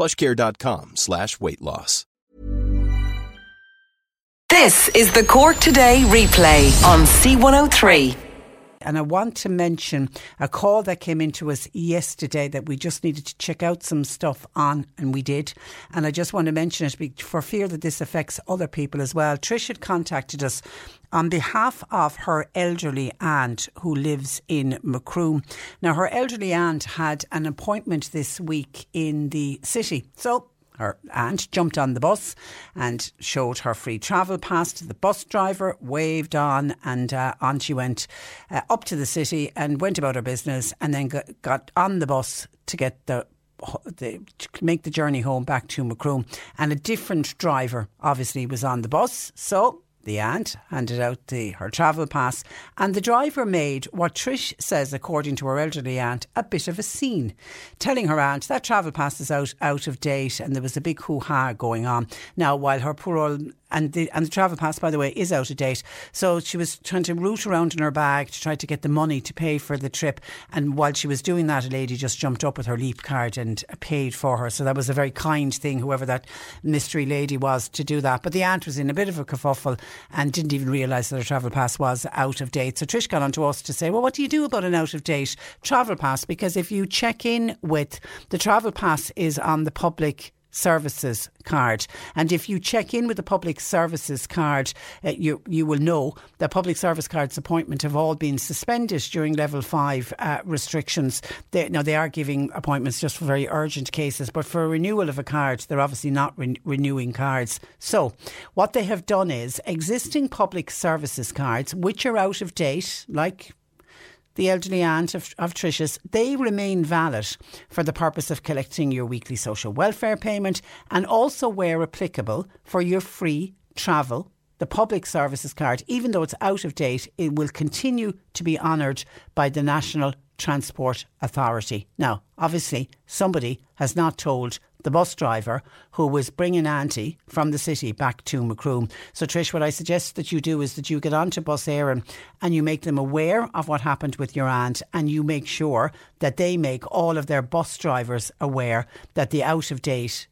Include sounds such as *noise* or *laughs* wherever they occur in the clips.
plushcare.com slash weight loss. This is the Cork Today replay on C103. And I want to mention a call that came into us yesterday that we just needed to check out some stuff on, and we did. And I just want to mention it for fear that this affects other people as well. Trish had contacted us on behalf of her elderly aunt who lives in Macroom. Now, her elderly aunt had an appointment this week in the city. So her aunt jumped on the bus and showed her free travel pass to the bus driver, waved on, and uh, on she went uh, up to the city and went about her business and then got, on the bus to get the the, make the journey home back to Macroom. And a different driver obviously was on the bus. So the aunt handed out the, her travel pass, and the driver made what Trish says, according to her elderly aunt, a bit of a scene, telling her aunt that travel pass is out, out of date, and there was a big hoo ha going on. Now, while her poor old and the and the travel pass, by the way, is out of date. So she was trying to root around in her bag to try to get the money to pay for the trip. And while she was doing that, a lady just jumped up with her Leap card and paid for her. So that was a very kind thing, whoever that mystery lady was, to do that. But the aunt was in a bit of a kerfuffle and didn't even realise that her travel pass was out of date. So Trish got on to us to say, well, what do you do about an out of date travel pass? Because if you check in with the travel pass is on the public services card. And if you check in with the public services card, uh, you you will know that public service cards appointment have all been suspended during level five uh, restrictions. They, now they are giving appointments just for very urgent cases, but for a renewal of a card, they're obviously not re- renewing cards. So what they have done is existing public services cards, which are out of date, like the elderly aunt of, of Trish's, they remain valid for the purpose of collecting your weekly social welfare payment and also, where applicable, for your free travel. The public services card, even though it's out of date, it will continue to be honoured by the National Transport Authority. Now, obviously, somebody has not told the bus driver who was bringing Auntie from the city back to Macroom. So, Trish, what I suggest that you do is that you get onto Bus Éireann and you make them aware of what happened with your aunt and you make sure that they make all of their bus drivers aware that the out of date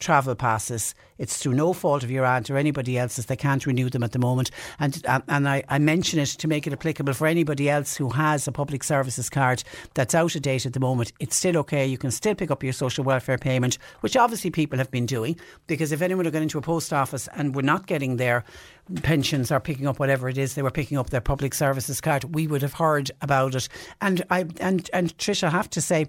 travel passes. It's through no fault of your aunt or anybody else's. They can't renew them at the moment. And um, and I, I mention it to make it applicable for anybody else who has a public services card that's out of date at the moment. It's still okay. You can still pick up your social welfare payment, which obviously people have been doing. Because if anyone had gone into a post office and were not getting their pensions or picking up whatever it is they were picking up their public services card, we would have heard about it. And I and and Trish, I have to say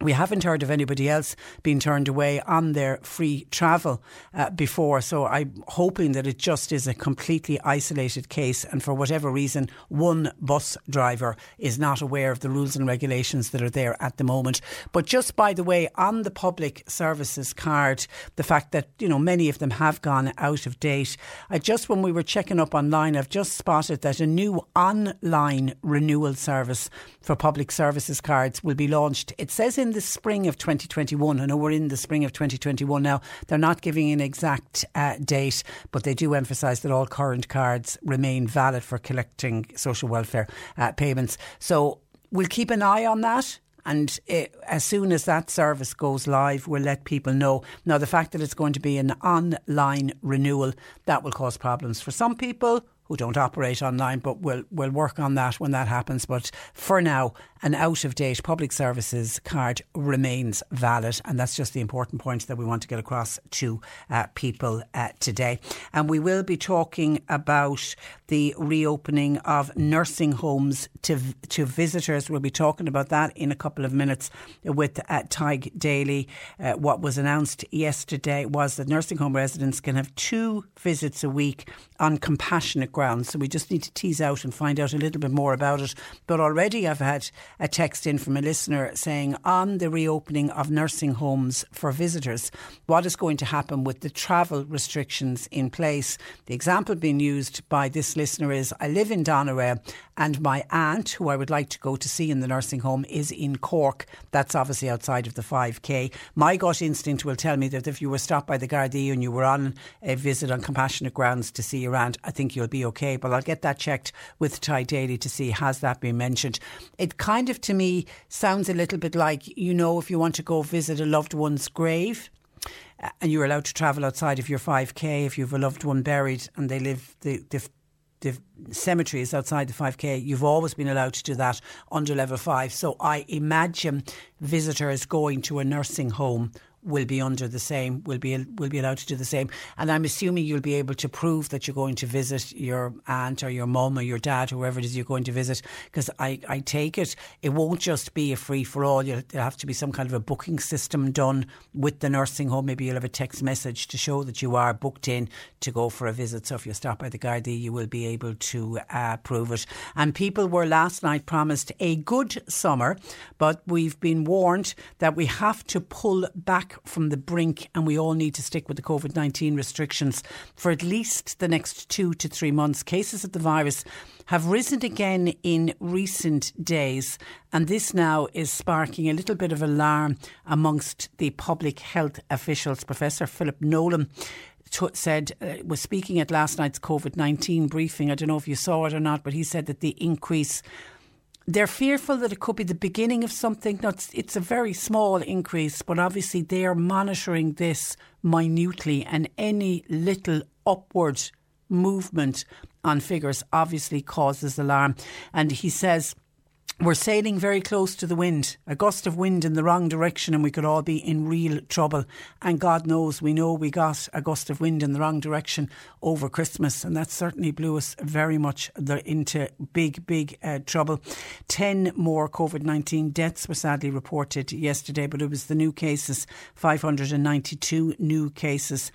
we haven't heard of anybody else being turned away on their free travel uh, before. So I'm hoping that it just is a completely isolated case. And for whatever reason, one bus driver is not aware of the rules and regulations that are there at the moment. But just by the way, on the public services card, the fact that, you know, many of them have gone out of date. I just, when we were checking up online, I've just spotted that a new online renewal service for public services cards will be launched. It says in in the spring of 2021. I know we're in the spring of 2021 now. They're not giving an exact uh, date, but they do emphasise that all current cards remain valid for collecting social welfare uh, payments. So we'll keep an eye on that. And it, as soon as that service goes live, we'll let people know. Now, the fact that it's going to be an online renewal, that will cause problems for some people who don't operate online, but we'll, we'll work on that when that happens. But for now, an out of date public services card remains valid. And that's just the important point that we want to get across to uh, people uh, today. And we will be talking about the reopening of nursing homes to, to visitors. We'll be talking about that in a couple of minutes with uh, Tadhg Daly. Uh, what was announced yesterday was that nursing home residents can have two visits a week on compassionate grounds. So we just need to tease out and find out a little bit more about it. But already I've had a text in from a listener saying on the reopening of nursing homes for visitors, what is going to happen with the travel restrictions in place? The example being used by this listener is I live in Doneraile and my aunt, who I would like to go to see in the nursing home, is in Cork. That's obviously outside of the 5K. My gut instinct will tell me that if you were stopped by the Gardaí and you were on a visit on compassionate grounds to see your aunt, I think you'll be okay. But I'll get that checked with Tadhg Daly to see has that been mentioned. It kind of to me sounds a little bit like, you know, if you want to go visit a loved one's grave, uh, and you're allowed to travel outside of your 5k if you have a loved one buried and they live the, the the cemeteries outside the 5k you've always been allowed to do that under level 5 so i imagine visitors going to a nursing home will be under the same, will be will be allowed to do the same. And I'm assuming you'll be able to prove that you're going to visit your aunt or your mum or your dad, whoever it is you're going to visit. Because I, I take it, it won't just be a free for all. You'll have to be some kind of a booking system done with the nursing home. Maybe you'll have a text message to show that you are booked in to go for a visit. So if you stop by the Gardaí, you will be able to uh, prove it. And people were last night promised a good summer, but we've been warned that we have to pull back from the brink, and we all need to stick with the COVID 19 restrictions for at least the next two to three months. Cases of the virus have risen again in recent days, and this now is sparking a little bit of alarm amongst the public health officials. Professor Philip Nolan said uh, was speaking at last night's COVID nineteen briefing. I don't know if you saw it or not, but he said that the increase they're fearful that it could be the beginning of something. No, it's, it's a very small increase, but obviously they are monitoring this minutely, and any little upward movement on figures obviously causes alarm. And he says we're sailing very close to the wind, a gust of wind in the wrong direction, and we could all be in real trouble. And God knows, we know we got a gust of wind in the wrong direction over Christmas, and that certainly blew us very much into big, big uh, trouble. 10 more COVID 19 deaths were sadly reported yesterday, but it was the new cases 592 new cases.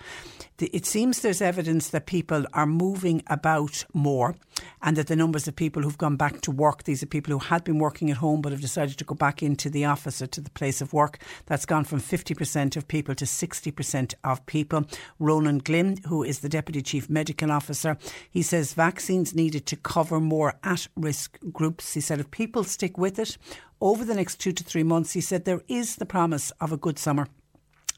It seems there's evidence that people are moving about more and that the numbers of people who've gone back to work, these are people who had been working at home but have decided to go back into the office or to the place of work. That's gone from 50% of people to 60% of people. Ronan Glynn, who is the Deputy Chief Medical Officer, he says vaccines needed to cover more at risk groups. He said if people stick with it over the next two to three months, he said there is the promise of a good summer.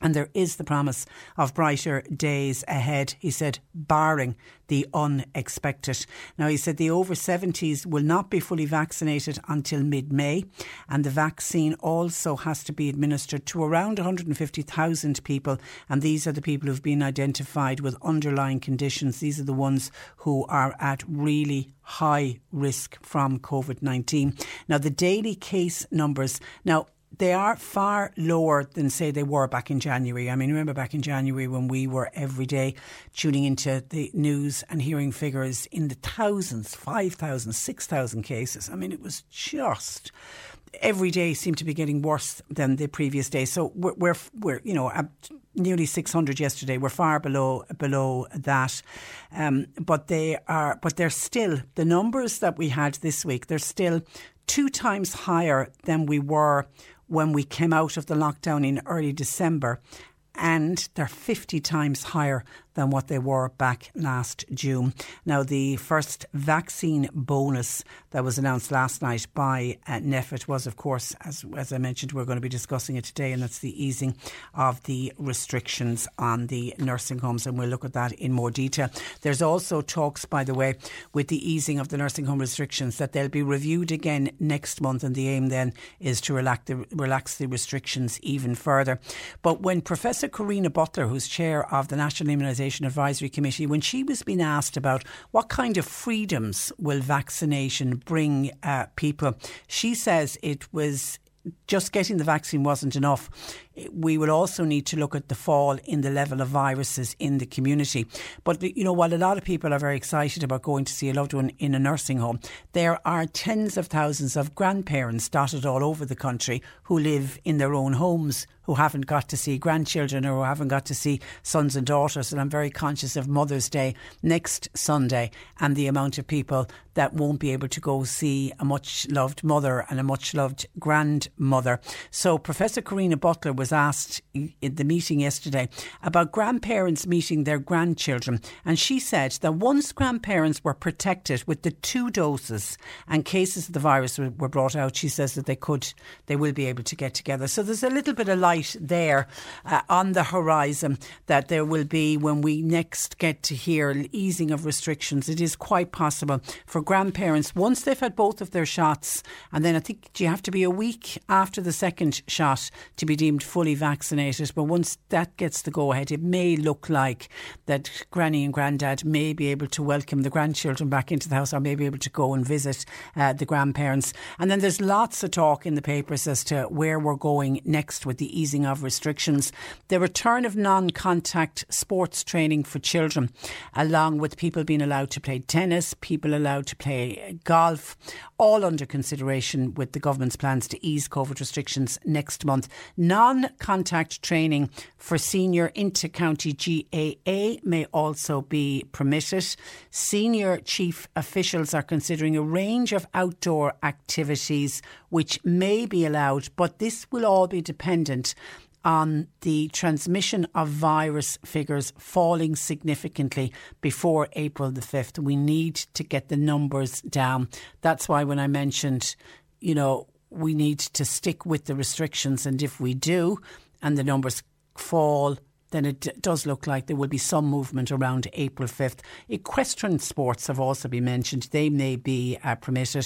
And there is the promise of brighter days ahead, he said, barring the unexpected. Now, he said the over 70s will not be fully vaccinated until mid May, and the vaccine also has to be administered to around 150,000 people. And these are the people who've been identified with underlying conditions. These are the ones who are at really high risk from COVID 19. Now, the daily case numbers. Now, they are far lower than, say, they were back in January. I mean, remember back in January when we were every day tuning into the news and hearing figures in the thousands, 5,000, 6,000 cases. I mean, it was just every day seemed to be getting worse than the previous day. So we're, we're, we're you know, nearly 600 yesterday. We're far below below that, um, but they are, but they're still the numbers that we had this week. They're still two times higher than we were when we came out of the lockdown in early December and they're 50 times higher than what they were back last June. Now, the first vaccine bonus that was announced last night by uh, was, of course, as, as I mentioned, we're going to be discussing it today, and that's the easing of the restrictions on the nursing homes, and we'll look at that in more detail. There's also talks, by the way, with the easing of the nursing home restrictions that they'll be reviewed again next month, and the aim then is to relax the, relax the restrictions even further. But when Professor Karina Butler, who's chair of the National Immunisation Immunisation Advisory Committee, when she was being asked about what kind of freedoms will vaccination bring uh, people, she says it was just getting the vaccine wasn't enough. We will also need to look at the fall in the level of viruses in the community. But, you know, while a lot of people are very excited about going to see a loved one in a nursing home, there are tens of thousands of grandparents dotted all over the country who live in their own homes who haven't got to see grandchildren or who haven't got to see sons and daughters. And I'm very conscious of Mother's Day next Sunday and the amount of people that won't be able to go see a much loved mother and a much loved grandmother. So Professor Karina Butler was asked in the meeting yesterday about grandparents meeting their grandchildren. And she said that once grandparents were protected with the two doses and cases of the virus were brought out, she says that they could, they will be able to get together. So there's a little bit of light there uh, on the horizon that there will be when we next get to hear easing of restrictions. It is quite possible for grandparents, once they've had both of their shots, and then I think you have to be a week after the second shot to be deemed fully vaccinated. But once that gets the go ahead, it may look like that granny and granddad may be able to welcome the grandchildren back into the house or may be able to go and visit uh, the grandparents. And then there's lots of talk in the papers as to where we're going next with the of restrictions. The return of non contact sports training for children, along with people being allowed to play tennis, people allowed to play golf, all under consideration with the government's plans to ease COVID restrictions next month. Non contact training for senior inter-county GAA may also be permitted. Senior chief officials are considering a range of outdoor activities which may be allowed, but this will all be dependent on the transmission of virus figures falling significantly before April the 5th. We need to get the numbers down. That's why when I mentioned, you know, we need to stick with the restrictions, and if we do, and the numbers fall then it does look like there will be some movement around April 5th. Equestrian sports have also been mentioned. They may be uh, permitted.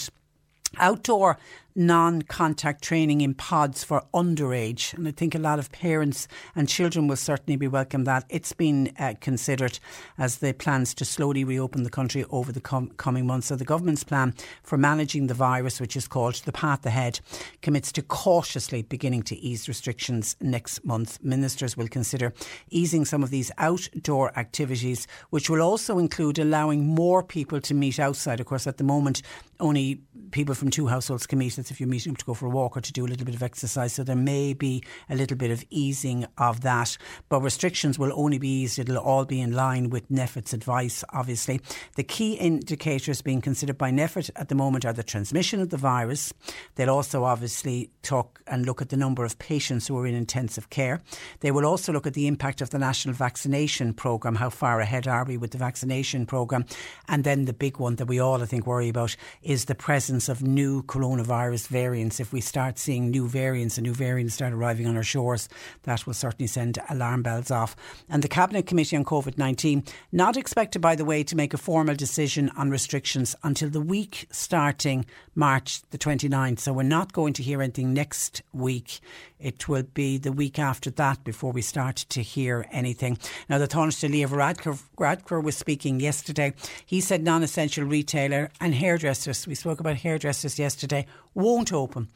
Outdoor non contact training in pods for underage. And I think a lot of parents and children will certainly be welcome that. It's been uh, considered as the plans to slowly reopen the country over the com- coming months. So the government's plan for managing the virus, which is called The Path Ahead, commits to cautiously beginning to ease restrictions next month. Ministers will consider easing some of these outdoor activities, which will also include allowing more people to meet outside. Of course, at the moment, only people from two households can meet if you're meeting up to go for a walk or to do a little bit of exercise. So there may be a little bit of easing of that. But restrictions will only be eased. It'll all be in line with NPHET's advice, obviously. The key indicators being considered by NPHET at the moment are the transmission of the virus. They'll also obviously talk and look at the number of patients who are in intensive care. They will also look at the impact of the national vaccination programme. How far ahead are we with the vaccination programme? And then the big one that we all, I think, worry about is the presence of new coronavirus virus variants, if we start seeing new variants and new variants start arriving on our shores, that will certainly send alarm bells off. And the Cabinet Committee on COVID 19 not expected, by the way, to make a formal decision on restrictions until the week starting March the 29th. So we're not going to hear anything next week. It will be the week after that before we start to hear anything. Now, the Taoiseach Leo Varadkar was speaking yesterday. He said non essential retailer and hairdressers, we spoke about hairdressers yesterday, won't open.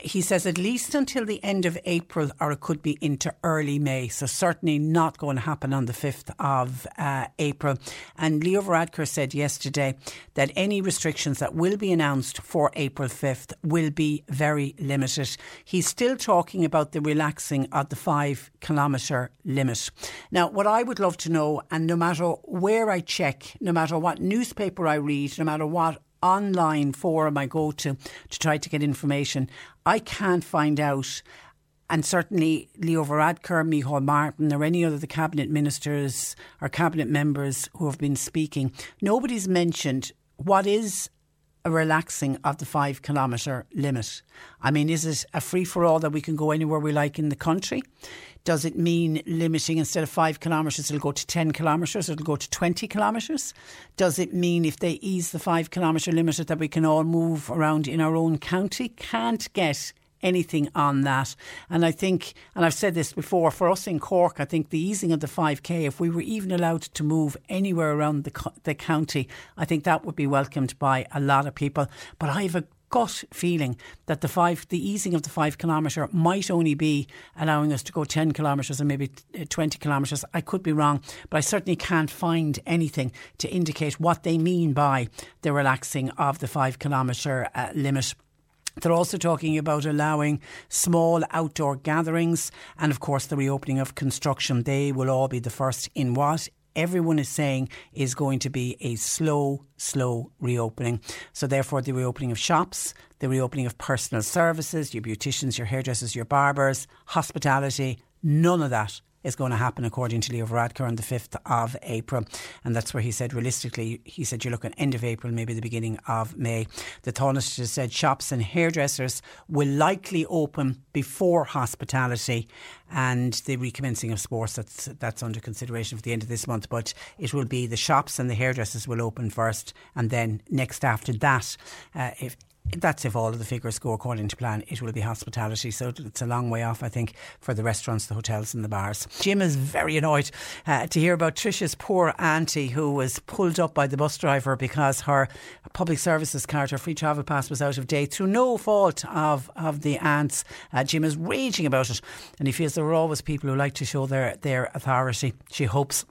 He says at least until the end of April, or it could be into early May. So certainly not going to happen on the 5th of uh, April. And Leo Varadkar said yesterday that any restrictions that will be announced for April 5th will be very limited. He's still talking about the relaxing of the five kilometre limit. Now, what I would love to know, and no matter where I check, no matter what newspaper I read, no matter what online forum I go to to try to get information, I can't find out. And certainly Leo Varadkar, Micheál Martin, or any other the cabinet ministers or cabinet members who have been speaking, nobody's mentioned what is a relaxing of the five kilometre limit. I mean, is it a free for all that we can go anywhere we like in the country? Does it mean limiting instead of five kilometres, it'll go to 10 kilometres, it'll go to 20 kilometres? Does it mean if they ease the five kilometre limit that we can all move around in our own county? Can't get anything on that. And I think, and I've said this before, for us in Cork, I think the easing of the 5K, if we were even allowed to move anywhere around the, the county, I think that would be welcomed by a lot of people. But I have a gut feeling that the five, the easing of the five kilometre might only be allowing us to go 10 kilometres and maybe 20 kilometres. I could be wrong, but I certainly can't find anything to indicate what they mean by the relaxing of the five kilometre uh, limit. They're also talking about allowing small outdoor gatherings and, of course, the reopening of construction. They will all be the first in what? Everyone is saying is going to be a slow, slow reopening. So, therefore, the reopening of shops, the reopening of personal services, your beauticians, your hairdressers, your barbers, hospitality, none of that is going to happen, according to Leo Varadkar, on the 5th of April. And that's where he said, realistically, he said, you're looking end of April, maybe the beginning of May. The Taoiseach said shops and hairdressers will likely open before hospitality and the recommencing of sports. That's, that's under consideration for the end of this month. But it will be the shops and the hairdressers will open first. And then next after that, uh, if that's if all of the figures go according to plan. It will be hospitality, so it's a long way off, I think, for the restaurants, the hotels, and the bars. Jim is very annoyed uh, to hear about Trisha's poor auntie who was pulled up by the bus driver because her public services card, her free travel pass, was out of date through no fault of of the aunt's. Uh, Jim is raging about it, and he feels there are always people who like to show their their authority. She hopes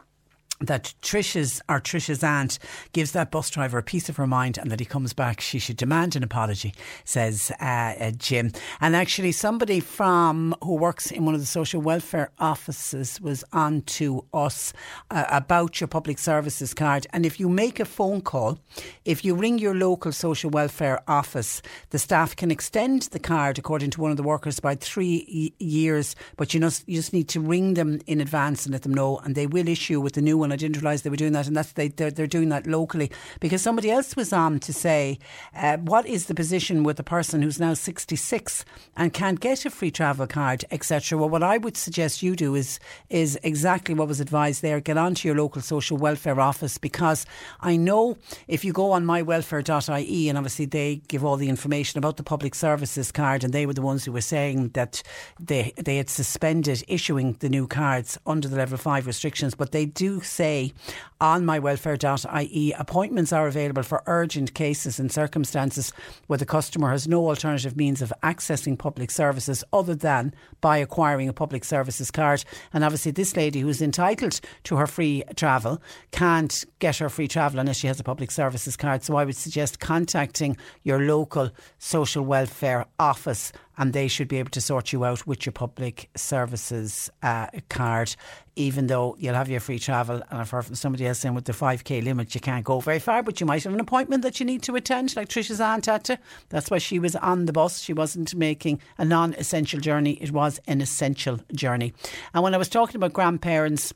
that Trish's or Trish's aunt gives that bus driver a piece of her mind and that he comes back, she should demand an apology, says uh, uh, Jim. And actually, somebody from who works in one of the social welfare offices was on to us uh, about your public services card. And if you make a phone call, if you ring your local social welfare office, the staff can extend the card, according to one of the workers, by three years. But you just, you just need to ring them in advance and let them know, and they will issue with the new one I didn't realise they were doing that, and that's they they're, they're doing that locally because somebody else was on to say, uh, what is the position with a person who's now 66 and can't get a free travel card, etc. Well, what I would suggest you do is is exactly what was advised there. Get onto your local social welfare office because I know if you go on mywelfare.ie and obviously they give all the information about the public services card, and they were the ones who were saying that they they had suspended issuing the new cards under the level five restrictions, but they do say on mywelfare.ie appointments are available for urgent cases and circumstances where the customer has no alternative means of accessing public services other than by acquiring a public services card. And obviously, this lady who's entitled to her free travel can't get her free travel unless she has a public services card. So I would suggest contacting your local social welfare office and they should be able to sort you out with your public services uh, card, even though you'll have your free travel. And I've heard from somebody else saying with the 5k limit, you can't go very far, but you might have an appointment that you need to attend, like Trisha's aunt had to. That's why she was on the bus. She wasn't making a non essential journey, it was an essential journey. And when I was talking about grandparents,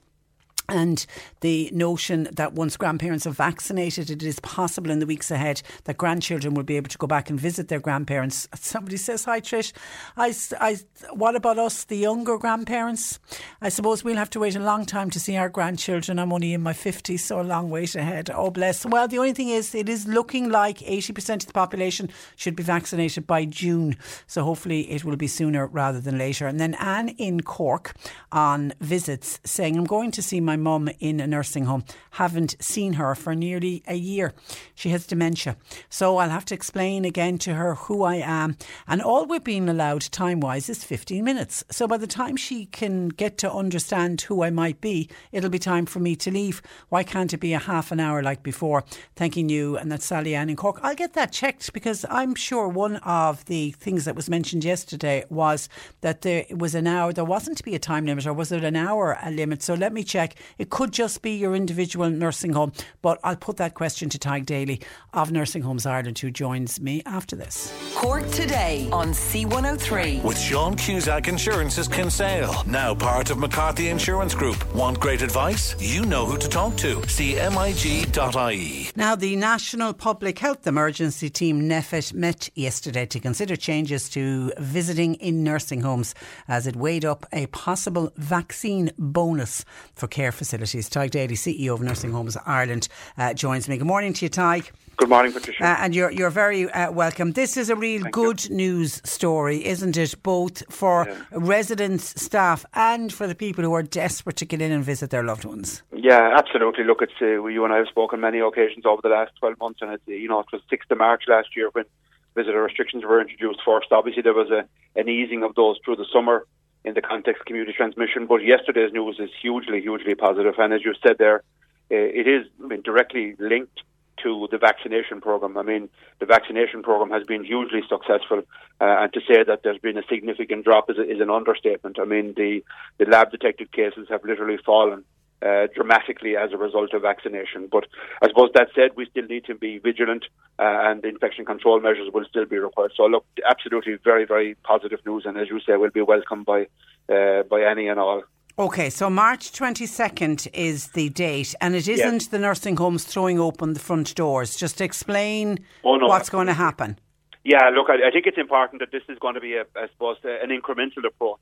and the notion that once grandparents are vaccinated, it is possible in the weeks ahead that grandchildren will be able to go back and visit their grandparents. Somebody says, Hi, Trish. I, I, what about us, the younger grandparents? I suppose we'll have to wait a long time to see our grandchildren. I'm only in my 50s, so a long wait ahead. Oh, bless. Well, the only thing is, it is looking like 80% of the population should be vaccinated by June. So hopefully it will be sooner rather than later. And then Anne in Cork on visits saying, I'm going to see my mum in a nursing home. Haven't seen her for nearly a year. She has dementia. So I'll have to explain again to her who I am. And all we're being allowed time wise is 15 minutes. So by the time she can get to understand who I might be, it'll be time for me to leave. Why can't it be a half an hour like before? Thanking you. And that's Sally Ann in Cork. I'll get that checked because I'm sure one of the things that was mentioned yesterday was that there was an hour, there wasn't to be a time limit, or was it an hour a limit? So let me check. It could just be your individual nursing home, but I'll put that question to Tadhg Daly of Nursing Homes Ireland, who joins me after this. Cork today on C103 with Sean Cusack Insurance's Kinsale, now part of McCarthy Insurance Group. Want great advice? You know who to talk to. CMIG.ie. Now, the National Public Health Emergency Team NPHET met yesterday to consider changes to visiting in nursing homes as it weighed up a possible vaccine bonus for care facilities. Tadhg Daly, CEO of Nursing Homes Ireland, uh, joins me. Good morning to you, Tadhg. Good morning, Patricia. Uh, and you're you're very uh, welcome. This is a real Thank good you. news story, isn't it? Both for yeah. residents, staff, and for the people who are desperate to get in and visit their loved ones. Yeah, absolutely. Look, it's uh, you and I have spoken many occasions over the last twelve months, and it's you know it was sixth of March last year when visitor restrictions were introduced first. Obviously, there was a, an easing of those through the summer in the context of community transmission. But yesterday's news is hugely, hugely positive. And as you said there, uh, it is I mean, directly linked to the vaccination program. I mean, the vaccination program has been hugely successful, uh, and to say that there's been a significant drop is, is an understatement. I mean, the, the lab detected cases have literally fallen uh, dramatically as a result of vaccination. But I suppose that said, we still need to be vigilant, uh, and infection control measures will still be required. So, look, absolutely very, very positive news, and as you say, will be welcomed by uh, by any and all. Okay, so March 22nd is the date, and it isn't yes. the nursing homes throwing open the front doors. Just explain oh, no, what's going to happen. Yeah, look, I, I, think it's important that this is going to be, a, I suppose, an incremental approach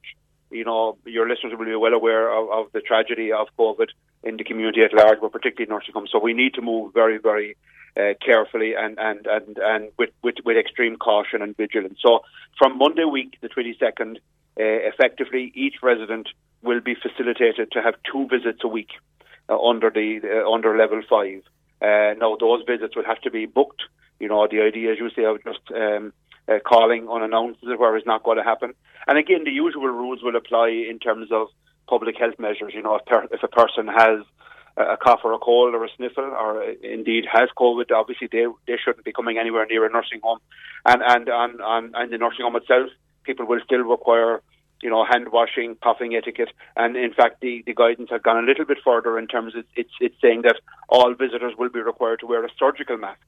you know, your listeners will be well aware of, of, the tragedy of COVID in the community at large, but particularly nursing homes. So we need to move very, very uh, carefully and, and, and, and with, with, with extreme caution and vigilance. So from Monday week, the 22nd, uh, effectively each resident will be facilitated to have two visits a week uh, under the uh, under level five. Uh, now those visits will have to be booked. You know, the idea, as you say, of just um, uh, calling unannounced, where is not going to happen. And again, the usual rules will apply in terms of public health measures. You know, if, per- if a person has a cough or a cold or a sniffle, or indeed has COVID, obviously they they shouldn't be coming anywhere near a nursing home. And and and, and, and the nursing home itself, people will still require you know, hand washing, coughing etiquette, and in fact, the, the guidance has gone a little bit further in terms of it's it's saying that all visitors will be required to wear a surgical mask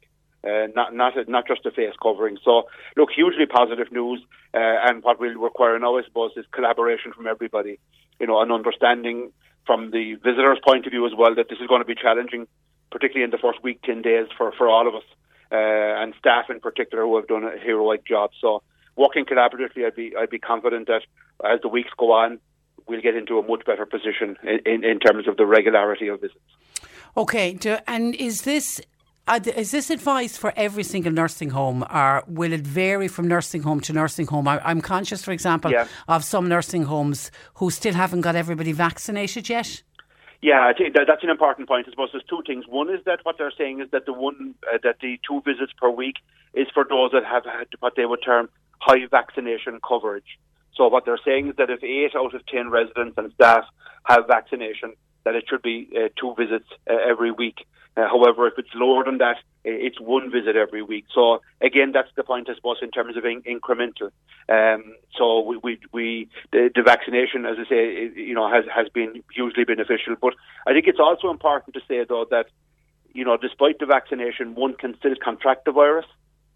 uh, not not not just a face covering. So, look, hugely positive news, uh, and what we'll require now, I suppose, is collaboration from everybody. You know, an understanding from the visitors' point of view as well that this is going to be challenging, particularly in the first week, ten days for for all of us, uh, and staff in particular who have done a heroic job. So, working collaboratively, I'd be I'd be confident that as the weeks go on, we'll get into a much better position in, in, in terms of the regularity of visits. Okay, and is this is this advice for every single nursing home, or will it vary from nursing home to nursing home? I, am conscious, for example, yeah. of some nursing homes who still haven't got everybody vaccinated yet. Yeah, I think that's an important point. I suppose there's two things. One is that what they're saying is that the one uh, that the two visits per week is for those that have had what they would term high vaccination coverage. So what they're saying is that if eight out of ten residents and staff have vaccination, that it should be uh, two visits uh, every week. Uh, however, if it's lower than that, it's one visit every week. So again, that's the point, I suppose, in terms of in- incremental. Um, so we, we, we the, the, vaccination, as I say, you know, has has been hugely beneficial. But I think it's also important to say though that you know, despite the vaccination, one can still contract the virus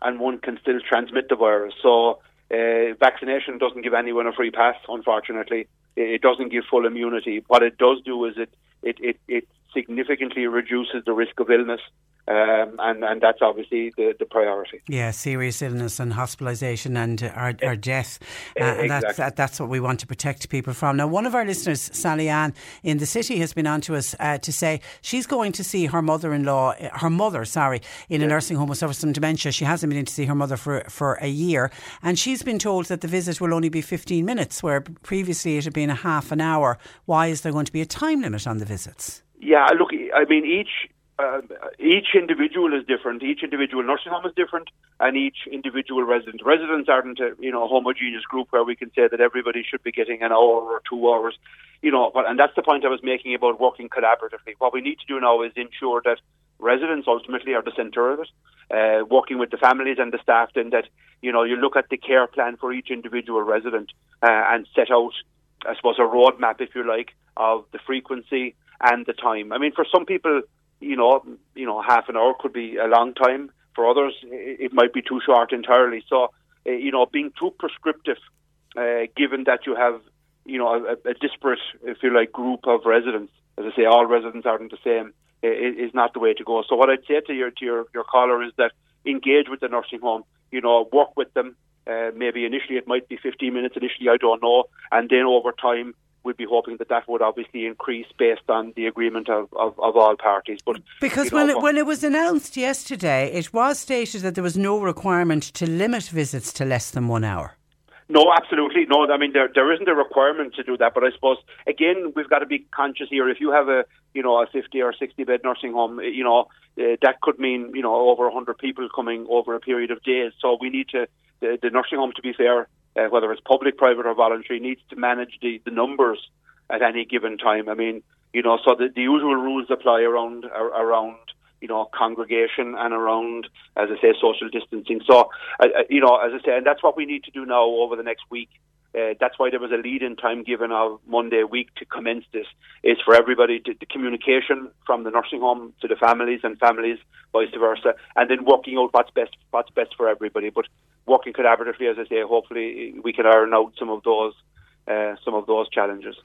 and one can still transmit the virus. So uh, vaccination doesn't give anyone a free pass, unfortunately. It doesn't give full immunity. What it does do is it it, it, it significantly reduces the risk of illness. Um, and, and that's obviously the, the priority. Yeah, serious illness and hospitalisation and our, our death. Uh, exactly. And that's, that, that's what we want to protect people from. Now, one of our listeners, Sally Ann in the city, has been on to us uh, to say she's going to see her mother in law, her mother, sorry, in a nursing home with some dementia. She hasn't been in to see her mother for, for a year. And she's been told that the visit will only be 15 minutes, where previously it had been a half an hour. Why is there going to be a time limit on the visits? Yeah, look, I mean, each uh, each individual is different. Each individual nursing home is different, and each individual resident. Residents aren't a you know a homogeneous group where we can say that everybody should be getting an hour or two hours. You know, and that's the point I was making about working collaboratively. What we need to do now is ensure that residents ultimately are the centre of it. Uh, working with the families and the staff, then that you know you look at the care plan for each individual resident uh, and set out, I suppose, a roadmap, if you like, of the frequency and the time. I mean, for some people, you know, you know, half an hour could be a long time. For others, it might be too short entirely. So, uh, you know, being too prescriptive, uh, given that you have, you know, a, a, disparate, if you like, group of residents. As I say, all residents aren't the same. Is not the way to go. So, what I'd say to your to your, your caller is that engage with the nursing home. You know, work with them. Uh, maybe initially it might be 15 minutes initially, I don't know, and then over time we'd be hoping that that would obviously increase based on the agreement of, of, of all parties. But because you know, when it, when it was announced yesterday, it was stated that there was no requirement to limit visits to less than one hour. No, absolutely. No, I mean there there isn't a requirement to do that, but I suppose again we've got to be conscious here. If you have a you know a fifty or sixty bed nursing home, you know uh, that could mean you know over hundred people coming over a period of days. So we need to the, the nursing home to be fair, uh, whether it's public, private, or voluntary, needs to manage the the numbers at any given time. I mean, you know, so the, the usual rules apply around around you know, congregation and around, as I say, social distancing. So, uh, you know, as I say, and that's what we need to do now over the next week. Uh, that's why there was a lead in time given of Monday week to commence this. Is for everybody to, the communication from the nursing home to the families and families vice versa, and then working out what's best what's best for everybody. But working collaboratively, as I say, hopefully we can iron out some of those uh, some of those challenges.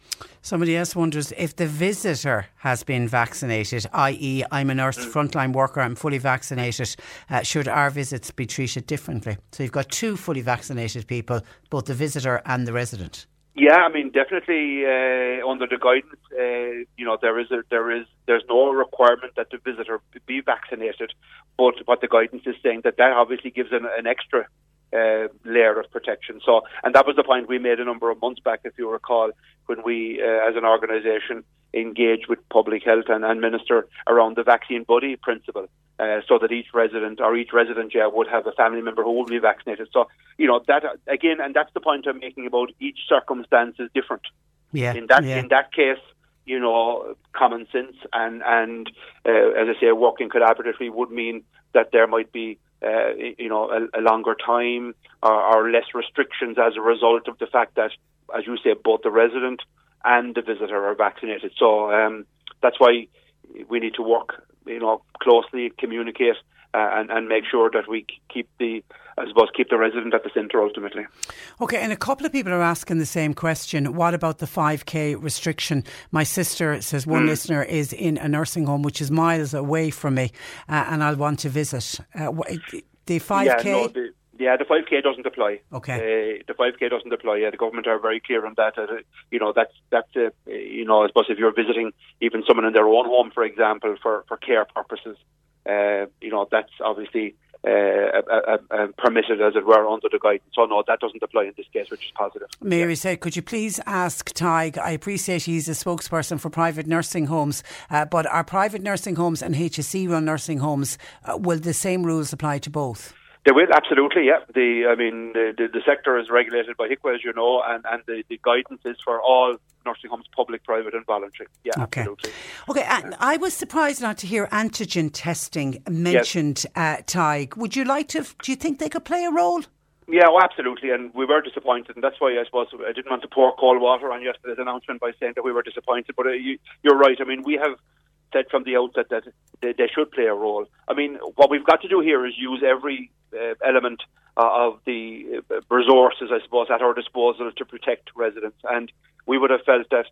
Somebody else wonders if the visitor has been vaccinated, i.e., I'm a nurse, mm. frontline worker, I'm fully vaccinated. Uh, should our visits be treated differently? So you've got two fully vaccinated people, both the visitor and the resident. Yeah, I mean, definitely uh, under the guidance, uh, you know, there is a, there is there's no requirement that the visitor be vaccinated, but what the guidance is saying that that obviously gives an, an extra uh, layer of protection. So, and that was the point we made a number of months back, if you recall, when we, uh, as an organisation, engaged with public health and, and minister around the vaccine buddy principle, uh, so that each resident or each resident yeah, would have a family member who will be vaccinated. So, you know that again, and that's the point I'm making about each circumstance is different. Yeah. In that yeah. in that case, you know, common sense and and uh, as I say, working collaboratively would mean that there might be uh, you know, a, a longer time or, or, less restrictions as a result of the fact that, as you say, both the resident and the visitor are vaccinated. So um, that's why we need to work, you know, closely, communicate, uh, and, and make sure that we keep the, I suppose, keep the resident at the centre ultimately. Okay, and a couple of people are asking the same question. What about the 5k restriction? My sister says one mm. listener is in a nursing home which is miles away from me, uh, and I'll want to visit. Uh, the 5k. Yeah, no, the, yeah, the 5k doesn't apply. Okay. Uh, the 5k doesn't apply. Yeah, the government are very clear on that. Uh, you know, that's that's uh, you know, I suppose if you're visiting even someone in their own home, for example, for for care purposes, uh, you know, that's obviously uh, permitted, as it were, under the guidance. So, no, that doesn't apply in this case, which is positive. Mary yeah. said, could you please ask Tadhg? I appreciate he's a spokesperson for private nursing homes, uh, but are private nursing homes and HSE run nursing homes, uh, will the same rules apply to both? They will absolutely, yeah. The I mean, the, the, the sector is regulated by HIQA, as you know, and, and the, the guidance is for all nursing homes, public, private, and voluntary. Yeah, okay. absolutely. Okay, and I was surprised not to hear antigen testing mentioned. Yes. Uh, would you like to? Do you think they could play a role? Yeah, well, absolutely, and we were disappointed, and that's why I suppose I didn't want to pour cold water on yesterday's announcement by saying that we were disappointed. But uh, you, you're right. I mean, we have said from the outset that they, they, should play a role. I mean, what we've got to do here is use every uh, element uh, of the uh, resources, I suppose, at our disposal to protect residents. And we would have felt that,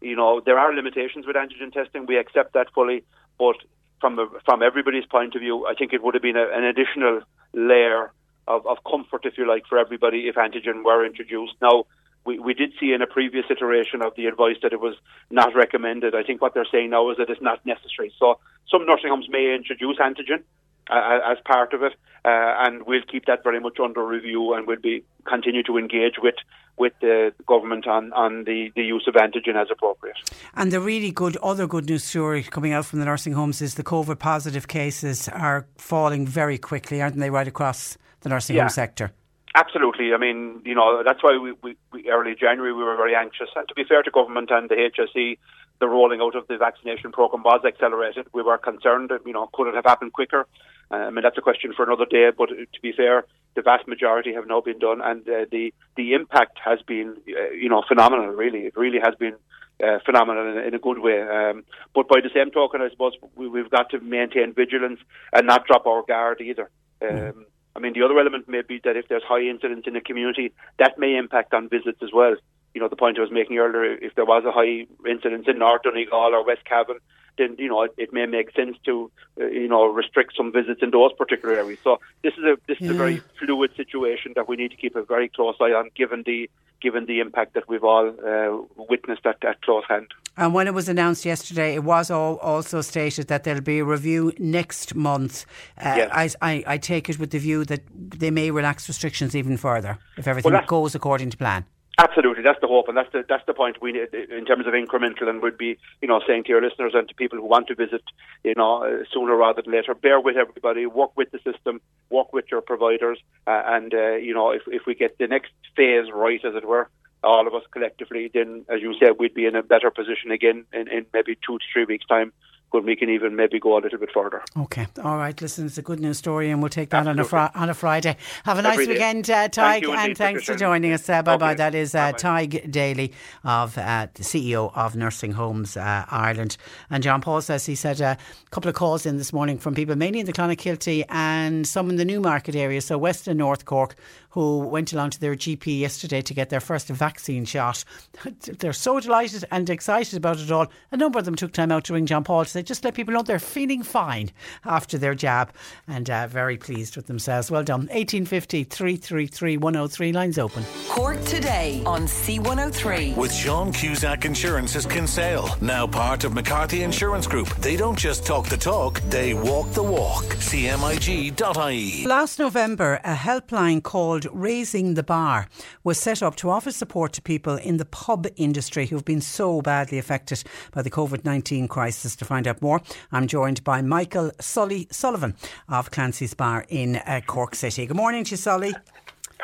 you know, there are limitations with antigen testing. We accept that fully, but from a, from everybody's point of view, I think it would have been a, an additional layer of, of comfort, if you like, for everybody if antigen were introduced. Now, we, we did see in a previous iteration of the advice that it was not recommended. I think what they're saying now is that it's not necessary. So some nursing homes may introduce antigen uh, as part of it, uh, and we'll keep that very much under review, and we'll be continue to engage with with the government on, on the, the use of antigen as appropriate. And the really good other good news story coming out from the nursing homes is the COVID positive cases are falling very quickly, aren't they, right across the nursing yeah. home sector? Absolutely. I mean, you know, that's why we, we, we, early January we were very anxious. And to be fair to government and the HSE, the rolling out of the vaccination program was accelerated. We were concerned, you know, could it have happened quicker? Uh, I mean, that's a question for another day. But to be fair, the vast majority have now been done, and uh, the the impact has been, uh, you know, phenomenal. Really, it really has been uh, phenomenal in, in, a good way. Um, but by the same token, I suppose we, have got to maintain vigilance and not drop our guard either. Um, I mean, the other element may be that if there's high incidence in the community, that may impact on visits as well. You know, the point I was making earlier, if there was a high incidence in North Donegal or West Cavan, then you know it, it may make sense to uh, you know restrict some visits in those particular areas. So this is a this yeah. is a very fluid situation that we need to keep a very close eye on, given the given the impact that we've all uh, witnessed at, at close hand. And when it was announced yesterday, it was all also stated that there'll be a review next month. Uh, Yes. I, I, I take it with the view that they may relax restrictions even further if everything Well, goes according to plan. Absolutely, that's the hope, and that's the that's the point. We need in terms of incremental, and we'd be you know saying to your listeners and to people who want to visit, you know, sooner rather than later. Bear with everybody, work with the system, work with your providers, uh, and uh, you know if if we get the next phase right, as it were, all of us collectively, then as you said, we'd be in a better position again in, in maybe two to three weeks' time when we can even maybe go a little bit further. Okay, all right. Listen, it's a good news story, and we'll take that on a fri- on a Friday. Have a nice Every weekend, uh, Thank Tadhg, you and thanks for joining us. Uh, bye bye. That is uh. Tadhg Daly, of uh, the CEO of Nursing Homes uh, Ireland, and John Paul says he said a couple of calls in this morning from people mainly in the Clonakilty and some in the Newmarket area, so West and North Cork, who went along to their GP yesterday to get their first vaccine shot. *laughs* They're so delighted and excited about it all. A number of them took time out to ring John Paul to say, just let people know they're feeling fine after their jab and uh, very pleased with themselves. Well done. 1850 333 103 lines open. Cork today on C103. With Sean Cusack Insurance's Kinsale, now part of McCarthy Insurance Group. They don't just talk the talk, they walk the walk. CMIG.ie. Last November, a helpline called Raising the Bar was set up to offer support to people in the pub industry who've been so badly affected by the COVID 19 crisis. To find out more, I'm joined by Michael Sully Sullivan of Clancy's Bar in uh, Cork City. Good morning to you, Sully.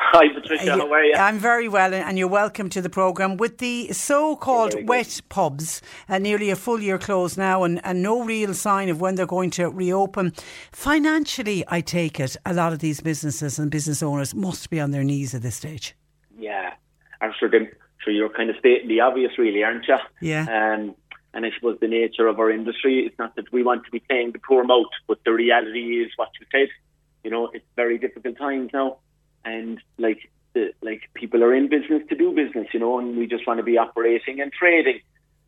Hi, Patricia. How are you? I'm very well, and you're welcome to the programme. With the so called wet pubs, uh, nearly a full year closed now, and, and no real sign of when they're going to reopen. Financially, I take it, a lot of these businesses and business owners must be on their knees at this stage. Yeah, I'm sure, sure you're kind of stating the obvious, really, aren't you? Yeah. Um, and I suppose the nature of our industry is not that we want to be playing the poor mouth, but the reality is what you said. You know, it's very difficult times now, and like the, like people are in business to do business, you know, and we just want to be operating and trading,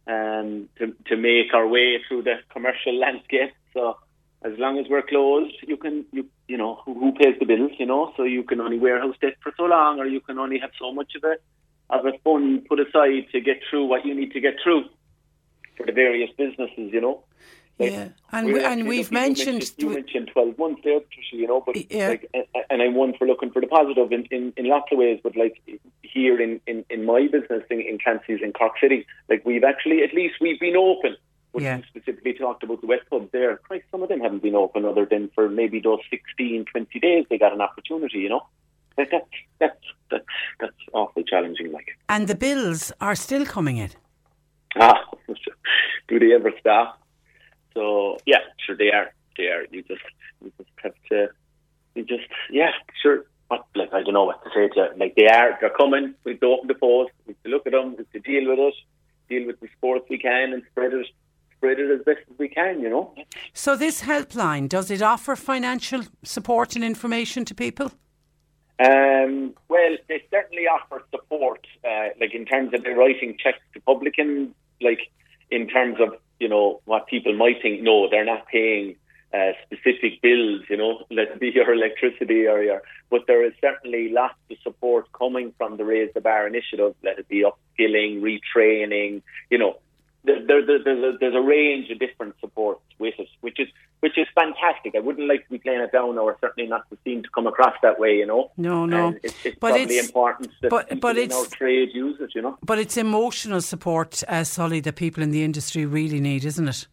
um, to to make our way through the commercial landscape. So as long as we're closed, you can you you know who, who pays the bills, you know, so you can only warehouse debt for so long, or you can only have so much of a of a fund put aside to get through what you need to get through for the various businesses, you know. Like, Yeah, and we- and we've you mentioned- you mentioned twelve months there, Patricia, you know, but Yeah. like, and, and I'm one for looking for the positive in, in, in lots of ways. But like here in, in, in my business in, in Clancy's in Cork City, like we've actually at least we've been open. But Yeah. specifically talked about the wet pubs there. Christ, some of them haven't been open other than for maybe those 16, 20 days they got an opportunity, you know. Like that's *laughs* that's that's that's awfully challenging. Like And the bills are still coming in. ah, *laughs* do they ever stop? So yeah, sure they are. They are. You just you just have to. You just yeah, sure. What, like I don't know what to say to you. Like they are. They're coming. We have to open the post. We have to look at them. We have to deal with it. Deal with the sports we can and spread it. Spread it as best as we can. You know. So, this helpline, does it offer financial support and information to people? Um, well, they certainly offer support, uh, like in terms of the writing checks to publican, like in terms of you know what people might think. No, they're not paying uh, specific bills. You know, *laughs* let it be your electricity or your. But there is certainly lots of support coming from the Raise the Bar initiative. Let it be upskilling, retraining. You know, there, there, there's a there's a range of different supports with it, which is which is fantastic. I wouldn't like to be playing it down, or certainly not to seem to come across that way. You know. No, no. And it's, it's But probably it's- important that but- but in our trade use it. You know. But it's emotional support, uh, Sully, that people in the industry really need, isn't it?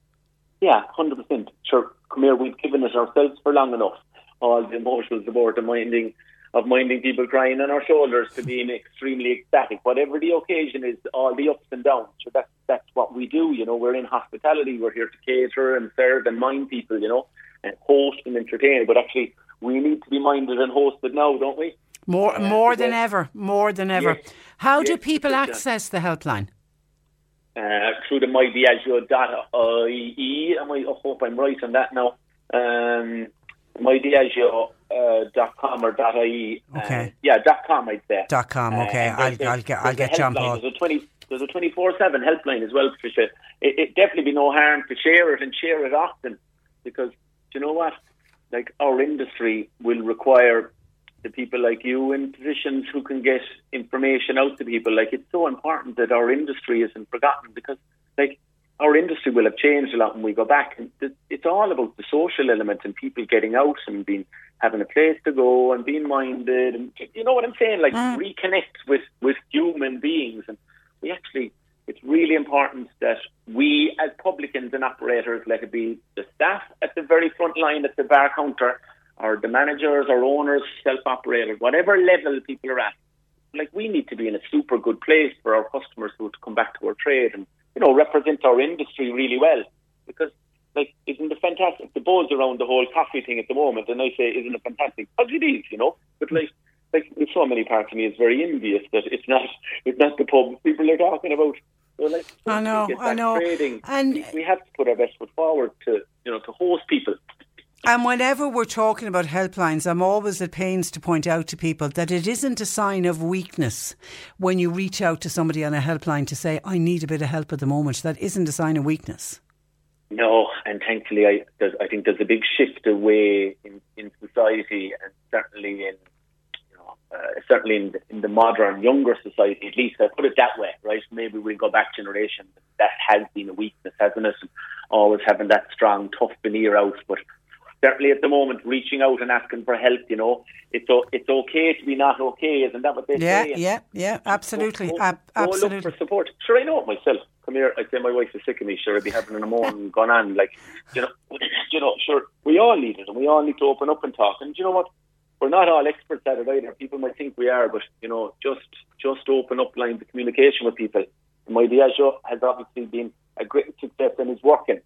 Yeah, hundred percent. Sure, come here. We've given it ourselves for long enough. All the emotional support of minding, of minding people crying on our shoulders to being extremely ecstatic, whatever the occasion is. All the ups and downs. So that's that's what we do. You know, we're in hospitality. We're here to cater and serve and mind people. You know, and host and entertain. But actually, we need to be minded and hosted now, don't we? More, Yeah, more than that- ever, more than ever. Yes. How do people Patricia. access the helpline? uh, through the mydiageo.ie. Am I, I hope I'm right on that now. Um, mydiageo uh, dot com or dot ie. Okay. Uh, yeah, dot com I'd say. Dot com, okay. and I'll- I'll get- I'll there's a get John. Paul. There's a twenty. There's a twenty four seven helpline as well, Patricia. It, it definitely be no harm to share it and share it often, because do you know what? Like our industry will require the people like you in positions who can get information out to people. Like it's so important that our industry isn't forgotten because like our industry will have changed a lot when we go back. And it's all about the social element and people getting out and being having a place to go and being minded. And you know what I'm saying? Like mm. reconnect with with human beings. And we actually, it's really important that we, as publicans and operators, let it be the staff at the very front line at the bar counter, or the managers, or owners, self-operators, whatever level people are at. Like we need to be in a super good place for our customers who to come back to our trade and you know, represent our industry really well. Because, like, isn't it fantastic? The buzz around the whole coffee thing at the moment, and I say, isn't it fantastic? Because it is, you know. But like, like in so many parts of me, it's very envious that it's not, it's not the pub people are talking about. So like, I know, I know. Trading, and we have to put our best foot forward to, you know, to host people. And whenever we're talking about helplines, I'm always at pains to point out to people that it isn't a sign of weakness when you reach out to somebody on a helpline to say, I need a bit of help at the moment. That isn't a sign of weakness. No, and thankfully, I, I think there's a big shift away in, in society, and certainly in you know, uh, certainly in the, in the modern younger society. At least I put it that way, right? Maybe we'll go back generations. That has been a weakness, hasn't it? Always having that strong, tough veneer out, but certainly at the moment, reaching out and asking for help. You know, it's o- it's okay to be not okay, isn't that what they yeah, say? Yeah, yeah, yeah, absolutely, go, go, Ab- absolutely. look for support. Sure, I know it myself. Come here, I say my wife is sick of me. Sure, I'd be having an morning *laughs* gone on. Like, you know, you know, sure, we all need it, and we all need to open up and talk. And you know what? We're not all experts at it either. People might think we are, but you know, just just open up lines of communication with people. My Diageo has obviously been a great success and is working.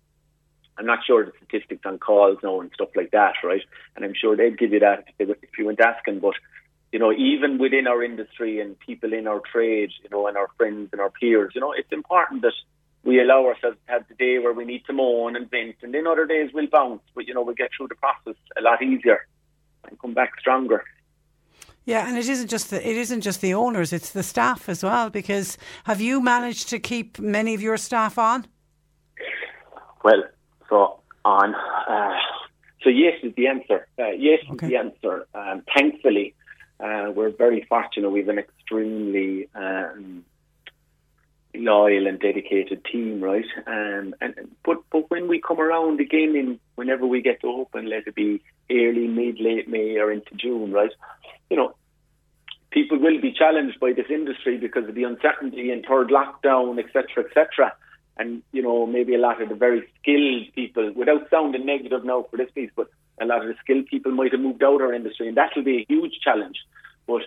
I'm not sure the statistics on calls now and stuff like that, right? And I'm sure they'd give you that if, they, if you went asking. But you know, even within our industry and people in our trade, you know, and our friends and our peers, you know, it's important that we allow ourselves to have the day where we need to moan and vent, and then other days we'll bounce. But you know, we'll get through the process a lot easier and come back stronger. Yeah, and it isn't just the, it isn't just the owners; it's the staff as well. Because have you managed to keep many of your staff on? Well, so on. Uh, so yes is the answer. Uh, yes okay. is the answer. Um, thankfully, uh, we're very fortunate. We have an extremely um, loyal and dedicated team, right? Um, and but but when we come around again, in whenever we get to open, let it be early, mid, late May or into June, right? You know, people will be challenged by this industry because of the uncertainty and third lockdown, etc., etc and you know maybe a lot of the very skilled people, without sounding negative now for this piece, but a lot of the skilled people might have moved out of our industry, and that will be a huge challenge. But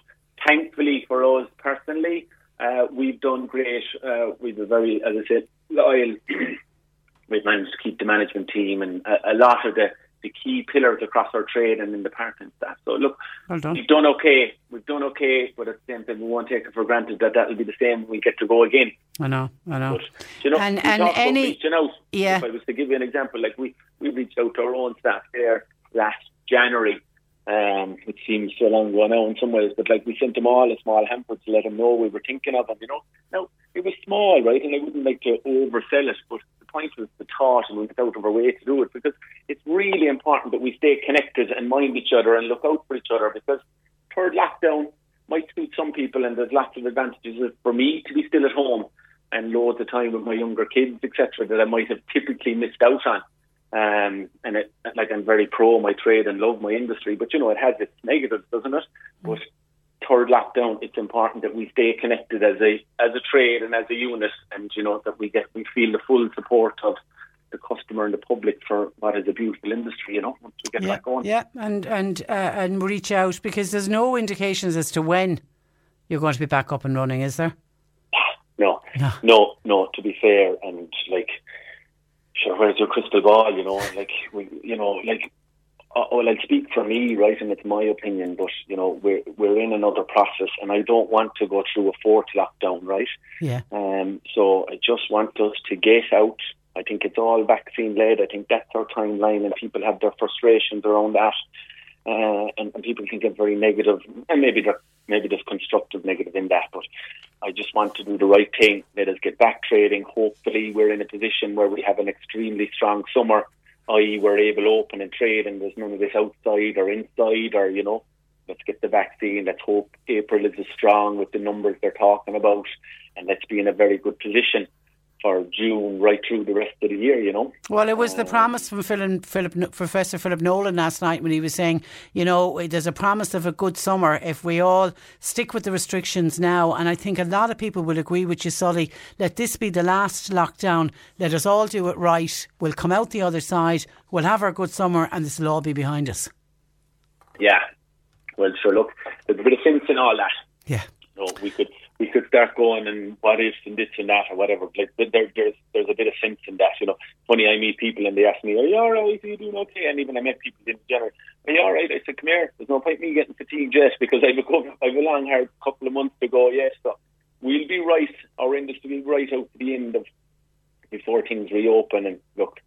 thankfully for us personally, uh, we've done great. Uh, we've a very, as I said, loyal. *clears throat* we've managed to keep the management team and a, a lot of the the key pillars across our trade and in the park and stuff. So look, well done. we've done okay. We've done okay, but at the same time, we won't take it for granted that that will be the same when we get to go again. I know, I know. But, you know, and and any reaching out. Yeah. If I was to give you an example, like we we reached out to our own staff there last January. Um, it seems so long ago now in some ways, but like we sent them all a small hamper to let them know we were thinking of them. You know, now it was small, right? And I wouldn't like to oversell it, but point was the thought and we went out of our way to do it because it's really important that we stay connected and mind each other and look out for each other because third lockdown might suit some people and there's lots of advantages for me to be still at home and loads of time with my younger kids, etc., that I might have typically missed out on. Um, and it, like I'm very pro my trade and love my industry, but you know it has its negatives, doesn't it? But third lockdown, it's important that we stay connected as a as a trade and as a unit, and you know that we get we feel the full support of the customer and the public for what is a beautiful industry. You know, once we get yeah, back going. Yeah, and and uh, and reach out because there's no indications as to when you're going to be back up and running, is there? No, no, no. no to be fair, and like, sure, where's your crystal ball? You know, like we, you know, like uh, well, I'll speak for me, right, and it's my opinion, but you know, we're we're in another process, and I don't want to go through a fourth lockdown, right? Yeah. Um. So I just want us to get out. I think it's all vaccine led. I think that's our timeline, and people have their frustrations around that, uh, and, and people can get very negative, and maybe there maybe there's constructive negative in that, but I just want to do the right thing. Let us get back trading. Hopefully, we're in a position where we have an extremely strong summer i.e., we're able open and trade, and there's none of this outside or inside, or you know, let's get the vaccine. Let's hope April is as strong with the numbers they're talking about, and let's be in a very good position for June right through the rest of the year, you know. Well, it was the um, promise from Philip, Philip, Professor Philip Nolan last night when he was saying, you know, there's a promise of a good summer if we all stick with the restrictions now. And I think a lot of people will agree with you, Sully. Let this be the last lockdown. Let us all do it right. We'll come out the other side. We'll have our good summer, and this will all be behind us. Yeah. Well, sure. Look, there's a bit of sense in all that. Yeah. You know, we could we could start going and what ifs and this and that or whatever. Like there, there's there's a bit of sense in that. You know, funny I meet people and they ask me, "Are you all right? Are you doing okay?" And even I met people in general, "Are you all right?" I said, "Come here. There's no point me getting fatigued just because I've a I've a long hard couple of months to go. Yes, so we'll be right. Our industry will be right out to the end of before things reopen. And look,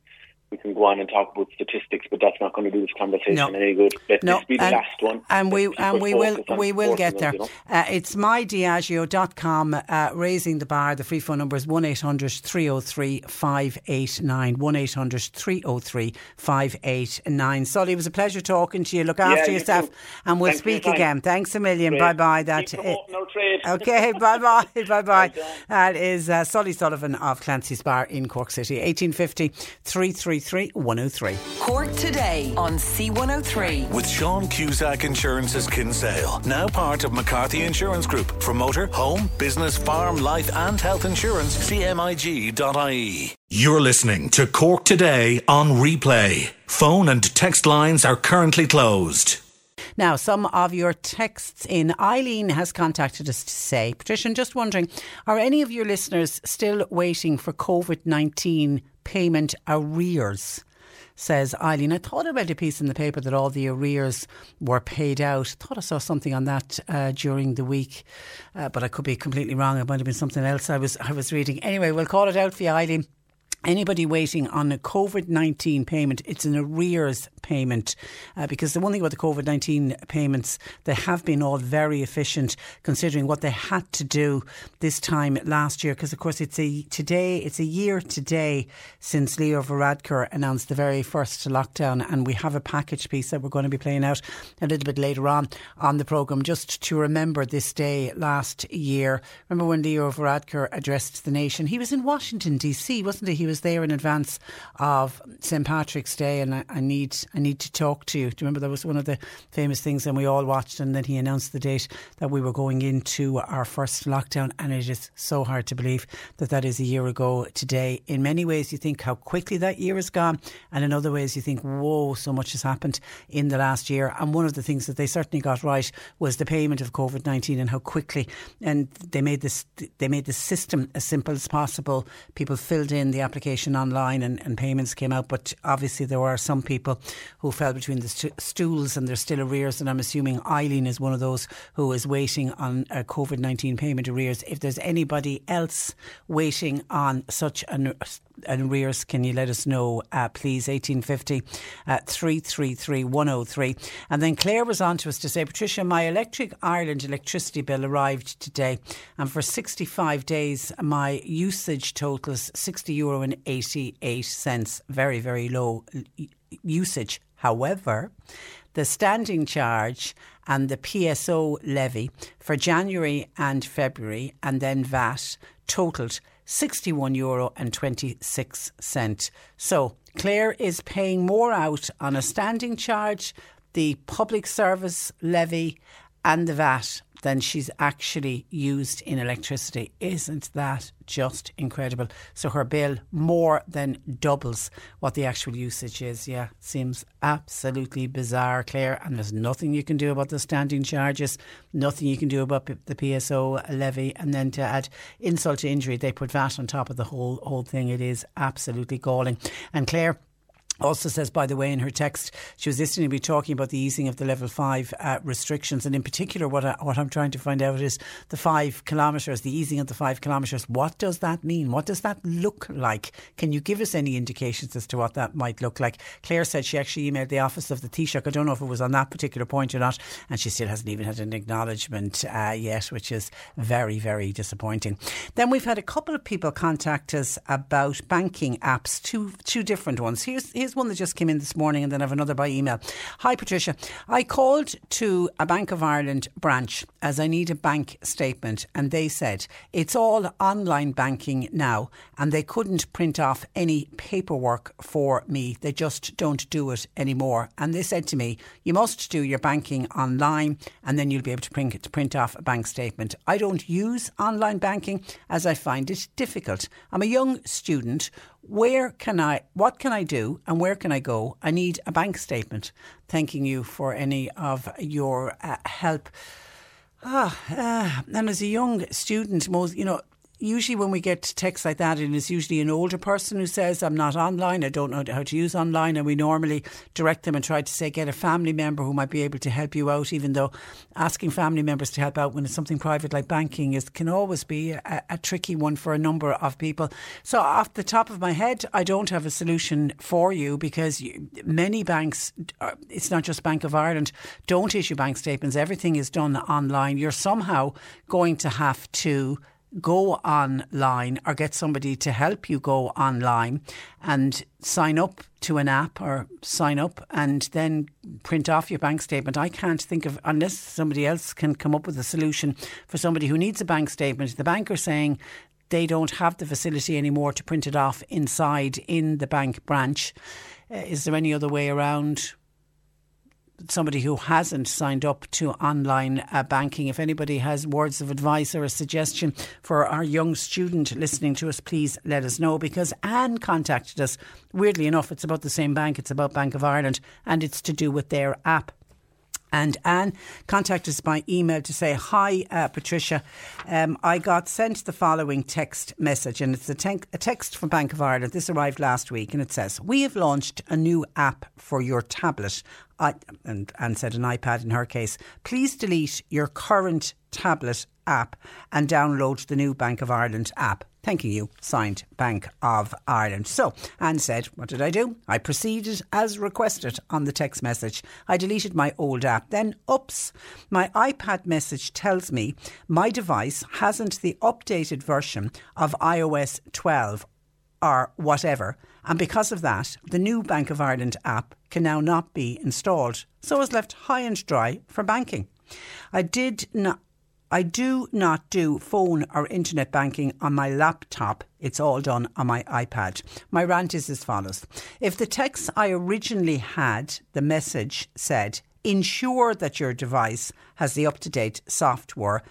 we can go on and talk about statistics, but that's not going to do this conversation No. any good. Let No, this be the and, last one. and we and we will we will get there. you know. Uh, it's mydiageo.com, uh, raising the bar. The free phone number is one 303 589 one 303 589 Sully, it was a pleasure talking to you. Look after Yeah, you yourself, too. and we'll Thanks speak again. Thanks a million. Bye bye. That promoting our trade. *laughs* Okay, bye bye, bye bye. That is uh, Sully Sullivan of Clancy's Bar in Cork City, 1850 333 103. Cork today on C103. With Sean Cusack Insurance's Kinsale, now part of McCarthy Insurance Group. For motor, home, business, farm, life, and health insurance, cmig.ie. You're listening to Cork Today on replay. Phone and text lines are currently closed. Now, some of your texts in. Eileen has contacted us to say, Patricia, I'm just wondering, are any of your listeners still waiting for COVID 19 payment arrears? Says Eileen. I thought I read a piece in the paper that all the arrears were paid out. thought I saw something on that uh, during the week, uh, but I could be completely wrong. It might have been something else I was I was reading. Anyway, we'll call it out for you, Eileen. Anybody waiting on a COVID 19 payment, it's an arrears payment. Uh, because the one thing about the COVID 19 payments, they have been all very efficient considering what they had to do this time last year. Because, of course, it's a today, it's a year today since Leo Varadkar announced the very first lockdown. And we have a package piece that we're going to be playing out a little bit later on on the programme just to remember this day last year. Remember when Leo Varadkar addressed the nation? He was in Washington, D.C., wasn't he? He was there in advance of St. Patrick's Day, and I, I need I need to talk to you. Do you remember that was one of the famous things? And we all watched, and then he announced the date that we were going into our first lockdown, and it is so hard to believe that that is a year ago today. In many ways, you think how quickly that year has gone, and in other ways, you think, whoa, so much has happened in the last year. And one of the things that they certainly got right was the payment of COVID nineteen and how quickly, and they made this they made the system as simple as possible. People filled in the application online and, and payments came out, but obviously there were some people who fell between the st- stools and there's still arrears. And I'm assuming Eileen is one of those who is waiting on a COVID 19 payment arrears. If there's anybody else waiting on such an an arrears, can you let us know, uh, please? 1850 uh, 333 103. And then Claire was on to us to say, Patricia, my Electric Ireland electricity bill arrived today, and for 65 days, my usage totals 60 euro and 88 cents. Very, very low usage. However, the standing charge and the PSO levy for January and February, and then VAT, totalled 61 euro and 26 cent. So Claire is paying more out on a standing charge, the public service levy, and the VAT than she's actually used in electricity. Isn't that just incredible? So her bill more than doubles what the actual usage is. Yeah, seems absolutely bizarre, Claire. And there's nothing you can do about the standing charges, nothing you can do about the PSO levy. And then to add insult to injury, they put VAT on top of the whole whole thing. It is absolutely galling. And Claire. Also says, by the way, in her text, she was listening to be talking about the easing of the level five uh, restrictions, and in particular, what I, what I'm trying to find out is the five kilometres, the easing of the five kilometres. What does that mean? What does that look like? Can you give us any indications as to what that might look like? Claire said she actually emailed the office of the Taoiseach. I don't know if it was on that particular point or not, and she still hasn't even had an acknowledgement uh, yet, which is very, very disappointing. Then we've had a couple of people contact us about banking apps, two two different ones. Here's here's here's one that just came in this morning, and then I have another by email. Hi, Patricia. I called to a Bank of Ireland branch as I need a bank statement, and they said it's all online banking now, and they couldn't print off any paperwork for me. They just don't do it anymore. And they said to me, You must do your banking online, and then you'll be able to print, to print off a bank statement. I don't use online banking as I find it difficult. I'm a young student. Where can I, what can I do and where can I go? I need a bank statement. Thanking you for any of your uh, help. Ah, uh, and as a young student, most, you know, usually when we get texts like that, it is usually an older person who says, I'm not online, I don't know how to use online. And we normally direct them and try to say, get a family member who might be able to help you out, even though asking family members to help out when it's something private like banking is can always be a, a tricky one for a number of people. So, off the top of my head, I don't have a solution for you because you, many banks, uh, it's not just Bank of Ireland, don't issue bank statements. Everything is done online. You're somehow going to have to go online or get somebody to help you go online and sign up to an app or sign up and then print off your bank statement. I can't think of, unless somebody else can come up with a solution for somebody who needs a bank statement. The bank are saying they don't have the facility anymore to print it off inside in the bank branch. Uh, is there any other way around? Somebody who hasn't signed up to online uh, banking. If anybody has words of advice or a suggestion for our young student listening to us, please let us know because Anne contacted us. Weirdly enough, it's about the same bank, it's about Bank of Ireland, and it's to do with their app. And Anne contact us by email to say, Hi, uh, Patricia. Um, I got sent the following text message, and it's a, te- a, text from Bank of Ireland. This arrived last week, and it says, We have launched a new app for your tablet. I, and Anne said an iPad in her case. Please delete your current tablet app and download the new Bank of Ireland app. Thanking you, signed Bank of Ireland. So, Anne said, What did I do? I proceeded as requested on the text message. I deleted my old app. Then, oops, my iPad message tells me my device hasn't the updated version of iOS 12 or whatever. And because of that, the new Bank of Ireland app can now not be installed. So I was left high and dry for banking. I did not I do not do phone or internet banking on my laptop. It's all done on my iPad. My rant is as follows. If the text I originally had, the message said, ensure that your device has the up to date software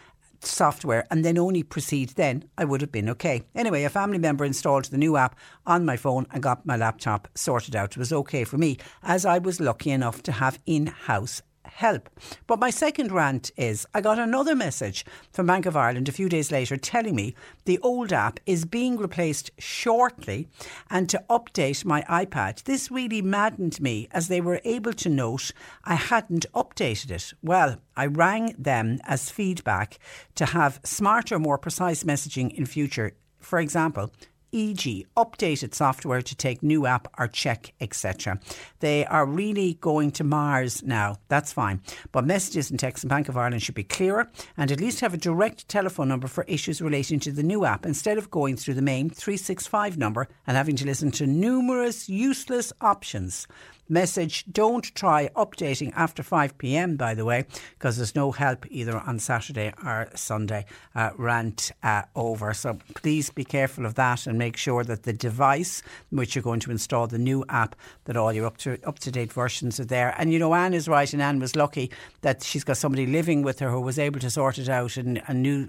software and then only proceed then, I would have been okay. Anyway, a family member installed the new app on my phone and got my laptop sorted out. It was okay for me as I was lucky enough to have in house help. But my second rant is I got another message from Bank of Ireland a few days later telling me the old app is being replaced shortly and to update my iPad. This really maddened me as they were able to note I hadn't updated it. Well, I rang them as feedback to have smarter, more precise messaging in future. For example, e.g., updated software to take new app or check, etc. They are really going to Mars now. That's fine. But messages and texts in Bank of Ireland should be clearer and at least have a direct telephone number for issues relating to the new app instead of going through the main 365 number and having to listen to numerous useless options message. Don't try updating after 5 pm, by the way, because there's no help either on Saturday or Sunday. Uh, rant uh, over. So please be careful of that and make sure that the device which you're going to install the new app, that all your up to up to date versions are there. And you know, Anne is right, and Anne was lucky that she's got somebody living with her who was able to sort it out and, and knew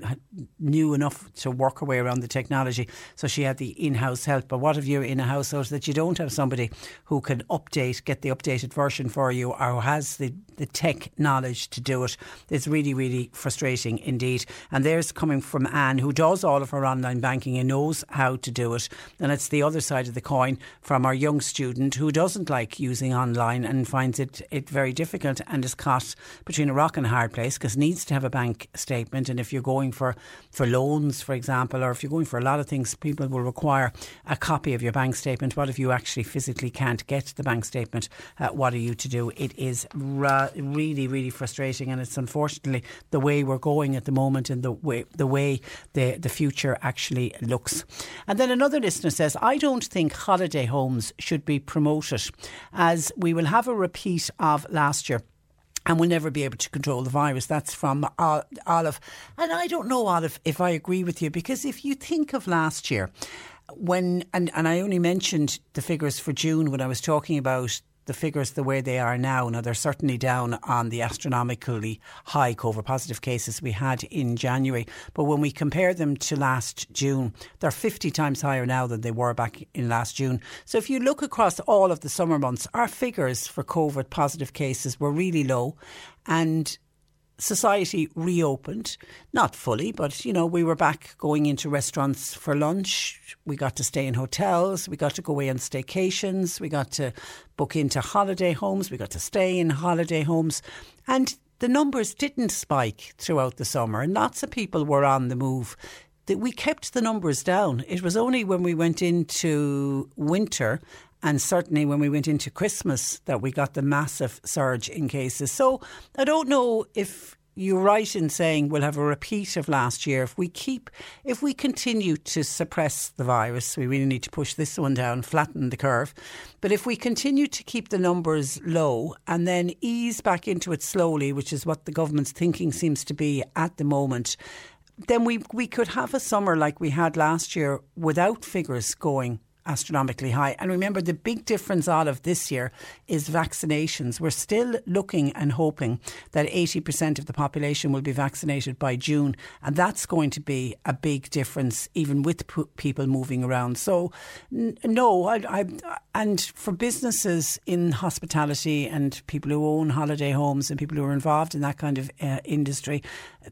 knew enough to work her way around the technology. So she had the in house help. But what if you're in a household that you don't have somebody who can update? Get the updated version for you or who has the, the tech knowledge to do it. It's really, really frustrating indeed. And there's coming from Anne, who does all of her online banking and knows how to do it. And it's the other side of the coin from our young student who doesn't like using online and finds it, it very difficult and is caught between a rock and a hard place because needs to have a bank statement. And if you're going for, for loans, for example, or if you're going for a lot of things, people will require a copy of your bank statement. What if you actually physically can't get the bank statement? Uh, what are you to do? It is ra- really, really frustrating, and it's unfortunately the way we're going at the moment and the way the way the the future actually looks. And then another listener says, I don't think holiday homes should be promoted, as we will have a repeat of last year and we'll never be able to control the virus. That's from Olive. And I don't know, Olive, if I agree with you, because if you think of last year, when, and, and I only mentioned the figures for June when I was talking about the figures the way they are now. Now, they're certainly down on the astronomically high COVID positive cases we had in January. But when we compare them to last June, they're 50 times higher now than they were back in last June. So if you look across all of the summer months, our figures for COVID positive cases were really low. And society reopened, not fully, but you know, we were back going into restaurants for lunch. We got to stay in hotels. We got to go away on staycations. We got to book into holiday homes. We got to stay in holiday homes. And the numbers didn't spike throughout the summer, and lots of people were on the move. That we kept the numbers down. It was only when we went into winter and certainly when we went into Christmas that we got the massive surge in cases. So I don't know if you're right in saying we'll have a repeat of last year. If we keep, if we continue to suppress the virus, we really need to push this one down, flatten the curve. But if we continue to keep the numbers low and then ease back into it slowly, which is what the government's thinking seems to be at the moment, then we we could have a summer like we had last year without figures going astronomically high. And remember, the big difference out of this year is vaccinations. We're still looking and hoping that 80% of the population will be vaccinated by June. And that's going to be a big difference, even with p- people moving around. So, n- no, I, I, and for businesses in hospitality and people who own holiday homes and people who are involved in that kind of uh, industry,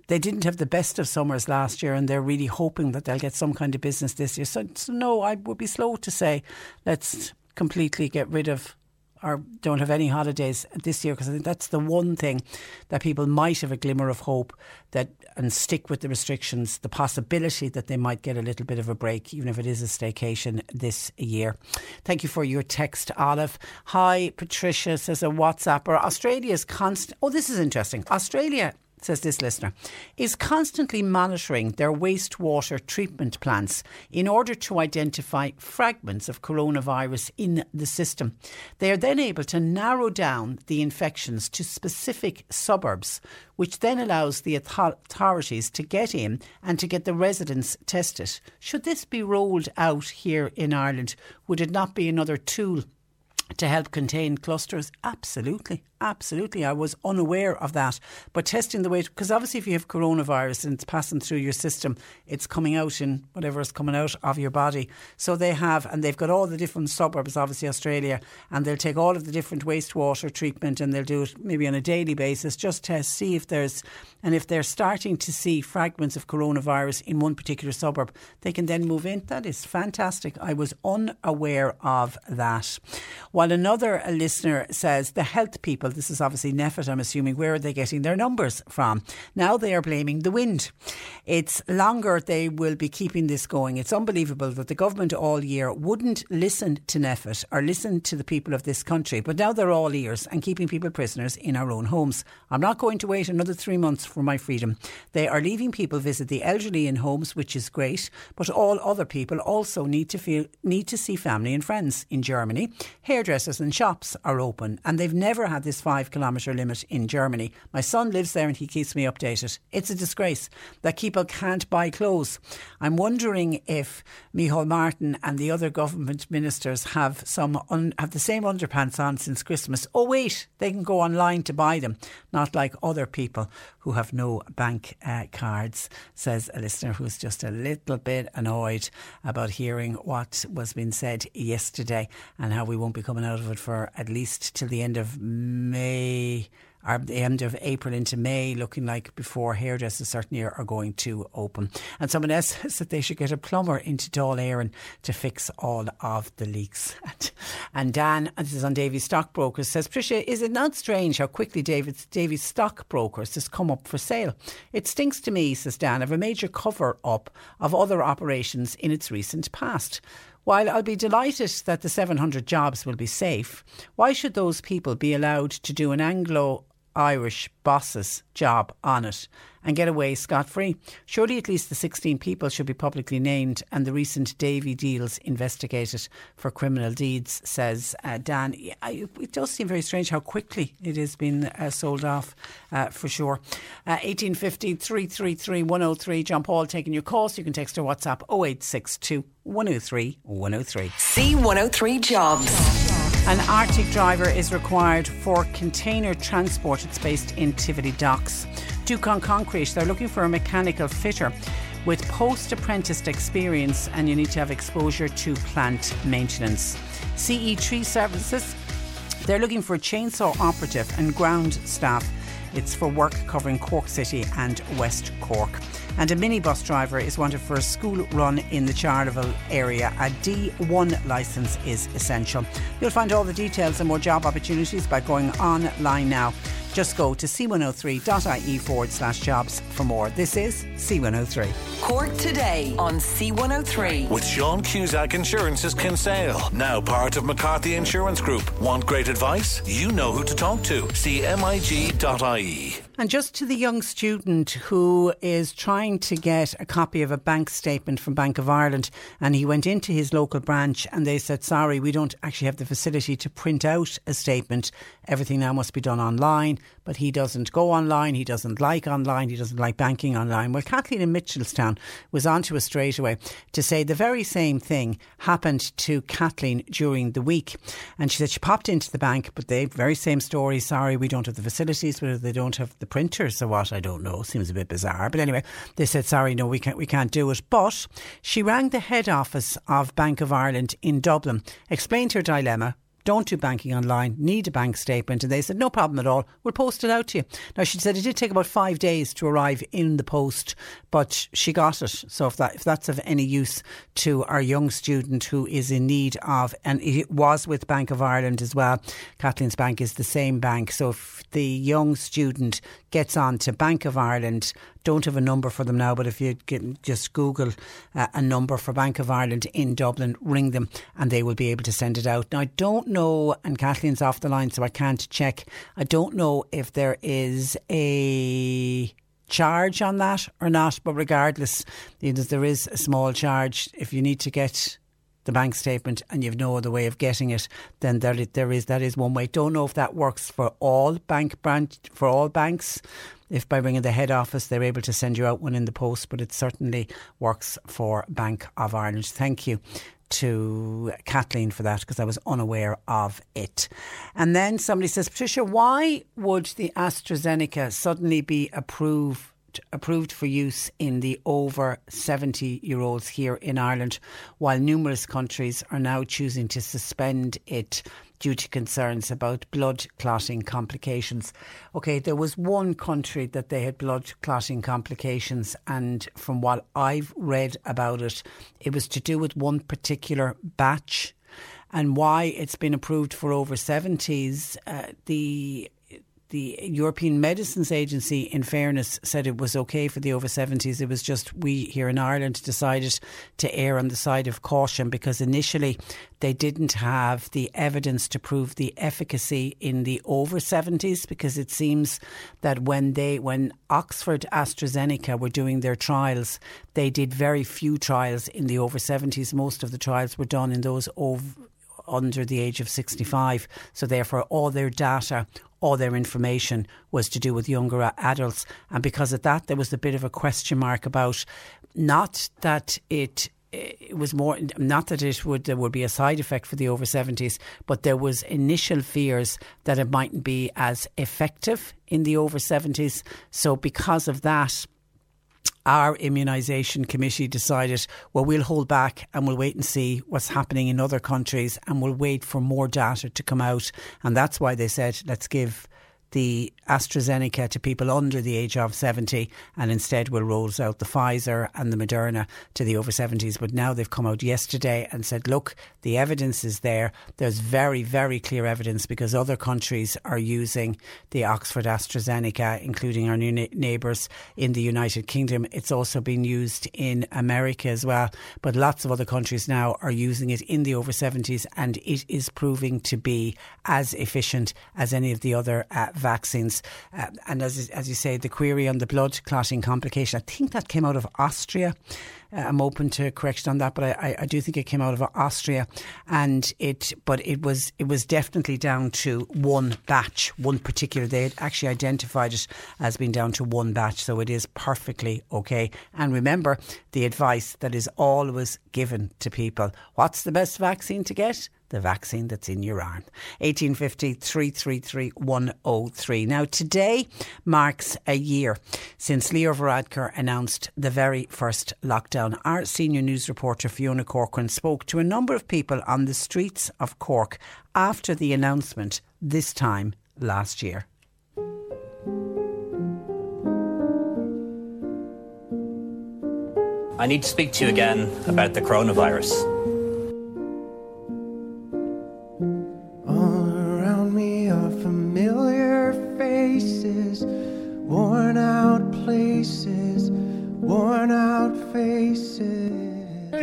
they didn't have the best of summers last year and they're really hoping that they'll get some kind of business this year. So, so no, I would be slow to say let's completely get rid of or don't have any holidays this year because I think that's the one thing that people might have a glimmer of hope that and stick with the restrictions, the possibility that they might get a little bit of a break, even if it is a staycation this year. Thank you for your text, Olive. Hi, Patricia says a WhatsApp or Australia's constant. Oh, this is interesting. Australia says this listener, is constantly monitoring their wastewater treatment plants in order to identify fragments of coronavirus in the system. They are then able to narrow down the infections to specific suburbs, which then allows the authorities to get in and to get the residents tested. Should this be rolled out here in Ireland, would it not be another tool to help contain clusters? Absolutely. Absolutely. I was unaware of that. But testing the weight, because obviously if you have coronavirus and it's passing through your system, it's coming out in whatever is coming out of your body. So they have, and they've got all the different suburbs, obviously Australia, and they'll take all of the different wastewater treatment and they'll do it maybe on a daily basis, just to see if there's, and if they're starting to see fragments of coronavirus in one particular suburb, they can then move in. That is fantastic. I was unaware of that. While another listener says the health people this is obviously NPHET, I'm assuming, where are they getting their numbers from? Now they are blaming the wind. It's longer they will be keeping this going. It's unbelievable that the government all year wouldn't listen to NPHET or listen to the people of this country, but now they're all ears and keeping people prisoners in our own homes. I'm not going to wait another three months for my freedom. They are leaving people visit the elderly in homes, which is great, but all other people also need to feel need to see family and friends. In Germany, hairdressers and shops are open, and they've never had this five kilometre limit in Germany. My son lives there and he keeps me updated. It's a disgrace that people can't buy clothes. I'm wondering if Micheál Martin and the other government ministers have some un- have the same underpants on since Christmas. Oh wait, they can go online to buy them, not like other people who have no bank uh, cards. Says a listener who's just a little bit annoyed about hearing what was being said yesterday and how we won't be coming out of it for at least till the end of May or the end of April into May, looking like before hairdressers certainly are, are going to open. And someone else *laughs* says that they should get a plumber into Dáil Éireann to fix all of the leaks. *laughs* and Dan, and this is on Davy's Stockbrokers, says, Patricia, is it not strange how quickly David's, Davy's Stockbrokers has come up for sale? It stinks to me, says Dan, of a major cover up of other operations in its recent past. While I'll be delighted that the 700 jobs will be safe, why should those people be allowed to do an Anglo Irish boss's job on it and get away scot free. Surely at least the 16 people should be publicly named and the recent Davy deals investigated for criminal deeds, says uh, Dan. It does seem very strange how quickly it has been uh, sold off, uh, for sure. 1850 333 103. John Paul taking your calls. You can text or WhatsApp 0862 103 103. C103 Jobs. An Arctic driver is required for container transport. It's based in Tivoli Docks. Dúchán Concrete, they're looking for a mechanical fitter with post apprenticed experience and you need to have exposure to plant maintenance. CE Tree Services, they're looking for a chainsaw operative and ground staff. It's for work covering Cork City and West Cork and a minibus driver is wanted for a school run in the Charleville area. A D1 licence is essential. You'll find all the details and more job opportunities by going online now. Just go to c103.ie forward slash jobs for more. This is C103. Cork today on C103. With Sean Cusack Insurance's Kinsale, now part of McCarthy Insurance Group. Want great advice? You know who to talk to. CMIG.ie. And just to the young student who is trying to get a copy of a bank statement from Bank of Ireland, and he went into his local branch and they said, Sorry, we don't actually have the facility to print out a statement. Everything now must be done online, but he doesn't go online, he doesn't like online, he doesn't like banking online. Well, Kathleen in Mitchelstown was on to us straight away to say the very same thing happened to Kathleen during the week. And she said she popped into the bank, but the very same story. Sorry, we don't have the facilities, whether they don't have the printers or what, I don't know. Seems a bit bizarre. But anyway, they said, sorry, no, we can't, we can't do it. But she rang the head office of Bank of Ireland in Dublin, explained her dilemma, don't do banking online, need a bank statement. And they said, no problem at all, we'll post it out to you. Now, she said it did take about five days to arrive in the post, but she got it. So if, that, if that's of any use to our young student who is in need of, and it was with Bank of Ireland as well, Kathleen's Bank is the same bank. So if the young student gets on to Bank of Ireland, don't have a number for them now, but if you just Google uh, a number for Bank of Ireland in Dublin, ring them and they will be able to send it out. Now, I don't know, and Kathleen's off the line, so I can't check. I don't know if there is a charge on that or not, but regardless, there is a small charge if you need to get the bank statement and you've no other way of getting it, then there, there is that is one way. Don't know if that works for all bank branch for all banks. If by ringing the head office they're able to send you out one in the post, but it certainly works for Bank of Ireland. Thank you to Kathleen for that because I was unaware of it. And then somebody says, Patricia, why would the AstraZeneca suddenly be approved approved for use in the over 70 year olds here in Ireland, while numerous countries are now choosing to suspend it due to concerns about blood clotting complications. Okay, there was one country that they had blood clotting complications, and from what I've read about it, it was to do with one particular batch. And why it's been approved for over 70s, uh, the the European Medicines Agency, in fairness, said it was okay for the over 70s. It was just we here in Ireland decided to err on the side of caution because initially they didn't have the evidence to prove the efficacy in the over 70s because it seems that when they when Oxford AstraZeneca were doing their trials, they did very few trials in the over 70s. Most of the trials were done in those over under the age of 65. So, therefore, all their data all their information was to do with younger adults. And because of that, there was a bit of a question mark about not that it it was more not that it would there would be a side effect for the over 70s but there was initial fears that it mightn't be as effective in the over 70s so because of that our immunisation committee decided, well, we'll hold back and we'll wait and see what's happening in other countries and we'll wait for more data to come out. And that's why they said, let's give the AstraZeneca to people under the age of 70 and instead will roll out the Pfizer and the Moderna to the over 70s. But now they've come out yesterday and said, look, the evidence is there. There's very, very clear evidence because other countries are using the Oxford AstraZeneca, including our new neighbours in the United Kingdom. It's also been used in America as well. But lots of other countries now are using it in the over 70s and it is proving to be as efficient as any of the other uh, vaccines. Uh, and as, as you say, the query on the blood clotting complication, I think that came out of Austria. Uh, I'm open to correction on that, but I, I, do think it came out of Austria, and it. But it was it was definitely down to one batch, one particular. They had actually identified it as being down to one batch, so it is perfectly okay. And remember the advice that is always given to people: What's the best vaccine to get? the vaccine that's in your arm. 1850 333 103. Now, today marks a year since Leo Varadkar announced the very first lockdown. Our senior news reporter Fiona Corcoran spoke to a number of people on the streets of Cork after the announcement this time last year. I need to speak to you again about the coronavirus.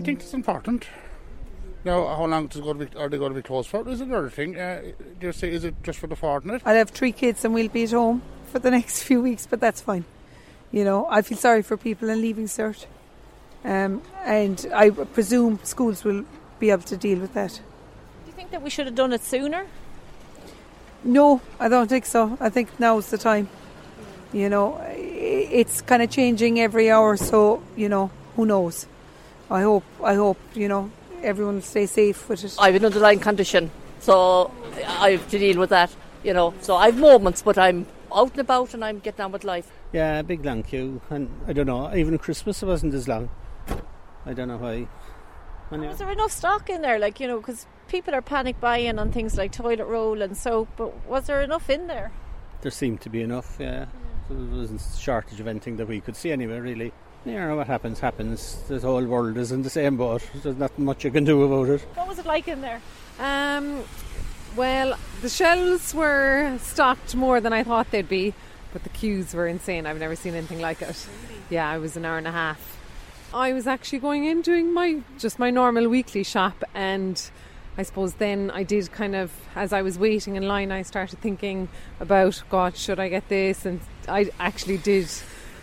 Think it's important. Now, how long is going to be, are they going to be closed for? Is another thing. Uh, do you say, is it just for the fortnight? i have three kids and we'll be at home for the *laughs* next few weeks, but that's fine. You know, I feel sorry for people in leaving cert. Um, and I presume schools will be able to deal with that. Do you think that we should have done it sooner? No, I don't think so. I think now's the time. You know, it's kind of changing every hour, so, you know, who knows? I hope, I hope, you know, everyone will stay safe with it. I have an underlying condition, so I have to deal with that, you know. So I have moments, but I'm out and about and I'm getting on with life. Yeah, big long queue, and I don't know, even Christmas it wasn't as long. I don't know why. Anyway. Was there enough stock in there, like, you know, because people are panic buying on things like toilet roll and soap, but was there enough in there? There seemed to be enough, yeah. There wasn't a shortage of anything that we could see anyway, really. You know what happens happens. The whole world is in the same boat. There's not much you can do about it. What was it like in there? Um, well the shelves were stocked more than I thought they'd be but the queues were insane. I've never seen anything like it. Yeah I was an hour and a half. I was actually going in doing my just my normal weekly shop and I suppose then I did kind of as I was waiting in line I started thinking about God should I get this and I actually did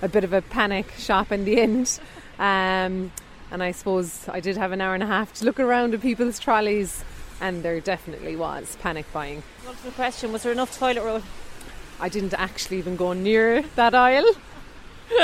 a bit of a panic shop in the end. Um, and I suppose I did have an hour and a half to look around at people's trolleys, and there definitely was panic buying. Question? Was there enough toilet roll? I didn't actually even go near that aisle. *laughs*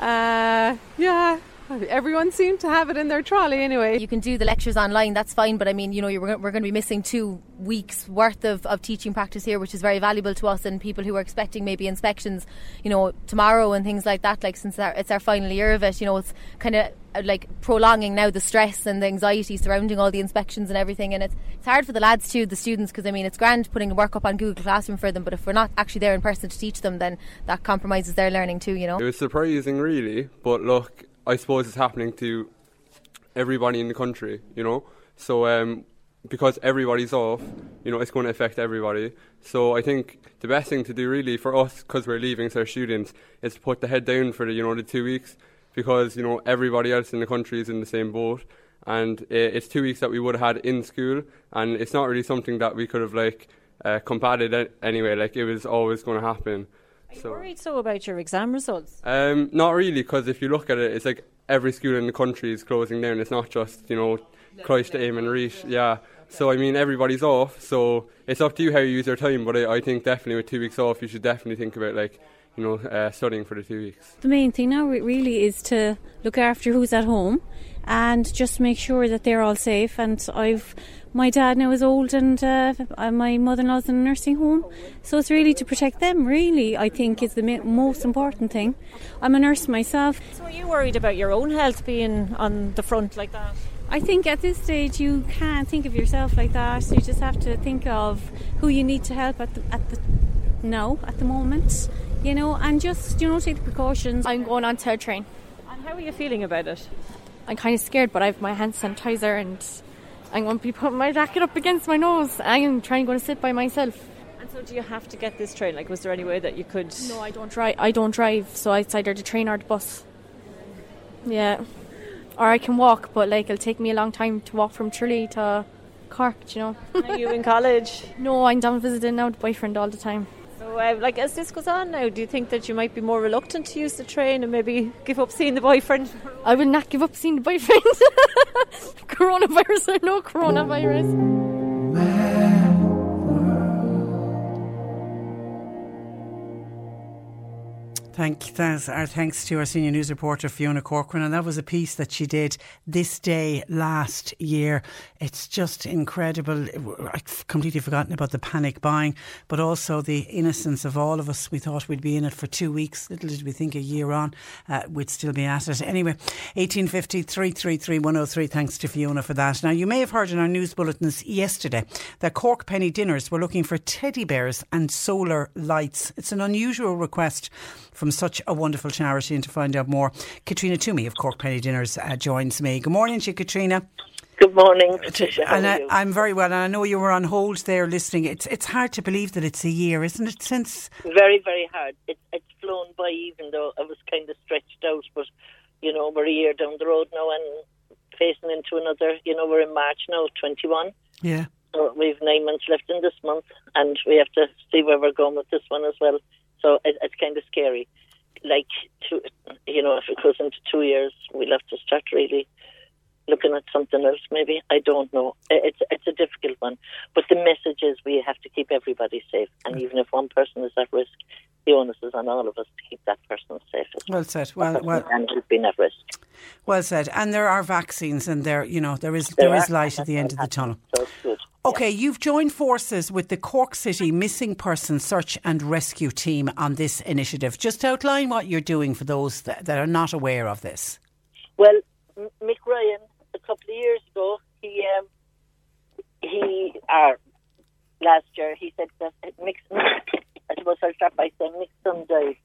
uh, yeah, *laughs* Everyone seemed to have it in their trolley anyway. You can do the lectures online, that's fine, but I mean, you know, we're, we're going to be missing two weeks worth of, of teaching practice here, which is very valuable to us and people who are expecting maybe inspections, you know, tomorrow and things like that. Like, since our, it's our final year of it, you know, it's kind of uh, like prolonging now the stress and the anxiety surrounding all the inspections and everything and it's, it's hard for the lads too the students because I mean it's grand putting work up on Google Classroom for them but if we're not actually there in person to teach them then that compromises their learning too you know it was surprising really but look I suppose it's happening to everybody in the country, you know. So um, because everybody's off, you know, it's going to affect everybody. So I think the best thing to do really for us, because we're leaving as our students, is to put the head down for the you know the two weeks, because you know everybody else in the country is in the same boat, and it's two weeks that we would have had in school, and it's not really something that we could have like uh, combated anyway. Like it was always going to happen. Are you so, worried so about your exam results? Um, not really, because if you look at it, it's like every school in the country is closing down. It's not just you know Christ, Aim, and Reach. Yeah. So I mean, everybody's off. So it's up to you how you use your time. But I, I think definitely with two weeks off, you should definitely think about like you know uh, studying for the two weeks. The main thing now really is to look after who's at home and just make sure that they're all safe. And I've my dad now is old and uh, my mother-in-law's in a nursing home so it's really to protect them really i think is the most important thing i'm a nurse myself so are you worried about your own health being on the front like that I think at this stage you can't think of yourself like that. You just have to think of who you need to help at the, at the now at the moment, you know, and just, you know, take the precautions. I'm going on to a train. And how are you feeling about it? I'm kind of scared, but I have my hand sanitizer and I'm going to be putting my jacket up against my nose. I'm trying going to sit by myself. And so, do you have to get this train? Like, was there any way that you could? No, I don't drive. I don't drive, so it's either the train or the bus. Yeah, or I can walk, but like it'll take me a long time to walk from Tralee to Cork. You know. are you in college? *laughs* No, I'm down visiting now with boyfriend all the time. So, uh, like, as this goes on now, do you think that you might be more reluctant to use the train and maybe give up seeing the boyfriend? I will not give up seeing the boyfriend. *laughs* coronavirus or no coronavirus. Thank thanks, our thanks to our senior news reporter Fiona Corcoran, and that was a piece that she did this day last year. It's just incredible. I've completely forgotten about the panic buying, but also the innocence of all of us. We thought we'd be in it for two weeks. Little did we think a year on uh, we'd still be at it. Anyway, eighteen fifty three three three one zero oh three. Thanks to Fiona for that. Now you may have heard in our news bulletins yesterday that Cork Penny Dinners were looking for teddy bears and solar lights. It's an unusual request from such a wonderful charity. And to find out more, Katrina Toomey of Cork Penny Dinners uh, joins me. Good morning to you, Katrina. Good morning, Patricia. and I, am very well. And I know you were on hold there listening. It's it's hard to believe that it's a year, isn't it? Since very very hard. It, it's flown by, even though I was kind of stretched out. But you know, we're a year down the road now, and facing into another. You know, we're in March now, 21. Yeah. So we've nine months left in this month, and we have to see where we're going with this one as well. So it, it's kind of scary. Like, two, you know, if it goes into two years, we'll have to start really looking at something else. Maybe I don't know. It's it's a difficult one, but the message is we have to keep everybody safe, and even if one person is at risk, the onus is on all of us to keep that person safe. Well said. Well, well, and been at risk. Well said. And there are vaccines, and there, you know, there is there, there is light at the end of the tunnel. So good. Okay, you've joined forces with the Cork City Missing Person Search and Rescue Team on this initiative. Just outline what you're doing for those that, that are not aware of this. Well, Mick Ryan, couple of years ago, he um, he uh, last year he said that Mick's I suppose I'll start by saying Mick's son died.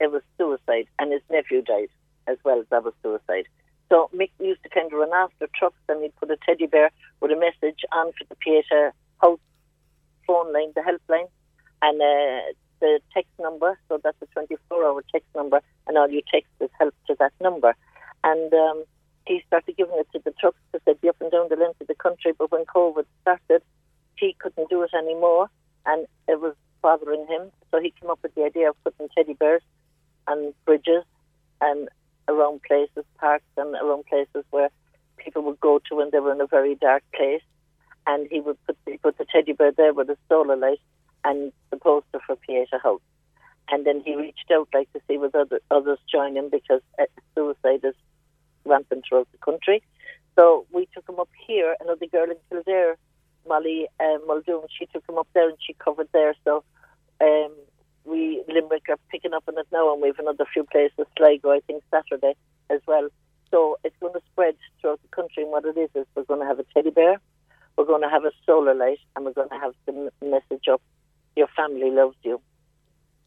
It was suicide, and his nephew died as well. That was suicide. So Mick used to kind of run after trucks and he'd put a teddy bear with a message on for the Pieta house phone line, the helpline, and uh, the text number. So that's a 24 hour text number, and all you text is help to that number. And um, he started giving it to the trucks to say, be up and down the length of the country. But when COVID started, he couldn't do it anymore, and it was bothering him. So he came up with the idea of putting teddy bears and bridges and around places, parks, and around places where people would go to when they were in a very dark place. And he would put, he put the teddy bear there with a solar light and the poster for Pieta House. And then he reached out like to see with other, others join him because uh, suicide is rampant throughout the country. So we took him up here. Another girl in Kildare, Molly uh, Muldoon, she took him up there and she covered there. So um, we Limerick are picking up on it now, and we have another few places, Sligo, I think Saturday as well. So it's going to spread throughout the country. And what it is is we're going to have a teddy bear, we're going to have a solar light, and we're going to have the message up: "Your family loves you,"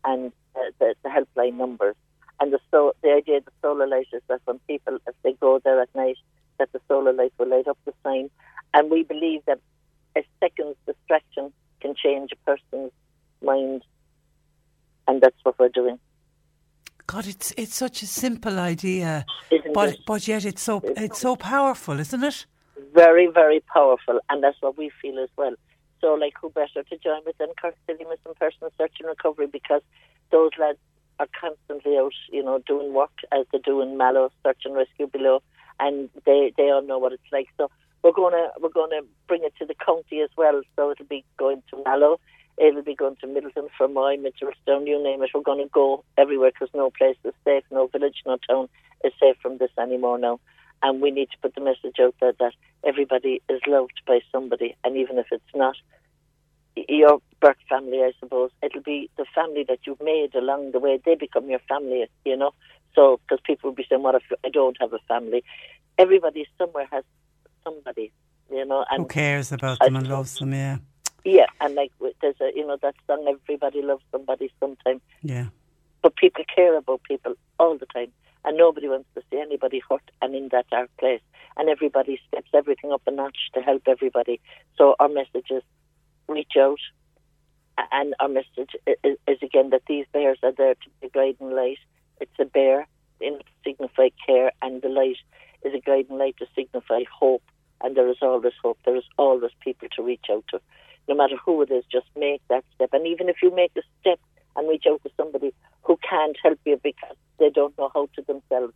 and uh, the, the helpline numbers. And the so the idea of the solar light is that when people, if they go there at night, that the solar light will light up the sign. And we believe that a second's distraction can change a person's mind and that's what we're doing. God, it's it's such a simple idea, isn't but it? but yet it's so it's so powerful, isn't it? Very very powerful, and that's what we feel as well. So, like, who better to join with than Cork City Missing Persons Search and Recovery because those lads are constantly out, you know, doing work as they do in Mallow Search and Rescue below, and they they all know what it's like. So we're gonna we're gonna bring it to the county as well. So it'll be going to Mallow It'll be going to Midleton, Fermoy, Mitchelstown, you name it. We're to go everywhere because no place is safe, no village, no town is safe from this anymore now. And we need to put the message out there that everybody is loved by somebody, and even if it's not your birth family, I suppose it'll be the family that you've made along the way. They become your family, you know. So, because people will be saying, "What if I don't have a family?" Everybody somewhere has somebody, you know. And Who cares about them and loves them? Yeah. Yeah, and like there's a you know that song, everybody loves somebody sometime. Yeah. But people care about people all the time, and nobody wants to see anybody hurt and in that dark place. And everybody steps everything up a notch to help everybody. So our message is reach out, and our message is, is again that these bears are there to be a guiding light. It's a bear in signify care, and the light is a guiding light to signify hope. And there is always hope. There is always people to reach out to. No matter who it is, just make that step. And even if you make the step and reach out to somebody who can't help you because they don't know how to themselves,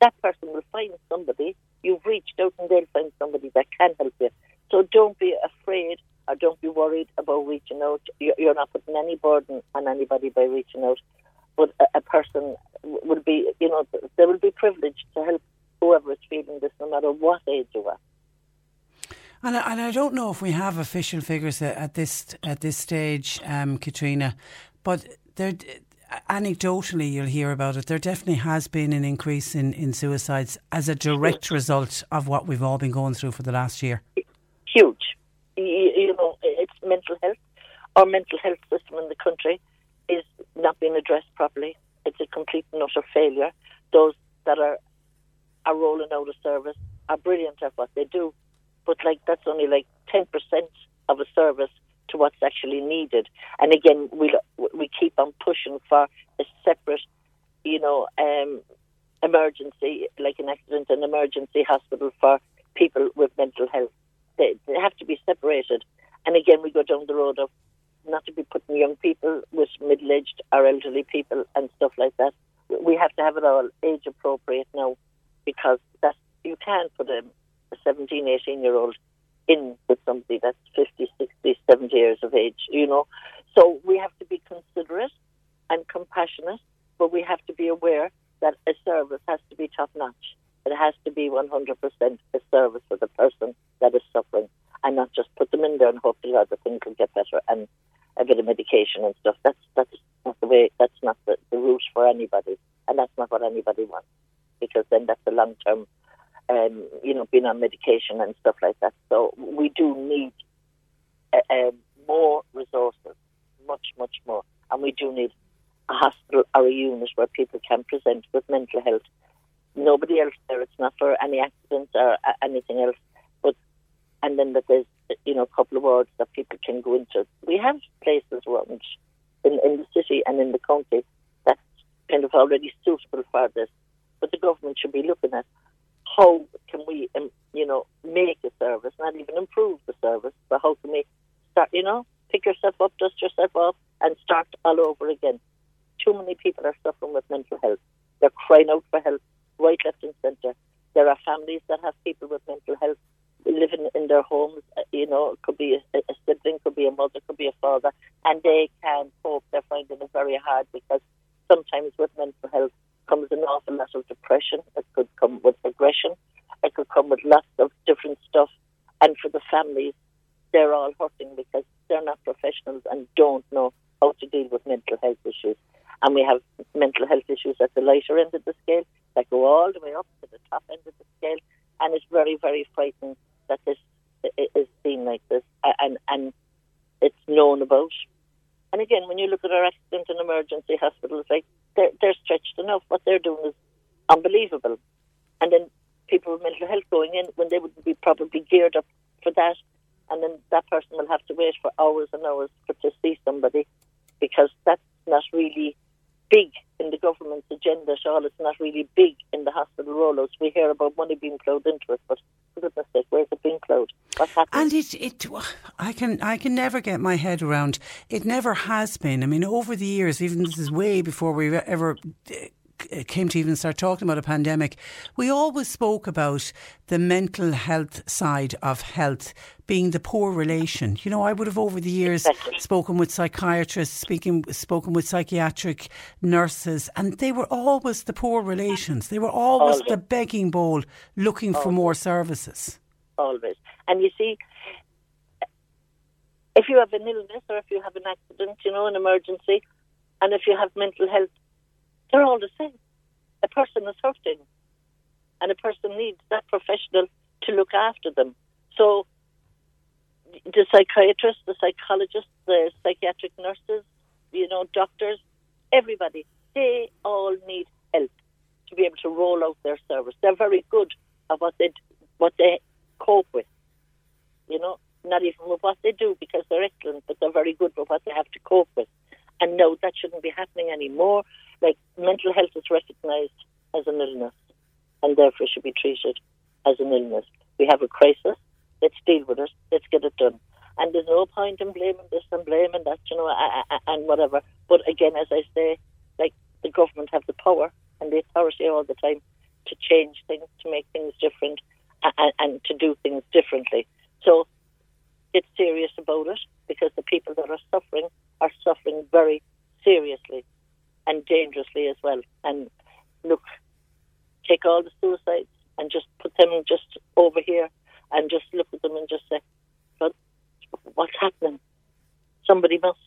that person will find somebody. You've reached out and they'll find somebody that can help you. So don't be afraid or don't be worried about reaching out. You- You're not putting any burden on anybody by reaching out. But a, person would be, you know, they will be privileged to help whoever is feeling this, no matter what age you are. And I, and I don't know if we have official figures at, at this at this stage, um, Katrina, but there anecdotally you'll hear about it. There definitely has been an increase in, in suicides as a direct result of what we've all been going through for the last year. huge. You, know, it's mental health. Our mental health system in the country is not being addressed properly. It's a complete and utter failure. Those that are are rolling out of service are brilliant at what they do, but like that's only like ten percent of a service to what's actually needed. And again, we we keep on pushing for a separate, you know, um, emergency, like an accident, an emergency hospital for people with mental health. They, they have to be separated. And again, we go down the road of not to be putting young people with middle-aged or elderly people and stuff like that. We have to have it all age appropriate now because that's, you can't put a, a 17, 18 year old in with somebody that's 50, 60, 70 years of age, you know. So we have to be considerate and compassionate, but we have to be aware that a service has to be top notch. It has to be 100% a service for the person that is suffering and not just put them in there and hope that things will get better and a bit of medication and stuff. That's that's not the way. That's not the, the route for anybody, and that's not what anybody wants because then that's a long term, um, you know, being on medication and stuff like that. So we do need uh, um, more resources, much much more, and we do need a hospital or a unit where people can present with mental health. Nobody else there. It's not for any accidents or anything else, but and then that there's you know a couple of wards that people can go into. We have places around in, in the city and in the county that's kind of already suitable for this, but the government should be looking at how can we um, you know make a service, not even improve the service, but how can we start you know pick yourself up, dust yourself off, and start all over again. Too many people are suffering with mental health. They're crying out for help, right, left, and centre. There are families that have people with mental health living in their homes. uh, You know, it could be a, a sibling, could be a mother, could be a father, and they can't cope. They're finding it very hard because sometimes with mental health comes an awful lot of depression. It could come with aggression. It could come with lots of different stuff. And for the families, they're all hurting because they're not professionals and don't know how to deal with mental health issues. And we have mental health issues at the lighter end of the scale that go all the way up to the top end of the scale. And it's very, very frightening that this is seen like this and, and it's known about. And again, when you look at our accident and emergency hospitals, like they're, they're stretched enough. What they're doing is unbelievable. And then people with mental health going in when they would be probably geared up for that, and then that person will have to wait for hours and hours for to see somebody because that's not really big in the government's agenda. It's not really big in the hospital rollouts. We hear about money being plowed into it, but for goodness sake, where's it being plowed? What's? And it, it, I can, I can never get my head around. It never has been. I mean, over the years, even this is way before we ever Uh, came to even start talking about a pandemic. We always spoke about the mental health side of health being the poor relation. You know, I would have over the years spoken with psychiatrists, speaking, spoken with psychiatric nurses, and they were always the poor relations. They were always Always. the begging bowl, looking for more services. always. And you see, if you have an illness or if you have an accident, you know, an emergency, and if you have mental health, they're all the same. A person is hurting, and a person needs that professional to look after them. So the psychiatrists, the psychologists, the psychiatric nurses, you know, doctors, everybody, they all need help to be able to roll out their service. They're very good at what they what they cope with. You know, not even with what they do because they're excellent, but they're very good with what they have to cope with. And no, that shouldn't be happening anymore. Like mental health is recognised as an illness, and therefore should be treated as an illness. We have a crisis. Let's deal with it. Let's get it done. And there's no point in blaming this and blaming that, you know, and whatever. But again, as I say, like the government have the power and the authority all the time to change things, to make things different, and, and to do things differently. So get serious about it because the people that are suffering are suffering very seriously and dangerously as well. And look, take all the suicides and just put them just over here and just look at them and just say, but what's happening? Somebody must,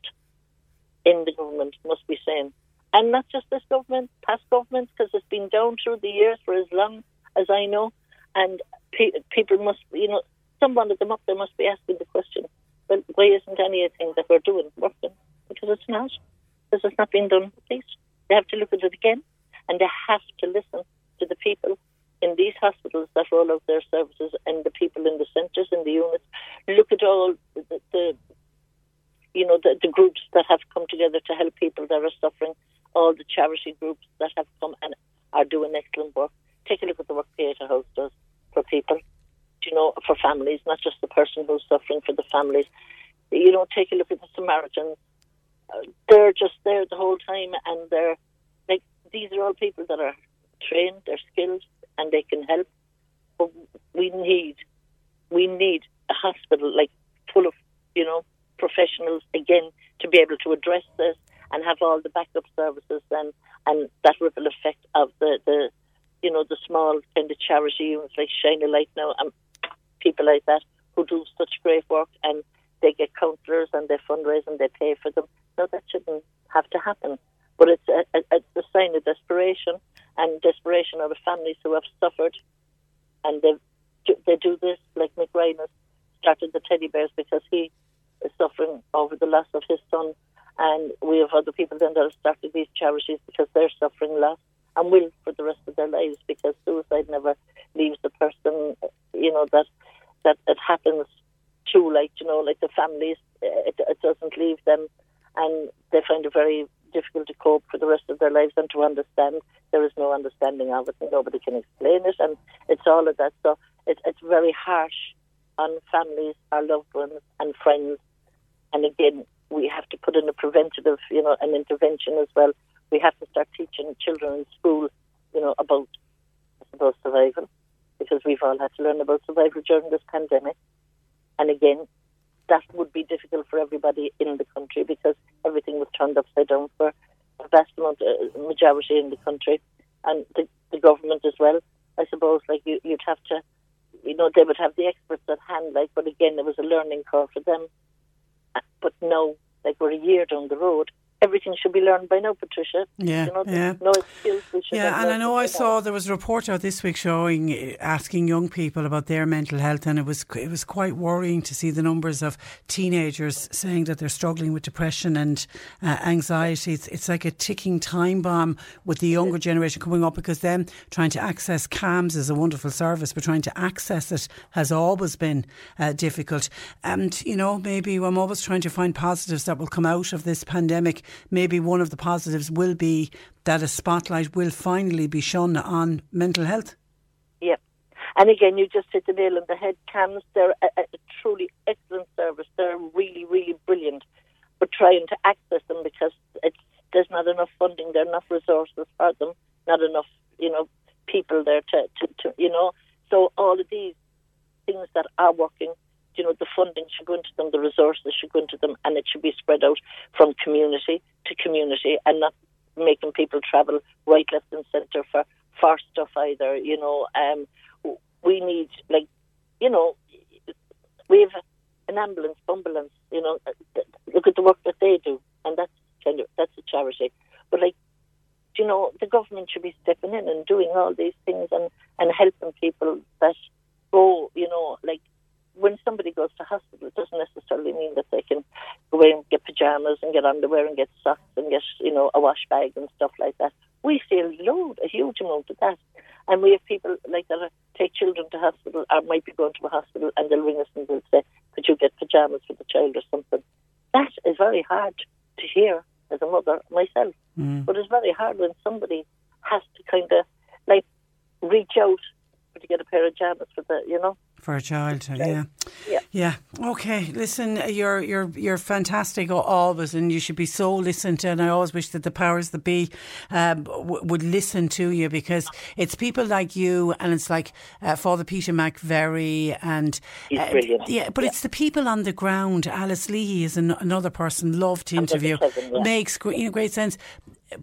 in the government, must be saying, and not just this government, past governments, because it's been down through the years for as long as I know, and pe- people must, you know, someone of them up there must be asking the question, well, why isn't anything that we're doing working? Because it's not. Because has not been done, please. They have to look at it again, and they have to listen to the people in these hospitals that roll out their services and the people in the centres and the units. Look at all the, the you know, the, the groups that have come together to help people that are suffering, all the charity groups that have come and are doing excellent work. Take a look at the work Pieta House does for people, you know, for families, not just the person who's suffering, for the families. You know, take a look at the Samaritans. They're just there the whole time, and they're like these are all people that are trained, they're skilled, and they can help. But we need, we need a hospital like full of, you know, professionals again to be able to address this and have all the backup services and and that ripple effect of the the you know the small kind of charity units like Shine a Light now and people like that who do such great work and they get counsellors and they fundraise and they pay for them. No, that shouldn't have to happen. But it's a, a, a sign of desperation and desperation of the families who have suffered and they they do this like has started the teddy bears because he is suffering over the loss of his son and we have other people then that have started these charities because they're suffering loss and will for the rest of their lives because suicide never leaves the person, you know, that that it happens to, like, you know, like the families, eh, it, it doesn't leave them and they find it very difficult to cope for the rest of their lives and to understand. There is no understanding of it and nobody can explain it and it's all of that. So it, it's very harsh on families, our loved ones and friends. And again, we have to put in a preventative, you know, an intervention as well. We have to start teaching children in school, you know, about, suppose, survival, because we've all had to learn about survival during this pandemic. And again, that would be difficult for everybody in the country because everything was turned upside down for a vast amount, uh, majority in the country, and the, the government as well. I suppose, like you, you'd have to, you know, they would have the experts at hand, like, but again, there was a learning curve for them. But no, like we're a year down the road, everything should be learned by now, Patricia. Yeah, you know, yeah. No skills. Yeah, and I know I saw there was a report out this week showing uh, asking young people about their mental health, and it was it was quite worrying to see the numbers of teenagers saying that they're struggling with depression and uh, anxiety. It's, it's like a ticking time bomb with the younger generation coming up because them trying to access CAMHS is a wonderful service, but trying to access it has always been uh, difficult. And you know, maybe I'm always trying to find positives that will come out of this pandemic. Maybe one of the positives will be that a spotlight will finally be shone on mental health. Yep. And again, you just hit the nail on the head. CAMHS, they're a, a truly excellent service. They're really, really brilliant. But trying to access them because it's, there's not enough funding, there are enough resources for them, not enough, you know, people there to, to, to you know. So all of these things that are working, you know, the funding should go into them, the resources should go into them, and it should be spread out from community to community and not making people travel right, left, and centre for for stuff either. You know, um, we need like, you know, we have an ambulance, ambulance. You know, look at the work that they do, and that's kind of that's a charity. But like, you know, the government should be stepping in and doing all these things and and helping people that go, you know, like when somebody goes to hospital, it doesn't necessarily mean that they can go in and get pajamas and get underwear and get socks and get, you know, a wash bag and stuff like that. We see a load, a huge amount of that. And we have people like that take children to hospital or might be going to a hospital and they'll ring us and they'll say, could you get pajamas for the child or something? That is very hard to hear as a mother myself. Mm. But it's very hard when somebody has to kind of like reach out to get a pair of pajamas for the, you know. For a child, yeah. Yeah. Yeah. Okay. Listen, you're you're you're fantastic always, and you should be so listened to. And I always wish that the powers that be um, w- would listen to you because it's people like you, and it's like uh, Father Peter McVerry, and He's uh, yeah. But it's the people on the ground. Alice Leahy is an, another person. Love to interview. Kevin, yeah. Makes you know, great sense.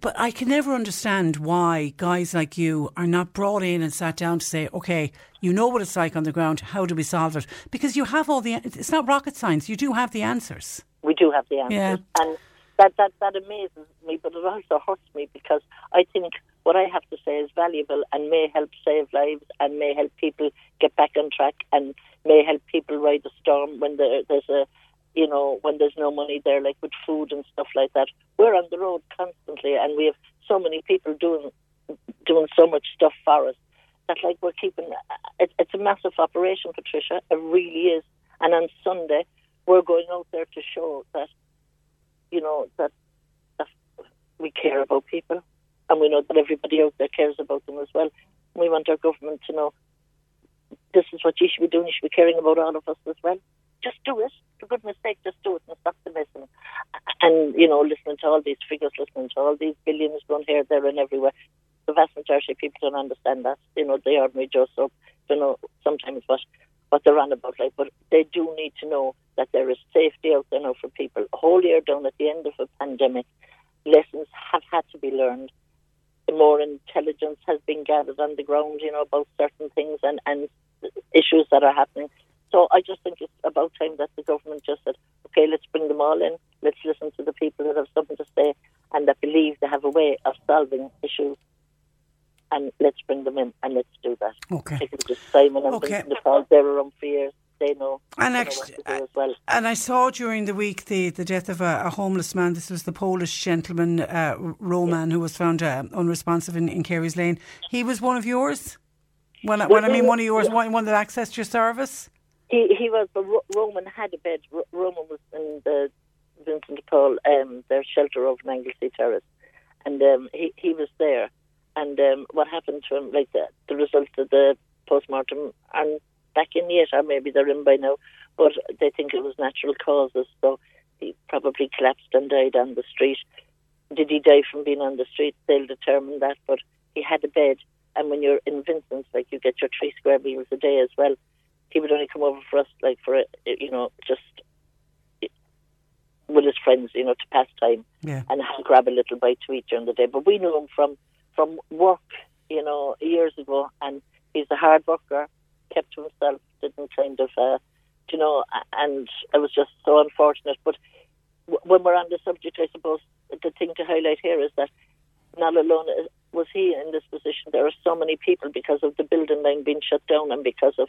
But I can never understand why guys like you are not brought in and sat down to say, okay, you know what it's like on the ground. How do we solve it? Because you have all the. It's not rocket science. You do have the answers. We do have the answers. Yeah. And that, that, that amazes me, but it also hurts me because I think what I have to say is valuable and may help save lives and may help people get back on track and may help people ride the storm when there, there's a, you know, when there's no money there, like with food and stuff like that. We're on the road constantly and we have so many people doing doing so much stuff for us that like we're keeping it, it's a massive operation, Patricia. It really is. And on Sunday, we're going out there to show that, you know, that, that we care about people, and we know that everybody out there cares about them as well. We want our government to know this is what you should be doing. You should be caring about all of us as well. Just do it. For goodness sake, just do it and stop the messing. And, you know, listening to all these figures, listening to all these billions going here, there, and everywhere the vast majority of people don't understand that. You know, the ordinary Joe so don't know sometimes what what they're on about. Like, but they do need to know that there is safety out there now for people. A whole year down at the end of a pandemic, lessons have had to be learned. More intelligence has been gathered on the ground, you know, about certain things and and issues that are happening. So I just think it's about time that the government just said, okay, let's bring them all in. Let's listen to the people that have something to say and that believe they have a way of solving issues and let's bring them in and let's do that. Okay. Take them to Simon and Okay. Vincent Paul. They're around for years. They know. And actually, what to do as well. And I saw during the week the, the death of a, a homeless man. This was the Polish gentleman, uh, Roman, who was found uh, unresponsive in, in Carey's Lane. He was one of yours? When, I- I mean one of yours, yeah. one, one that accessed your service? He he was, Roman had a bed. Roman was in the Vincent de Paul, um, their shelter over in Anglesey Terrace, and um, he he was there. And um, what happened to him, like the the result of the postmortem, and back in yet, or maybe they're in by now, but they think it was natural causes. So he probably collapsed and died on the street. Did he die from being on the street? They'll determine that. But he had a bed, and when you're in Vincent's, like you get your three square meals a day as well. He would only come over for us, like for a, you know, just with his friends, you know, to pass time Yeah. and grab a little bite to eat during the day. But we knew him from from work, you know, years ago, and he's a hard worker, kept to himself, didn't kind of, uh, you know, and it was just so unfortunate. But w- when we're on the subject, I suppose the thing to highlight here is that not alone is- was he in this position. There are so many people because of the building line being shut down and because of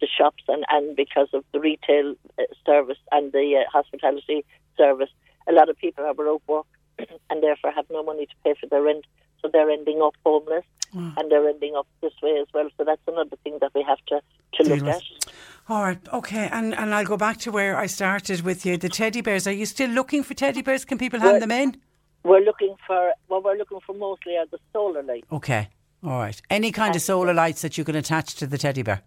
the shops and, and because of the retail uh, service and the uh, hospitality service. A lot of people are out work and therefore have no money to pay for their rent. So they're ending up homeless and they're ending up this way as well. So that's another thing that we have to, to Deal look with. at. All right, okay, and, and I'll go back to where I started with you. The teddy bears. Are you still looking for teddy bears? Can people hand Well- them in? We're looking for what we're looking for mostly are the solar lights. Okay, all right. Any kind of solar lights that you can attach to the teddy bear.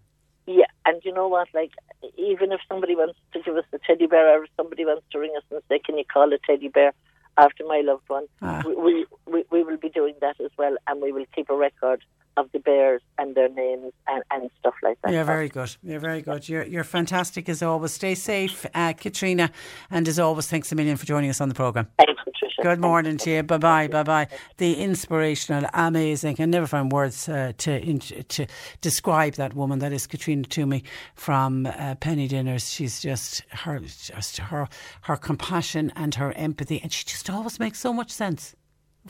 Yeah, and you know what? Like, even if somebody wants to give us a teddy bear, or if somebody wants to ring us and say, "Can you call a teddy bear after my loved one?" Ah. We, we, we we will be doing that as well, and we will keep a record of the bears and their names and, and stuff like that. Yeah, very good. You're very good. You're you're fantastic as always. Stay safe, uh, Katrina, and as always, thanks a million for joining us on the program. Thanks, Patricia. Good morning to you. Bye bye. Bye bye. The inspirational, amazing. I can never find words uh, to in, to describe that woman. That is Katrina Toomey from uh, Penny Dinners. She's just her, just her, her compassion and her empathy, and she just always makes so much sense.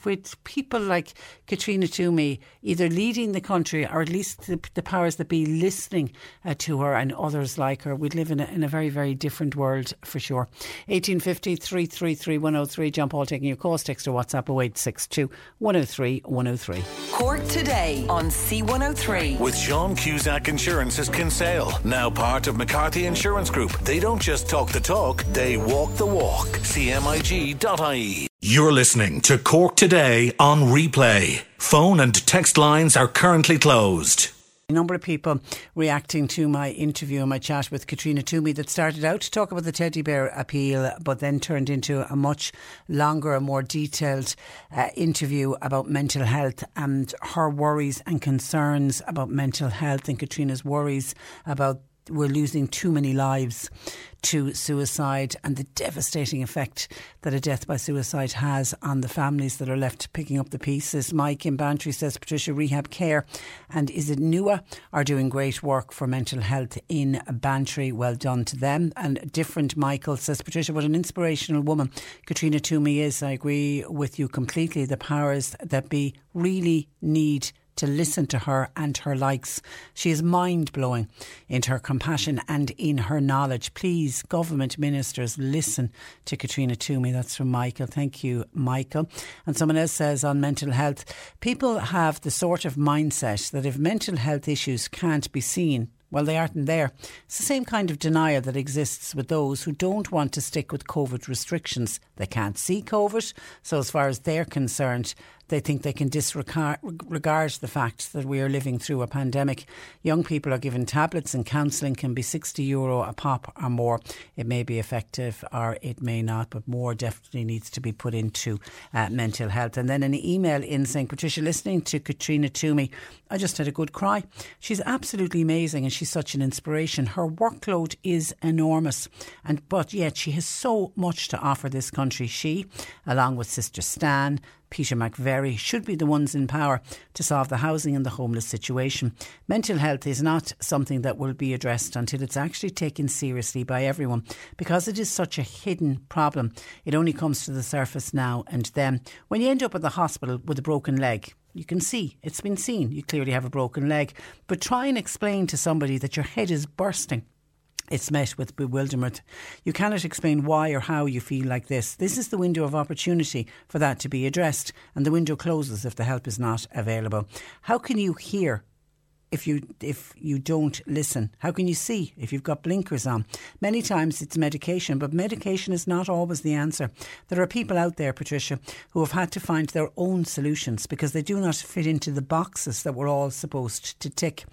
With people like Katrina Toomey either leading the country or at least the, the powers that be listening uh, to her and others like her, we'd live in a, in a very, very different world for sure. 1850 333 103. John Paul taking your calls. Text or WhatsApp 0862 103 103. Cork today on C103. With Sean Cusack Insurance's Kinsale, now part of McCarthy Insurance Group. They don't just talk the talk, they walk the walk. CMIG.ie. You're listening to Cork Today on replay. Phone and text lines are currently closed. A number of people reacting to my interview and my chat with Katrina Toomey that started out to talk about the teddy bear appeal, but then turned into a much longer and more detailed uh, interview about mental health and her worries and concerns about mental health and Katrina's worries about we're losing too many lives to suicide and the devastating effect that a death by suicide has on the families that are left picking up the pieces. Mike in Bantry says Patricia Rehab Care and is it NUA are doing great work for mental health in Bantry. Well done to them. And different Michael says Patricia, what an inspirational woman Katrina Toomey is. I agree with you completely. The powers that be really need to listen to her and her likes. She is mind blowing in her compassion and in her knowledge. Please, government ministers, listen to Katrina Toomey. That's from Michael. Thank you, Michael. And someone else says on mental health, people have the sort of mindset that if mental health issues can't be seen, well, they aren't there. It's the same kind of denial that exists with those who don't want to stick with COVID restrictions. They can't see COVID, so as far as they're concerned, they think they can disregard the fact that we are living through a pandemic. Young people are given tablets and counselling can be 60 euro a pop or more. It may be effective or it may not, but more definitely needs to be put into uh, mental health. And then an email in saying, Patricia, listening to Katrina Toomey, I just had a good cry. She's absolutely amazing and she's such an inspiration. Her workload is enormous, and but yet she has so much to offer this country. She, along with Sister Stan, Peter McVerry should be the ones in power to solve the housing and the homeless situation. Mental health is not something that will be addressed until it's actually taken seriously by everyone because it is such a hidden problem. It only comes to the surface now and then. When you end up at the hospital with a broken leg, you can see it's been seen. You clearly have a broken leg. But try and explain to somebody that your head is bursting it's met with bewilderment. You cannot explain why or how you feel like this. This is the window of opportunity for that to be addressed, and the window closes if the help is not available. How can you hear if you if you don't listen? How can you see if you've got blinkers on? Many times it's medication, but medication is not always the answer. There are people out there, Patricia, who have had to find their own solutions because they do not fit into the boxes that we're all supposed to tick.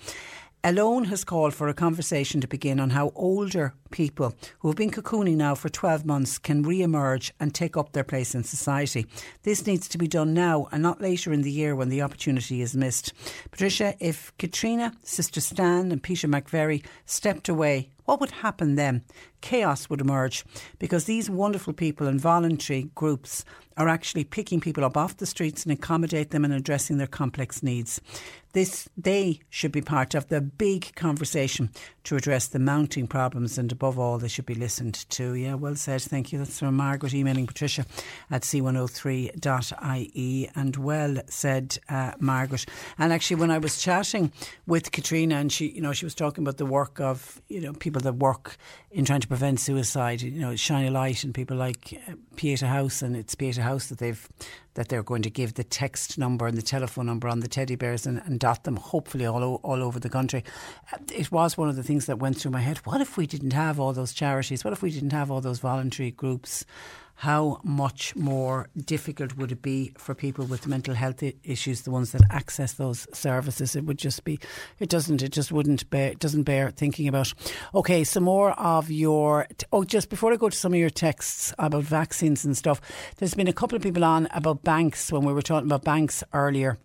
Alone has called for a conversation to begin on how older people who have been cocooning now for 12 months can re emerge and take up their place in society. This needs to be done now and not later in the year when the opportunity is missed. Patricia, if Katrina, Sister Stan, and Peter McVerry stepped away, what would happen then? Chaos would emerge because these wonderful people and voluntary groups are actually picking people up off the streets and accommodate them and addressing their complex needs. This they should be part of the big conversation to address the mounting problems and above all they should be listened to. Yeah, well said. Thank you. That's from Margaret emailing Patricia at c103.ie and well said uh, Margaret. And actually when I was chatting with Katrina and she you know she was talking about the work of you know people that work in trying to prevent suicide, you know, shine a light and people like uh, Pieta House and it's Pieta House that they've that they're going to give the text number and the telephone number on the teddy bears and, and dot them hopefully all, o- all over the country. Uh, it was one of the things that went through my head. What if we didn't have all those charities? What if we didn't have all those voluntary groups? How much more difficult would it be for people with mental health issues, the ones that access those services? It would just be, it doesn't, it just wouldn't bear, it doesn't bear thinking about. Okay, some more of your, oh, just before I go to some of your texts about vaccines and stuff, there's been a couple of people on about banks when we were talking about banks earlier.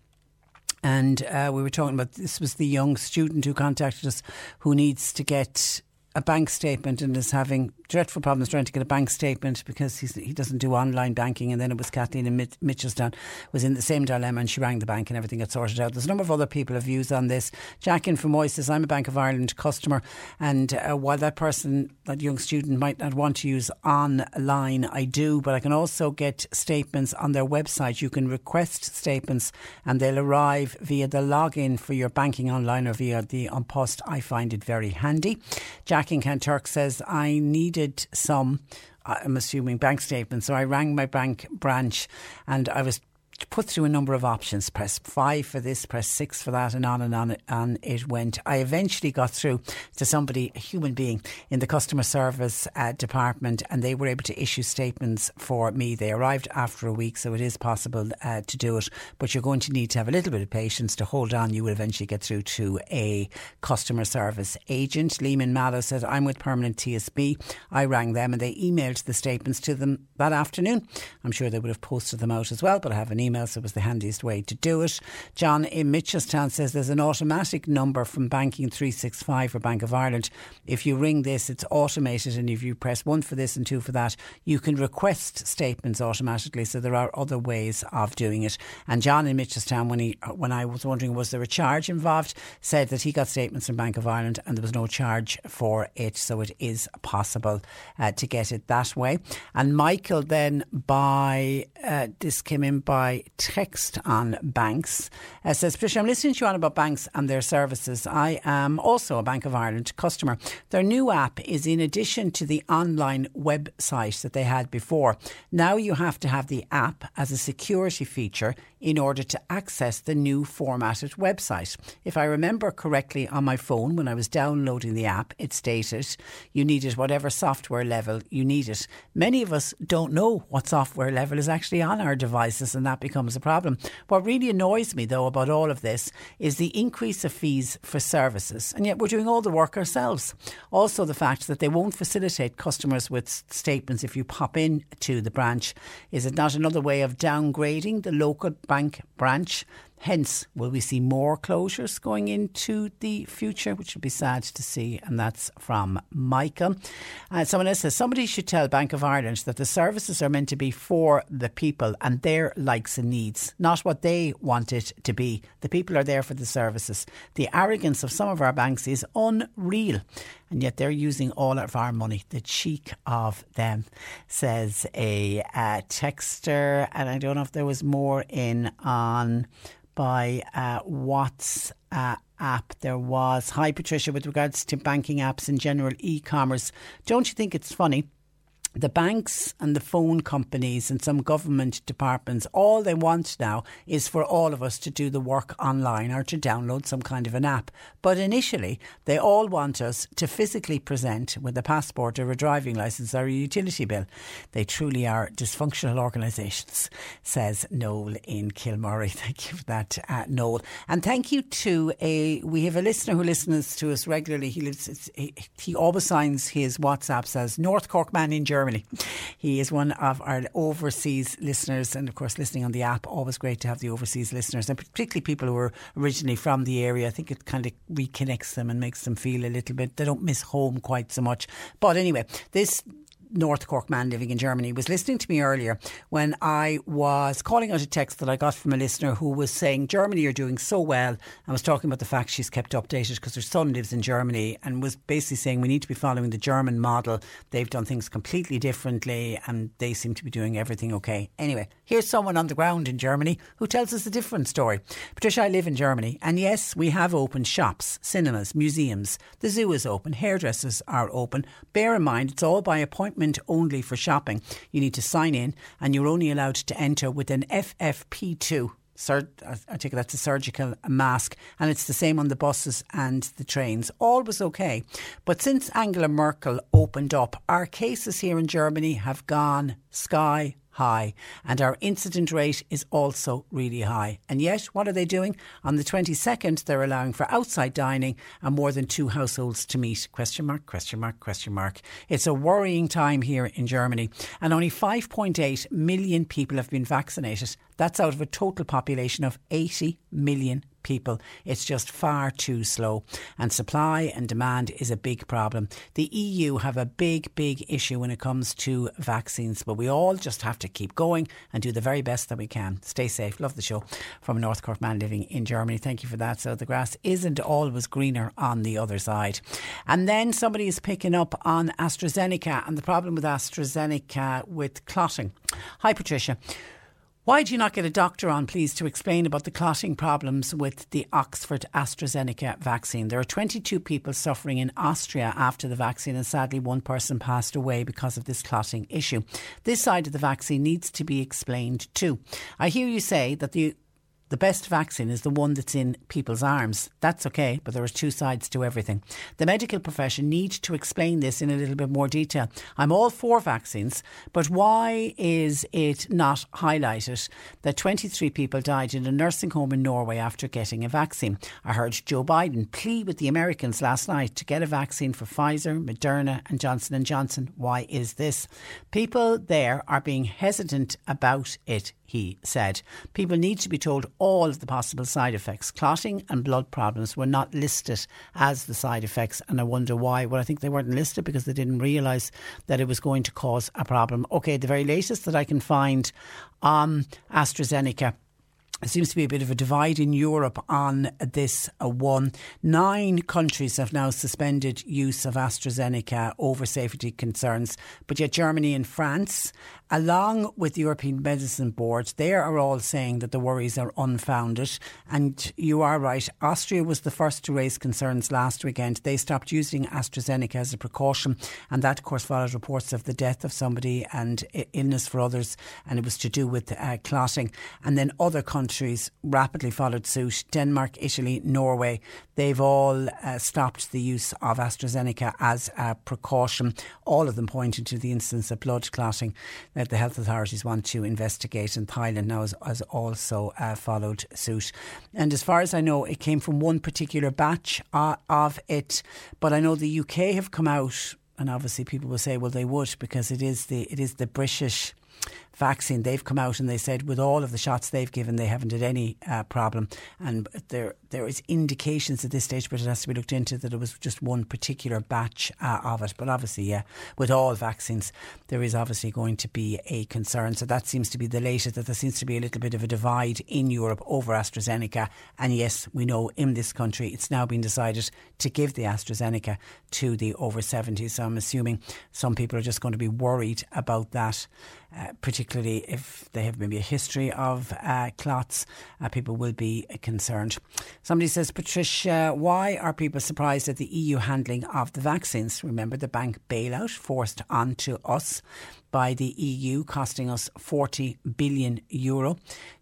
And uh, we were talking about this was the young student who contacted us who needs to get a bank statement and is having dreadful problems trying to get a bank statement because he doesn't do online banking. And then it was Kathleen in Mitchelstown was in the same dilemma and she rang the bank and everything got sorted out. There's a number of other people have views on this. Jack in Fermoy says, I'm a Bank of Ireland customer. And uh, while that person, that young student might not want to use online, I do. But I can also get statements on their website. You can request statements and they'll arrive via the login for your banking online or via the on Post. I find it very handy. Jack in Kanturk says, I needed some I'm assuming bank statements. So I rang my bank branch and I was put through a number of options. Press five for this, press six for that, and on and on and it went. I eventually got through to somebody, a human being, in the customer service uh, department, and they were able to issue statements for me. They arrived after a week, so it is possible uh, to do it, but you're going to need to have a little bit of patience to hold on. You will eventually get through to a customer service agent. Liam in Mallow said, I'm with Permanent TSB. I rang them and they emailed the statements to them that afternoon. I'm sure they would have posted them out as well, but I have an email email, so it was the handiest way to do it. John in Mitchelstown says there's an automatic number from Banking 365 for Bank of Ireland. If you ring this, it's automated, and if you press one for this and two for that, you can request statements automatically. So there are other ways of doing it. And John in Mitchelstown, when he when I was wondering was there a charge involved, said that he got statements from Bank of Ireland and there was no charge for it. So it is possible uh, to get it that way. And Michael then by uh, this came in by text on banks. Uh, says, Patricia, I'm listening to you on about banks and their services. I am also a Bank of Ireland customer. Their new app is in addition to the online website that they had before. Now you have to have the app as a security feature in order to access the new formatted website. If I remember correctly on my phone when I was downloading the app, it stated you needed whatever software level you needed. Many of us don't know what software level is actually on our devices, and that becomes a problem. What really annoys me, though, about all of this is the increase of fees for services, and yet we're doing all the work ourselves. Also, the fact that they won't facilitate customers with statements if you pop in to the branch. Is it not another way of downgrading the local bank branch. Hence, will we see more closures going into the future, which would be sad to see? And that's from Michael. Uh, someone else says somebody should tell Bank of Ireland that the services are meant to be for the people and their likes and needs, not what they want it to be. The people are there for the services. The arrogance of some of our banks is unreal and yet they're using all of our money. The cheek of them, says a uh, texter. And I don't know if there was more in on by uh. Uh, app there was. Hi, Patricia, with regards to banking apps in general, e commerce, don't you think it's funny? The banks and the phone companies and some government departments, all they want now is for all of us to do the work online or to download some kind of an app. But initially, they all want us to physically present with a passport or a driving licence or a utility bill. They truly are dysfunctional organisations, says Noel in Kilmurry. *laughs* Thank you for that, uh, Noel. And thank you to a, we have a listener who listens to us regularly. He lives, he, he always signs his WhatsApp as North Cork man in Germany. Germany. He is one of our overseas listeners, and of course, listening on the app, always great to have the overseas listeners, and particularly people who are originally from the area. I think it kind of reconnects them and makes them feel a little bit, they don't miss home quite so much. But anyway, this North Cork man living in Germany was listening to me earlier when I was calling out a text that I got from a listener who was saying Germany are doing so well and was talking about the fact she's kept updated because her son lives in Germany and was basically saying we need to be following the German model. They've done things completely differently and they seem to be doing everything okay. Anyway, here's someone on the ground in Germany who tells us a different story. Patricia, I live in Germany and yes, we have opened shops, cinemas, museums. The zoo is open, hairdressers are open. Bear in mind, it's all by appointment only for shopping. You need to sign in and you're only allowed to enter with an FFP2 Sur- I take it that's a surgical mask, and it's the same on the buses and the trains. All was okay. But since Angela Merkel opened up, our cases here in Germany have gone sky high, and our incident rate is also really high. And yet, what are they doing? On the 22nd, they're allowing for outside dining and more than two households to meet. Question mark, question mark, question mark. It's a worrying time here in Germany, and only 5.8 million people have been vaccinated. That's out of a total population of 80 million people. It's just far too slow. And supply and demand is a big problem. The EU have a big, big issue when it comes to vaccines, but we all just have to keep going and do the very best that we can. Stay safe. Love the show from a North Cork man living in Germany. Thank you for that. So the grass isn't always greener on the other side. And then somebody is picking up on AstraZeneca and the problem with AstraZeneca with clotting. Hi, Patricia. Why do you not get a doctor on, please, to explain about the clotting problems with the Oxford AstraZeneca vaccine? There are 22 people suffering in Austria after the vaccine, and sadly, one person passed away because of this clotting issue. This side of the vaccine needs to be explained too. I hear you say that the the best vaccine is the one that's in people's arms. That's okay, but there are two sides to everything. The medical profession need to explain this in a little bit more detail. I'm all for vaccines, but why is it not highlighted that 23 people died in a nursing home in Norway after getting a vaccine? I heard Joe Biden plead with the Americans last night to get a vaccine for Pfizer, Moderna and Johnson and Johnson. Why is this? People there are being hesitant about it he said. People need to be told all of the possible side effects. Clotting and blood problems were not listed as the side effects, and I wonder why. Well, I think they weren't listed because they didn't realise that it was going to cause a problem. Okay, the very latest that I can find on AstraZeneca there seems to be a bit of a divide in Europe on this uh, one. Nine countries have now suspended use of AstraZeneca over safety concerns, but yet Germany and France along with the European Medicine Board, they are all saying that the worries are unfounded. And you are right. Austria was the first to raise concerns last weekend. They stopped using AstraZeneca as a precaution. And that, of course, followed reports of the death of somebody and illness for others. And it was to do with uh, clotting. And then other countries rapidly followed suit Denmark, Italy, Norway. They've all uh, stopped the use of AstraZeneca as a precaution, all of them pointing to the instance of blood clotting that the health authorities want to investigate, and Thailand now has, has also uh, followed suit. And as far as I know, it came from one particular batch uh, of it, but I know the UK have come out, and obviously people will say, well, they would because it is the it is the British vaccine, they've come out and they said with all of the shots they've given, they haven't had any uh, problem. And there there is indications at this stage, but it has to be looked into that it was just one particular batch uh, of it. But obviously, yeah, with all vaccines, there is obviously going to be a concern. So that seems to be the latest. That there seems to be a little bit of a divide in Europe over AstraZeneca. And yes, we know in this country it's now been decided to give the AstraZeneca to the over 70s. So I'm assuming some people are just going to be worried about that. Uh, particularly if they have maybe a history of uh, clots, uh, people will be concerned. Somebody says, Patricia, why are people surprised at the EU handling of the vaccines? Remember the bank bailout forced onto us by the EU, costing us 40 billion euro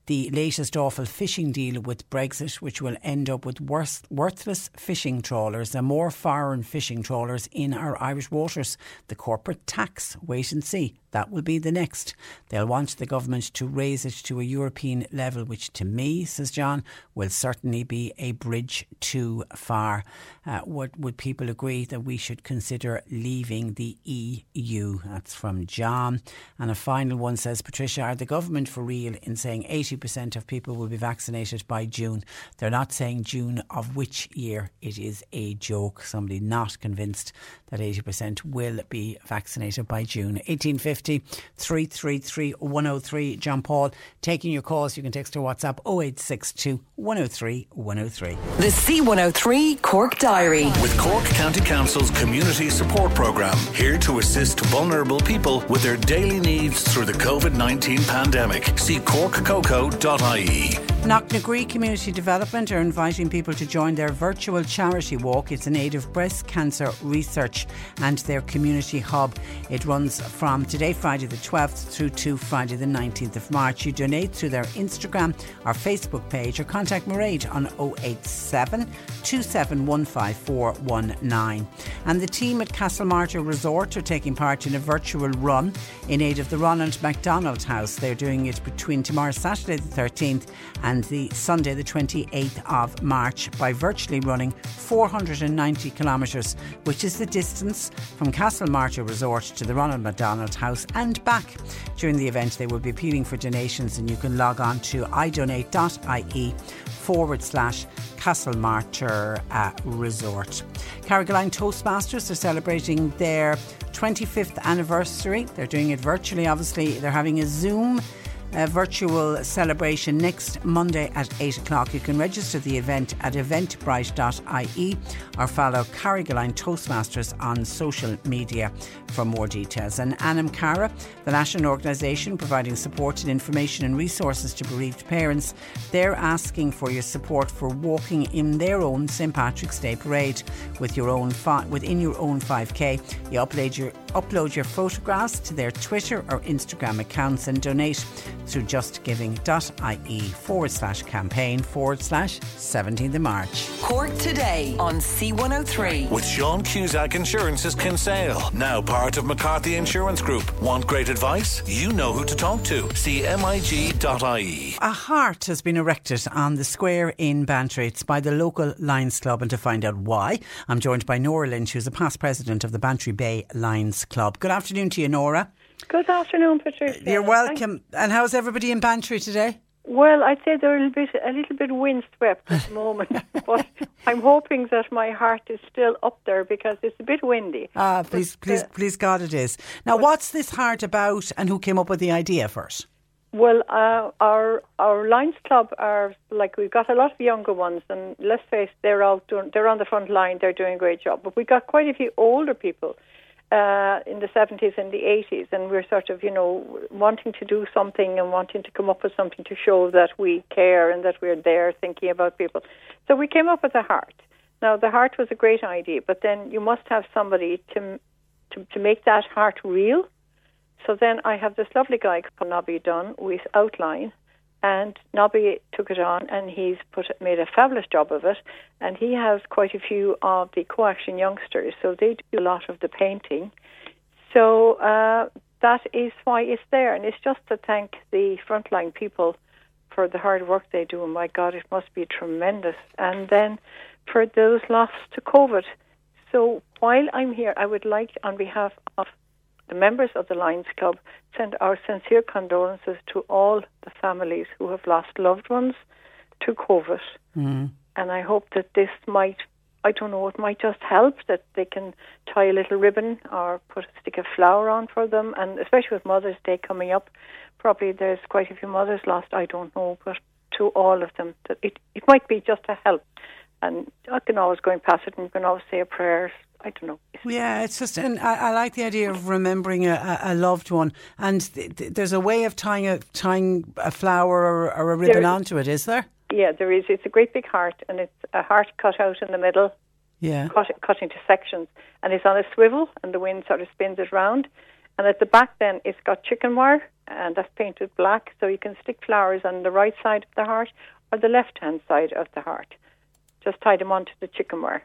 the latest awful fishing deal with Brexit, which will end up with worth, worthless fishing trawlers and more foreign fishing trawlers in our Irish waters. The corporate tax, wait and see. That will be the next. They'll want the government to raise it to a European level, which to me, says John, will certainly be a bridge too far. Uh, would, would people agree that we should consider leaving the EU? That's from John. And a final one says, Patricia, are the government for real in saying 80% of people will be vaccinated by June? They're not saying June of which year. It is a joke. Somebody not convinced that 80% will be vaccinated by June. 1850 333 103. John Paul taking your calls. You can text or WhatsApp 0862 103 103. The C103 Cork Diary. With Cork County Council's Community Support Programme, here to assist vulnerable people with their daily needs through the COVID 19 pandemic. See corkcoco.ie. Knocknagree Community Development are inviting people to join their virtual charity walk. It's in aid of breast cancer research and their community hub. It runs from today, Friday the 12th, through to Friday the 19th of March. You donate through their Instagram or Facebook page or contact Mairead on 087 2715419. And the team at Castlemartyr Resort are taking part in a virtual run in aid of the Ronald McDonald House. They're doing it between tomorrow, Saturday the 13th, and and the Sunday, the 28th of March, by virtually running 490 kilometres, which is the distance from Castle Castlemartyr Resort to the Ronald McDonald House and back. During the event, they will be appealing for donations, and you can log on to idonate.ie forward slash Castlemartyr uh, Resort. Carrigaline Toastmasters are celebrating their 25th anniversary. They're doing it virtually, obviously. They're having a Zoom a virtual celebration next Monday at 8 o'clock. You can register the event at eventbrite.ie or follow Carrigaline Toastmasters on social media for more details. And Anam Cara, the national organisation providing support and information and resources to bereaved parents, they're asking for your support for walking in their own St Patrick's Day parade with your own fi- within your own 5k. You upload your upload your photographs to their Twitter or Instagram accounts and donate through justgiving.ie forward slash campaign forward slash 17th of March. Cork today on C103. With Sean Cusack Insurance's Kinsale, now part of McCarthy Insurance Group. Want great advice? You know who to talk to. CMIG.ie. A heart has been erected on the square in Bantry. It's by the local Lions Club, and to find out why, I'm joined by Nora Lynch, who's a past president of the Bantry Bay Lions Club. Good afternoon to you, Nora. Good afternoon, Patricia. You're welcome. And how's everybody in Bantry today? Well, I'd say they're a little bit a little bit windswept at the moment, *laughs* but I'm hoping that my heart is still up there because it's a bit windy. Ah, please, But, please, uh, please, God, it is. Now, what's this heart about, and who came up with the idea first? Well, uh, our our Lions Club are like we've got a lot of younger ones, and let's face, they're all doing, they're on the front line. They're doing a great job. But we've got quite a few older people uh, in the seventies and the eighties, and we're sort of you know wanting to do something and wanting to come up with something to show that we care and that we're there thinking about people. So we came up with a heart. Now the heart was a great idea, but then you must have somebody to to, to make that heart real. So then I have this lovely guy called Nobby Dunn with Outline, and Nobby took it on and he's put made a fabulous job of it. And he has quite a few of the co-action youngsters, so they do a lot of the painting. So uh, that is why it's there, and it's just to thank the frontline people for the hard work they do. And my God, it must be tremendous. And then for those lost to COVID. So while I'm here, I would like, on behalf of the members of the Lions Club, send our sincere condolences to all the families who have lost loved ones to COVID. Mm. And I hope that this might, I don't know, it might just help that they can tie a little ribbon or put a stick of flower on for them. And especially with Mother's Day coming up, probably there's quite a few mothers lost, I don't know, but to all of them, that it, it might be just a help. And I can always go and pass it and you can always say a prayer. I don't know. Yeah, it's just, and I, I like the idea of remembering a, a loved one. And th- th- there's a way of tying a tying a flower or, or a ribbon There- onto it, is there? Yeah, there is. It's a great big heart, and it's a heart cut out in the middle, Yeah. cut, cut into sections, and it's on a swivel, and the wind sort of spins it round. And at the back, then it's got chicken wire, and that's painted black, so you can stick flowers on the right side of the heart or the left-hand side of the heart. Just tie them onto the chicken wire.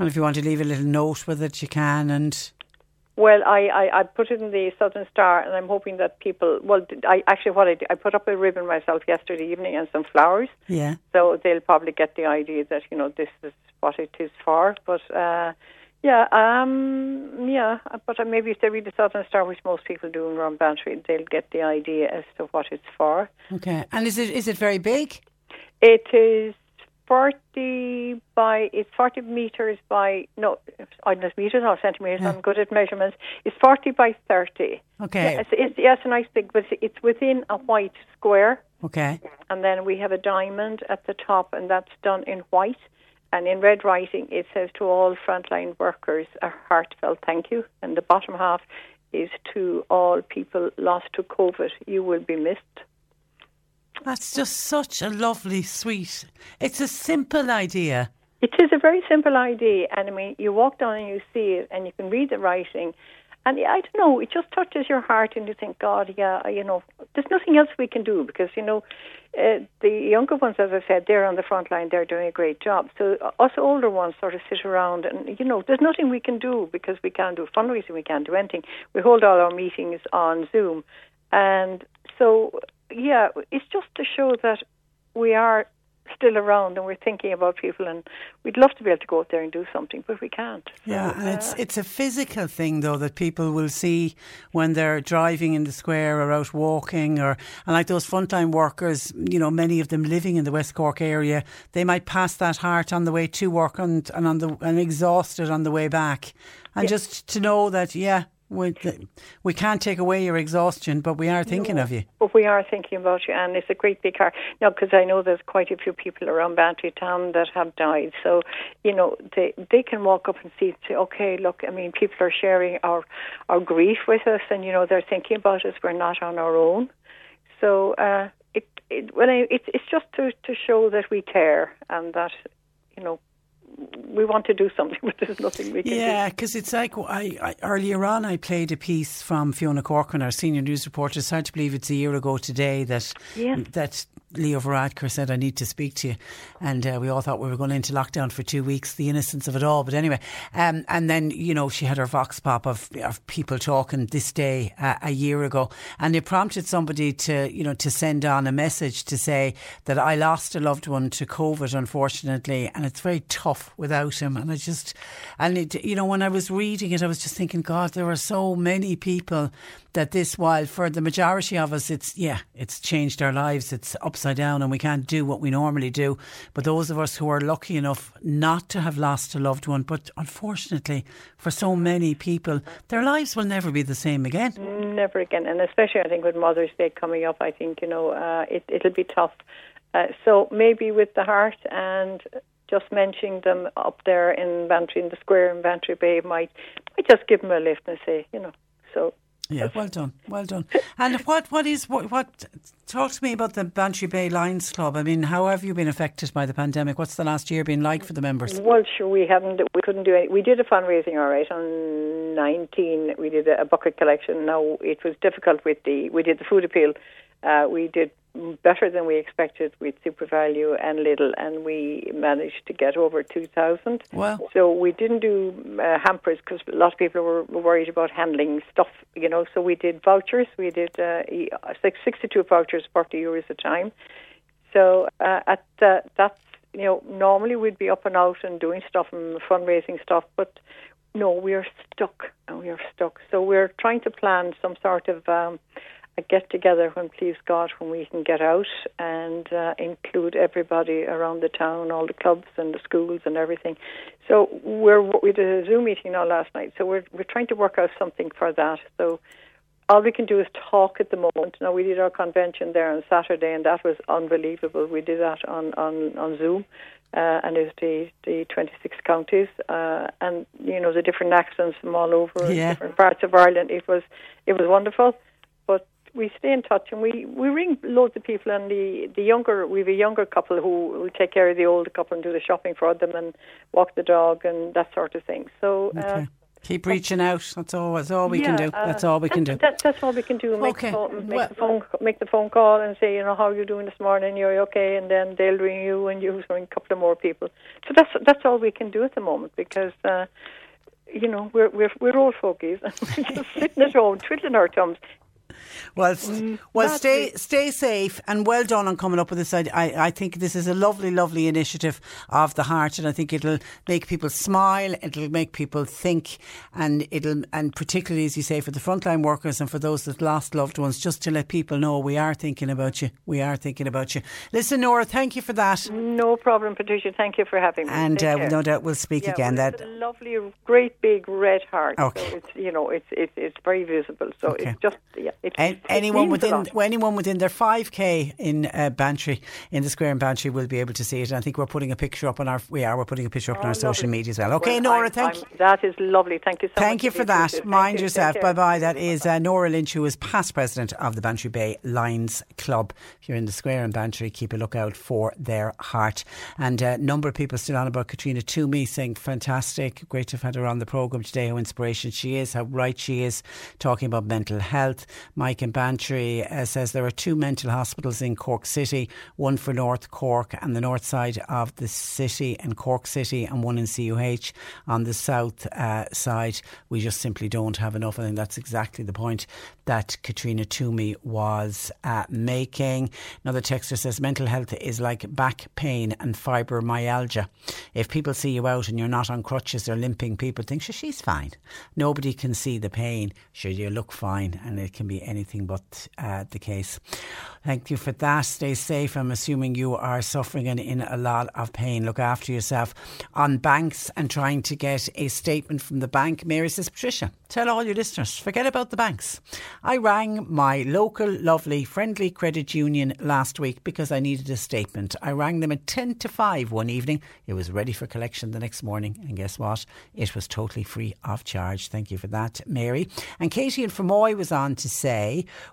And if you want to leave a little note with it, you can. And Well, I, I, I put it in the Southern Star, and I'm hoping that people. Well, I actually what I did, I put up a ribbon myself yesterday evening and some flowers, yeah, so they'll probably get the idea that you know this is what it is for. But uh, yeah, um, yeah, but maybe if they read the Southern Star, which most people do in Ron Bantry, they'll get the idea as to what it's for. okay. And is it is it very big? It is forty by it's forty meters by no, I don't know meters or centimeters. I'm good at measurements. It's forty by thirty. Okay. Yeah, it's, it's, yeah, it's a nice big, but it's within a white square. Okay. And then we have a diamond at the top, and that's done in white. And in red writing, it says to all frontline workers, a heartfelt thank you. And the bottom half is to all people lost to COVID, you will be missed. That's just such a lovely, sweet. It's a simple idea. It is a very simple idea, and I mean, you walk down and you see it, and you can read the writing, and I don't know, it just touches your heart, and you think, God, yeah, you know, there's nothing else we can do because you know, uh, the younger ones, as I said, they're on the front line, they're doing a great job. So uh, us older ones sort of sit around, and you know, there's nothing we can do because we can't do fundraising, we can't do anything. We hold all our meetings on Zoom, and so yeah, it's just to show that we are still around and we're thinking about people and we'd love to be able to go out there and do something but we can't. Yeah and it's it's a physical thing though that people will see when they're driving in the square or out walking or and like those frontline workers you know many of them living in the West Cork area they might pass that heart on the way to work and, and on the and exhausted on the way back. And Yeah. just to know that yeah we, we can't take away your exhaustion but we are thinking No, of you But we are thinking about you, and it's a great big heart. Now, because I know there's quite a few people around Bantry Town that have died, so you know they they can walk up and see, say, okay, look, I mean, people are sharing our our grief with us, and you know they're thinking about us. We're not on our own. So uh, it it when I it's it's just to to show that we care and that you know we want to do something, *laughs* but there's nothing we can do. Yeah, because it's like I, I earlier on I played a piece from Fiona Corcoran, our senior news reporter. It's hard to believe it's a year ago today that Yes. that Leo Varadkar said I need to speak to you, and uh, we all thought we were going into lockdown for two weeks. The innocence of it all, but anyway, um, and then you know she had her vox pop of, of people talking this day uh, a year ago, and it prompted somebody to you know to send on a message to say that I lost a loved one to COVID, unfortunately, and it's very tough without him. And I just, and it, you know, when I was reading it, I was just thinking, God, there are so many people that this, while for the majority of us, it's yeah, it's changed our lives. It's upside down, and we can't do what we normally do. But those of us who are lucky enough not to have lost a loved one, but unfortunately, for so many people, their lives will never be the same again. Never again, and especially I think with Mother's Day coming up, I think you know uh, it, it'll be tough. Uh, so maybe with the heart and just mentioning them up there in Bantry in the square in Bantry Bay might might just give them a lift and say you know so. Yeah, well done, well done. And what what is what what? Talk to me about the Bantry Bay Lions Club. I mean, how have you been affected by the pandemic? What's the last year been like for the members? Well, sure, we haven't, we couldn't do it. We did a fundraising, all right, on 19. We did a bucket collection. Now, it was difficult with the, we did the food appeal. Uh, we did better than we expected with SuperValu and Lidl, and we managed to get over 2,000. Wow. So we didn't do uh, hampers because a lot of people were, were worried about handling stuff, you know. So we did vouchers. We did uh, e- 62 vouchers, 40 euros a time. So uh, at the, that's you know normally we'd be up and out and doing stuff and fundraising stuff, but no, we are stuck and we are stuck. So we're trying to plan some sort of um, a get together when please God when we can get out and uh, include everybody around the town, all the clubs and the schools and everything. So we're we did a Zoom meeting now last night. So we're we're trying to work out something for that. So all we can do is talk at the moment. Now we did our convention there on Saturday, and that was unbelievable. We did that on on on Zoom, uh, and it was the the 26 counties, uh, and you know the different accents from all over Yeah. different parts of Ireland. It was it was wonderful, we stay in touch and we we ring loads of people. And the the younger we have a younger couple who who take care of the older couple and do the shopping for them and walk the dog and that sort of thing. So. Uh, Keep reaching out. That's all. That's all we can do. uh, That's all we can do. That, that's all we can do. Make, Okay. the phone, make, Well- the phone, make the phone call and say, you know, how are you doing this morning? You're okay, and then they'll ring you, and you *laughs* ring a couple of more people. So that's that's all we can do at the moment because, uh, you know, we're we're we're all fogies and *laughs* we're just sitting at home twiddling our thumbs. Well, s- well, stay it. stay safe and well done on coming up with this. I, I I think this is a lovely, lovely initiative of the heart, and I think it'll make people smile. It'll make people think, and it'll and particularly as you say for the frontline workers and for those that lost loved ones, just to let people know we are thinking about you. We are thinking about you. Listen, Nora, thank you for that, No problem, Patricia. Thank you for having me. and uh, no doubt we'll speak Yeah, again. well, That a lovely, great big red heart. Okay. So it's you know it's it's it's very visible. So Okay. it's just yeah. It, An- it anyone within anyone within their five k in uh, Bantry in the square in Bantry will be able to see it. And I think we're putting a picture up on our we are we're putting a picture up on our social media as well. Okay, Well, Nora, I'm- thank I'm- That is lovely. Thank you so much. Thank you for that. Thank Mind you. yourself. Bye bye. That is uh, Nora Lynch, who is past president of the Bantry Bay Lions Club. If you're in the square in Bantry, keep a lookout for their heart. And a number of people still on about Katrina Toomey saying, fantastic. Great to have had her on the programme today. How inspiration she is, how right she is, talking about mental health. Mike in Bantry uh, says there are two mental hospitals in Cork City, one for North Cork and the north side of the city and Cork City, and one in CUH on the south uh, side. We just simply don't have enough. I think that's exactly the point that Katrina Toomey was uh, making. Another texter says mental health is like back pain and fibromyalgia. If people see you out and you're not on crutches or limping, people think, sure, she's fine. Nobody can see the pain. Sure, you look fine, and it can be anything but uh, the case. Thank you for that. Stay safe. I'm assuming you are suffering and in a lot of pain. Look after yourself. On banks and trying to get a statement from the bank, Mary says, Patricia, tell all your listeners, forget about the banks. I rang my local, lovely, friendly credit union last week because I needed a statement. I rang them at 10 to 5 one evening. It was ready for collection the next morning. And guess what? It was totally free of charge. Thank you for that, Mary. And Katie in Fermoy was on to say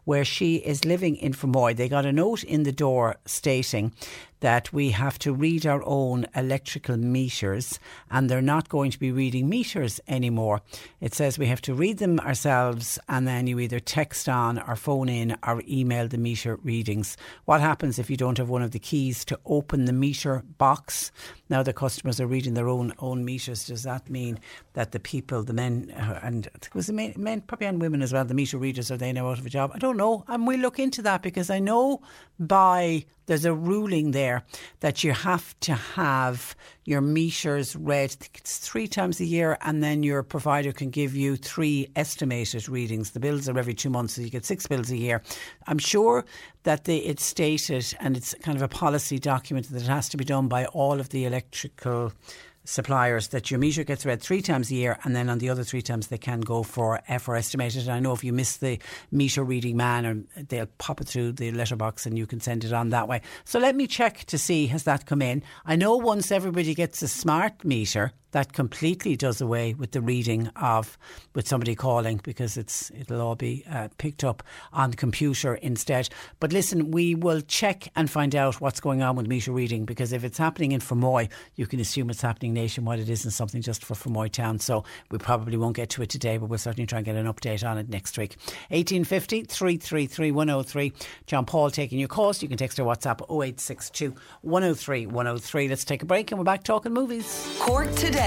where she is living in Fermoy, they got a note in the door stating that we have to read our own electrical meters and they're not going to be reading meters anymore. It says we have to read them ourselves and then you either text on or phone in or email the meter readings. What happens if you don't have one of the keys to open the meter box? Now the customers are reading their own own meters. Does that mean that the people, the men, uh, and was the men, men, probably and women as well, the meter readers, are they now out of a job? I don't know. And we'll look into that because I know by there's a ruling there that you have to have your meters read. It's three times a year, and then your provider can give you three estimated readings. The bills are every two months, so you get six bills a year. I'm sure that it's stated, and it's kind of a policy document that it has to be done by all of the electrical suppliers that your meter gets read three times a year and then on the other three times they can go for for estimated. And I know if you miss the meter reading man or they'll pop it through the letterbox and you can send it on that way. So let me check to see has that come in. I know once everybody gets a smart meter that completely does away with the reading of with somebody calling because it's it'll all be uh, picked up on the computer instead. But listen, we will check and find out what's going on with meter reading because if it's happening in Fermoy, you can assume it's happening nationwide. It isn't something just for Fermoy town, so we probably won't get to it today, but we'll certainly try and get an update on it next week. 1850 333 103. John Paul taking your calls. You can text or WhatsApp 0862 103 103. Let's take a break and we're back talking movies. Cork today.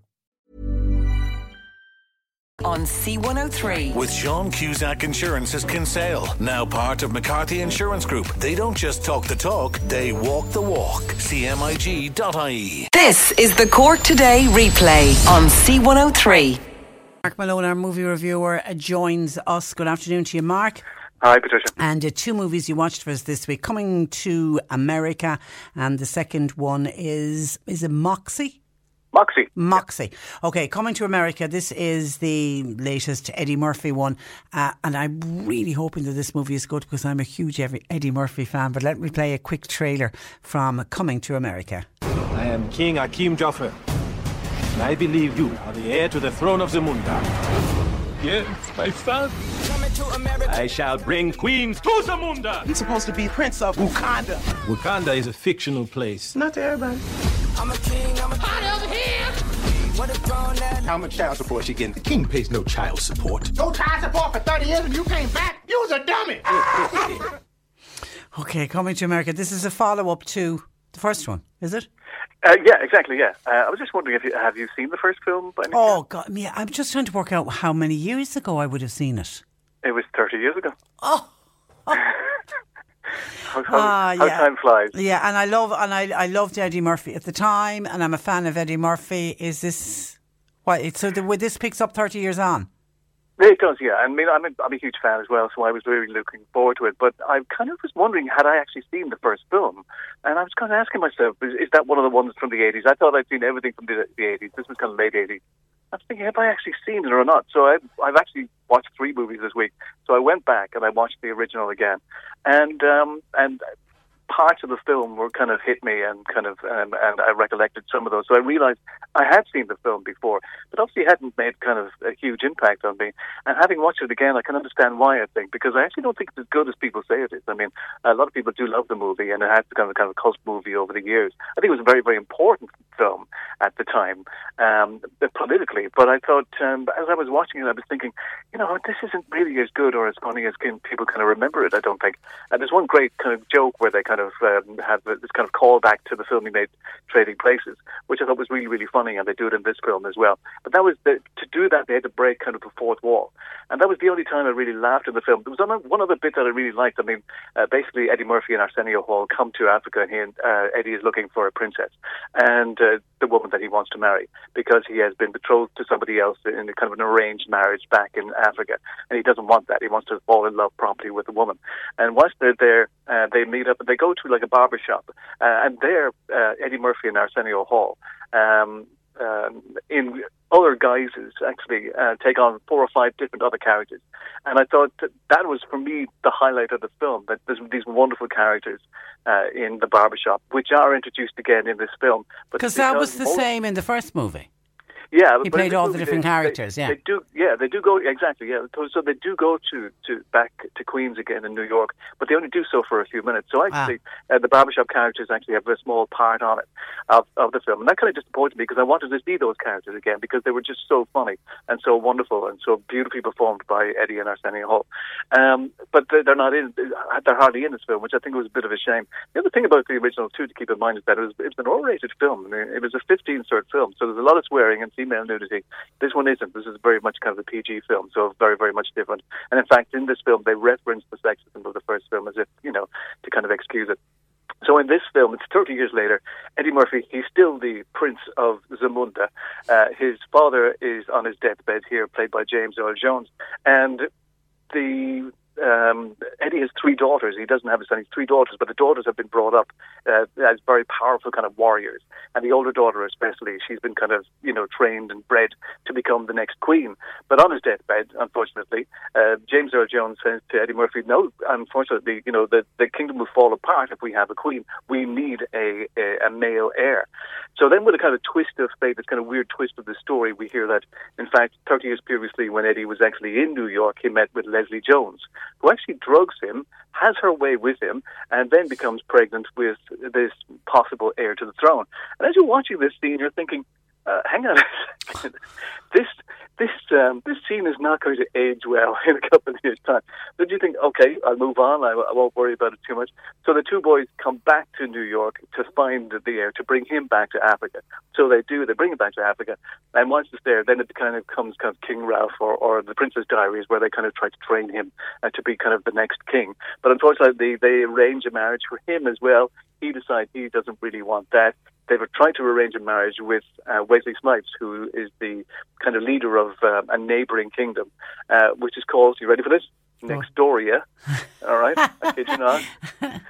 On C103. With Sean Cusack Insurance's Kinsale, now part of McCarthy Insurance Group. They don't just talk the talk, they walk the walk. CMIG.ie. This is the Cork Today replay on C103. Mark Malone, our movie reviewer, uh, joins us. Good afternoon to you, Mark. Hi, Patricia. And uh, two movies you watched for us this week, coming to America, and the second one is is it Moxie? Moxie. Moxie. Okay, coming to America. This is the latest Eddie Murphy one, uh, and I'm really hoping that this movie is good because I'm a huge Eddie Murphy fan. But let me play a quick trailer from Coming to America. I am King Akeem Joffer, and I believe you are the heir to the throne of Zamunda. Yes, my son. I shall bring queens to Zamunda. He's supposed to be Prince of Wakanda. Wakanda is a fictional place. Not to everybody. I'm a king, I'm a hot over here. How much child support she getting? The king pays no child support. No child support for 30 years and you came back? You was a dummy. *laughs* Okay, coming to America. This is a follow up to the first one, is it? Uh, yeah, exactly. Yeah, uh, I was just wondering if you have you seen the first film? By any Oh God, yeah. I'm just trying to work out how many years ago I would have seen it. It was thirty years ago. Oh. *laughs* how, how, Ah, how yeah. time flies. Yeah, and I love and I I loved Eddie Murphy at the time, and I'm a fan of Eddie Murphy. Is this what? it- So the, with this picks up thirty years on. It does, yeah. I mean, I'm a, I'm a huge fan as well, so I was really looking forward to it. But I kind of was wondering, had I actually seen the first film? And I was kind of asking myself, is, is that one of the ones from the 80s? I thought I'd seen everything from the, the 80s. This was kind of late 80s. I was thinking, have I actually seen it or not? So I, I've actually watched three movies this week. So I went back and I watched the original again, and um, and parts of the film were kind of hit me and kind of um, and I recollected some of those. So I realized I had seen the film before, but obviously hadn't made kind of a huge impact on me. And having watched it again, I can understand why. I think because I actually don't think it's as good as people say it is. I mean, a lot of people do love the movie, and it has become a kind of cult movie over the years. I think it was a very very important film at the time um, politically. But I thought um, as I was watching it, I was thinking, you know, this isn't really as good or as funny as people kind of remember it. I don't think. And there's one great kind of joke where they kind of um, have this kind of callback to the film he made, Trading Places, which I thought was really really funny, and they do it in this film as well. But that was the, to do that they had to break kind of the fourth wall, and that was the only time I really laughed in the film. There was one- other bit that I really liked. I mean, uh, basically Eddie Murphy and Arsenio Hall come to Africa, and he and uh, Eddie is looking for a princess and uh, the woman that he wants to marry because he has been betrothed to somebody else in a kind of an arranged marriage back in Africa, and he doesn't want that. He wants to fall in love properly with the woman. And once they're there, uh, they meet up and they go to like a barber shop, uh, and there uh, Eddie Murphy and Arsenio Hall. Um, um, in other guises, actually uh, take on four or five different other characters, and I thought that, that was for me the highlight of the film. That there's these wonderful characters uh, in the barbershop, which are introduced again in this film. Because that was the most- same in the first movie. Yeah, He played all the different they- characters, they- yeah. they do. Yeah, they do go exactly. Yeah, so, they do go to, to back to Queens again in New York, but they only do so for a few minutes. So actually, uh, the barbershop characters actually have a small part on it of, of the film, and that kind of disappointed me because I wanted to see those characters again because they were just so funny and so wonderful and so beautifully performed by Eddie and Arsenio Hall. Um, but they're not in. They're hardly in this film, which I think was a bit of a shame. The other thing about the original too to keep in mind is that it was, it was an R-rated film. I mean, it was a 15 sort film, so there's a lot of swearing and female nudity. This one isn't. This is very much kind of a PG film, so very, very much different. And in fact, in this film, they reference the sexism of the first film as if, you know, to kind of excuse it. So in this film, it's 30 years later, Eddie Murphy, he's still the Prince of Zamunda. Uh, his father is on his deathbed here, played by James Earl Jones. And the um, Eddie has three daughters. He doesn't have a son. He's three daughters, but the daughters have been brought up uh, as very powerful kind of warriors. And the older daughter, especially, she's been kind of you know trained and bred to become the next queen. But on his deathbed, unfortunately, uh, James Earl Jones says to Eddie Murphy, "No, unfortunately, you know the the kingdom will fall apart if we have a queen. We need a a, a male heir." So then, with a kind of twist of fate, this kind of weird twist of the story, we hear that, in fact, 30 years previously, when Eddie was actually in New York, he met with Leslie Jones, who actually drugs him, has her way with him, and then becomes pregnant with this possible heir to the throne. And as you're watching this scene, you're thinking, uh, hang on a *laughs* second. This this um, this scene is not going to age well *laughs* in a couple of years' time. But you think, okay, I'll move on. I, I won't worry about it too much. So the two boys come back to New York to find the heir, to bring him back to Africa. So they do. They bring him back to Africa. And once it's there, then it kind of comes kind of King Ralph or, or the Princess Diaries, where they kind of try to train him uh, to be kind of the next king. But unfortunately, they, they arrange a marriage for him as well. He decides he doesn't really want that they were trying to arrange a marriage with uh, Wesley Snipes, who is the kind of leader of um, a neighbouring kingdom, uh, which is called, you ready for this? Nexdoria. *laughs* All right, I kid you not. *laughs*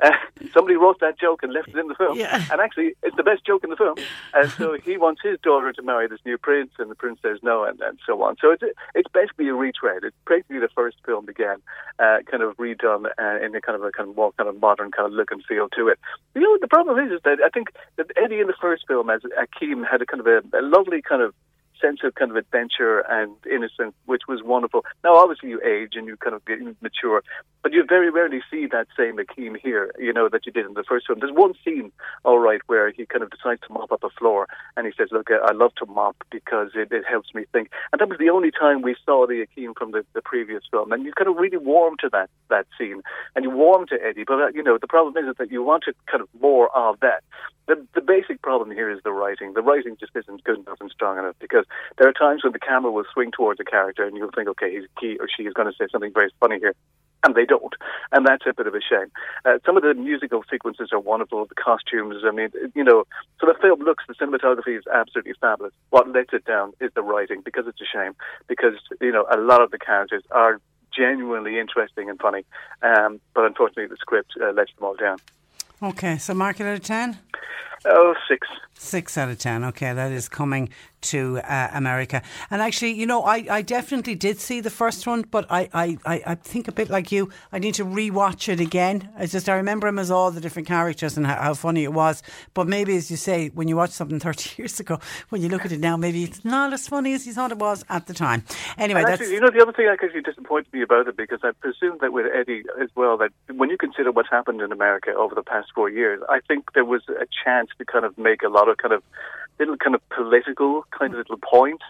Uh, somebody wrote that joke and left it in the film. Yeah. And actually, it's the best joke in the film. And so *laughs* he wants his daughter to marry this new prince, and the prince says no, and, and so on. So it's it's basically a retread. It's basically the first film again, uh, kind of redone uh, in a kind of a kind of more kind of modern kind of look and feel to it. You know, the problem is, is that I think that Eddie in the first film as Akeem had a kind of a, a lovely kind of sense of kind of adventure and innocence, which was wonderful. Now, obviously, you age and you kind of get mature, but you very rarely see that same Akeem here, you know, that you did in the first film. There's one scene, all right, where he kind of decides to mop up a floor and he says, Look, I love to mop because it, it helps me think. And that was the only time we saw the Akeem from the, the previous film. And you kind of really warm to that, that scene and you warm to Eddie. But, uh, you know, the problem is that you wanted kind of more of that. The, the basic problem here is the writing. The writing just isn't good enough and strong enough because there are times when the camera will swing towards a character and you'll think, okay, he's, he or she is going to say something very funny here and they don't, and that's a bit of a shame. Uh, some of the musical sequences are wonderful. The costumes, I mean, you know, so the film looks, the cinematography is absolutely fabulous. What lets it down is the writing, because it's a shame, because you know a lot of the characters are genuinely interesting and funny, um, but unfortunately the script uh, lets them all down. Okay, so mark it out of ten. Oh, six. Six out of ten. Okay, that is coming to uh, America. And actually, you know, I, I definitely did see the first one, but I, I, I think a bit like you, I need to rewatch it again. I just I remember him as all the different characters and how, how funny it was. But maybe, as you say, when you watch something *laughs* thirty years ago, when you look at it now, maybe it's not as funny as you thought it was at the time. Anyway, And that's actually, you know, the other thing that actually disappointed me about it because I presume that with Eddie as well, that when you consider what's happened in America over the past four years, I think there was a chance to kind of make a lot of kind of little kind of political kind of little points.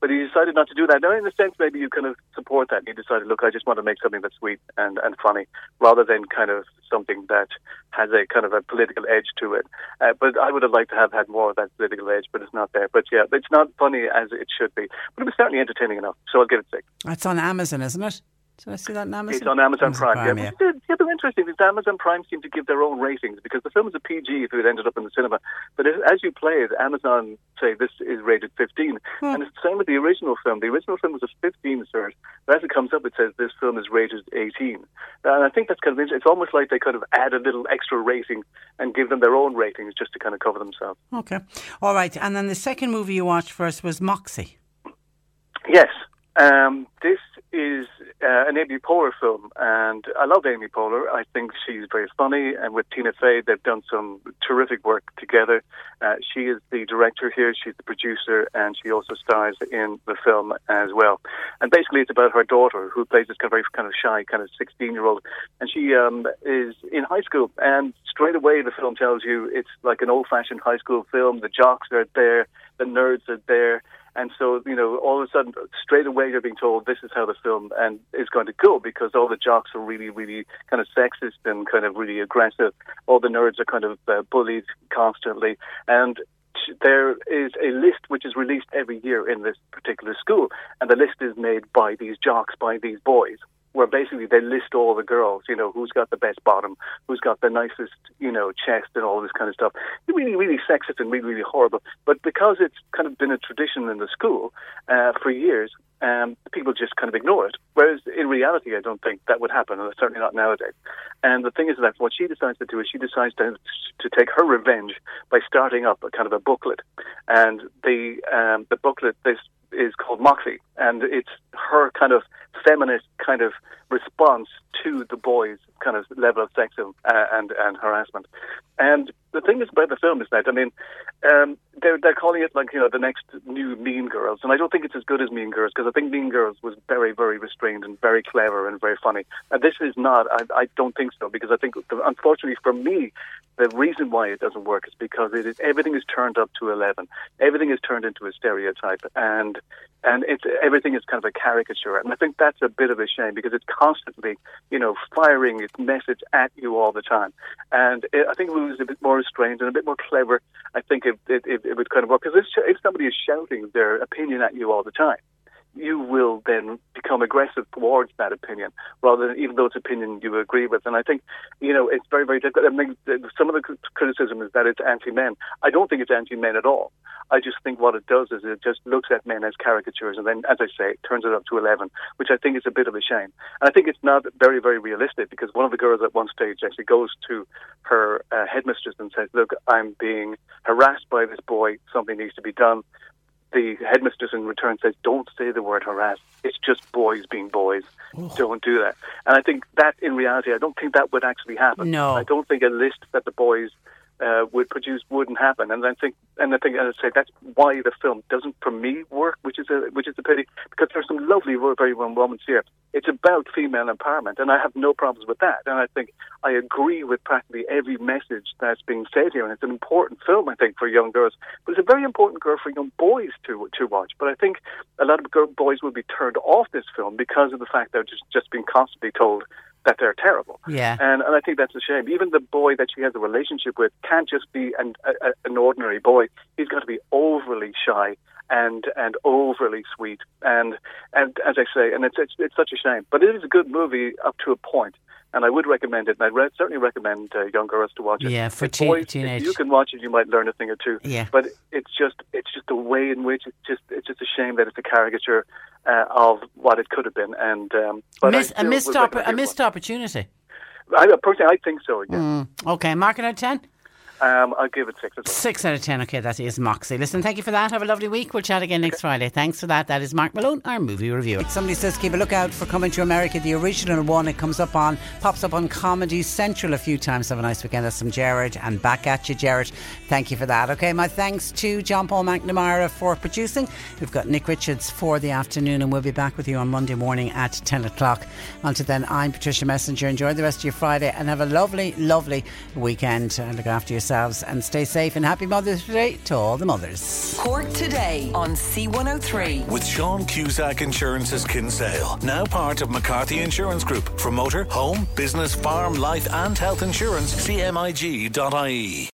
But he decided not to do that. Now, in a sense, maybe you kind of support that. He decided, look, I just want to make something that's sweet and, and funny, rather than kind of something that has a kind of a political edge to it. Uh, but I would have liked to have had more of that political edge, but it's not there. But yeah, it's not funny as it should be. But it was certainly entertaining enough. So I'll give it six. that's on Amazon, isn't it? Did I see that on Amazon? It's on Amazon, Prime. Prime, yeah. yeah. But The other interesting is Amazon Prime seem to give their own ratings because the film is a PG if it ended up in the cinema. But if, as you play it, Amazon say this is rated 15. And it's the same with the original film. The original film was a 15 cert. But as it comes up, it says this film is rated 18. And I think that's kind of interesting. It's almost like they kind of add a little extra rating and give them their own ratings just to kind of cover themselves. Okay. All right. And then the second movie you watched first was Moxie. Yes. Um, this is uh, an Amy Poehler film, and I love Amy Poehler. I think she's very funny, and with Tina Fey, they've done some terrific work together. Uh, she is the director here, she's the producer, and she also stars in the film as well. And basically, it's about her daughter, who plays this kind of very kind of shy, kind of 16 year old, and she um, is in high school. And straight away, the film tells you it's like an old fashioned high school film. The jocks are there, the nerds are there. And so, you know, all of a sudden, straight away, you're being told this is how the film and is going to go because all the jocks are really, really kind of sexist and kind of really aggressive. All the nerds are kind of uh, bullied constantly, and there is a list which is released every year in this particular school, and the list is made by these jocks, by these boys where basically they list all the girls, you know, who's got the best bottom, who's got the nicest, you know, chest and all this kind of stuff. Really, really sexist and really, really horrible. But because it's kind of been a tradition in the school uh, for years, um, people just kind of ignore it. Whereas in reality, I don't think that would happen, and certainly not nowadays. And the thing is that what she decides to do is she decides to, to take her revenge by starting up a kind of a booklet. And the um, the booklet this is called Moxie, and it's her kind of feminist kind of response to the boys' kind of level of sexism uh, and and harassment. And the thing is about the film is that I mean, um, they're they're calling it like you know the next new Mean Girls, and I don't think it's as good as Mean Girls because I think Mean Girls was very very restrained and very clever and very funny. And this is not. I, I don't think so because I think unfortunately for me, the reason why it doesn't work is because it is everything is turned up to eleven. Everything is turned into a stereotype, and and it's everything is kind of a caricature. And I think that's a bit of a shame because it's constantly, you know, firing its message at you all the time. And it, I think it was a bit more restrained and a bit more clever, I think it it, it, it would kind of work. Because if, if somebody is shouting their opinion at you all the time, you will then become aggressive towards that opinion, rather than even though it's opinion you agree with. And I think, you know, it's very, very difficult. I mean, some of the criticism is that it's anti-men. I don't think it's anti-men at all. I just think what it does is it just looks at men as caricatures, and then, as I say, it turns it up to eleven, which I think is a bit of a shame. And I think it's not very, very realistic because one of the girls at one stage actually goes to her uh, headmistress and says, "Look, I'm being harassed by this boy. Something needs to be done." The headmistress in return says, "Don't say the word harass. It's just boys being boys. Don't do that." And I think that, in reality, I don't think that would actually happen. No. I don't think a list that the boys uh, would produce wouldn't happen. And I think, and I think, as I say, that's why the film doesn't, for me, work, which is a which is a pity, because there's some lovely, very well moments here. It's about female empowerment, and I have no problems with that. And I think I agree with practically every message that's being said here. And it's an important film, I think, for young girls, but it's a very important girl for young boys to to watch. But I think a lot of girl, boys will be turned off this film because of the fact they're just just being constantly told that they're terrible. Yeah. And, and I think that's a shame. Even the boy that she has a relationship with can't just be an, a, an ordinary boy. He's got to be overly shy and and overly sweet. And and as I say, and it's it's, it's such a shame. But it is a good movie up to a point and I would recommend it. And I re- certainly recommend uh, young girls to watch it. Yeah, for te- boys, teenage. If you can watch it, you might learn a thing or two. Yeah. But it's just it's just the way in which it's just it's just a shame that it's a caricature uh, of what it could have been. And um, but Miss, a missed opp- a missed opportunity. I, personally, I think so. Yeah. Mm. Okay, mark it out ten. Um, I'll give it six. As well. Six out of ten. Okay, that is Moxie. Listen, thank you for that. Have a lovely week. We'll chat again next Friday. Thanks for that. That is Mark Malone, our movie reviewer. Somebody says keep a lookout for Coming to America, the original one. It comes up on, pops up on Comedy Central a few times. Have a nice weekend. That's from Jared, and back at you, Jared. Thank you for that. Okay, my thanks to John Paul McNamara for producing. We've got Nick Richards for the afternoon, and we'll be back with you on Monday morning at ten o'clock. Until then, I'm Patricia Messenger. Enjoy the rest of your Friday, and have a lovely, lovely weekend. And look after yourselves, and stay safe. And happy Mother's Day to all the mothers. Cork today on C103. With Sean Cusack Insurance's Kinsale, now part of McCarthy Insurance Group. For motor, home, business, farm, life, and health insurance, cmig.ie.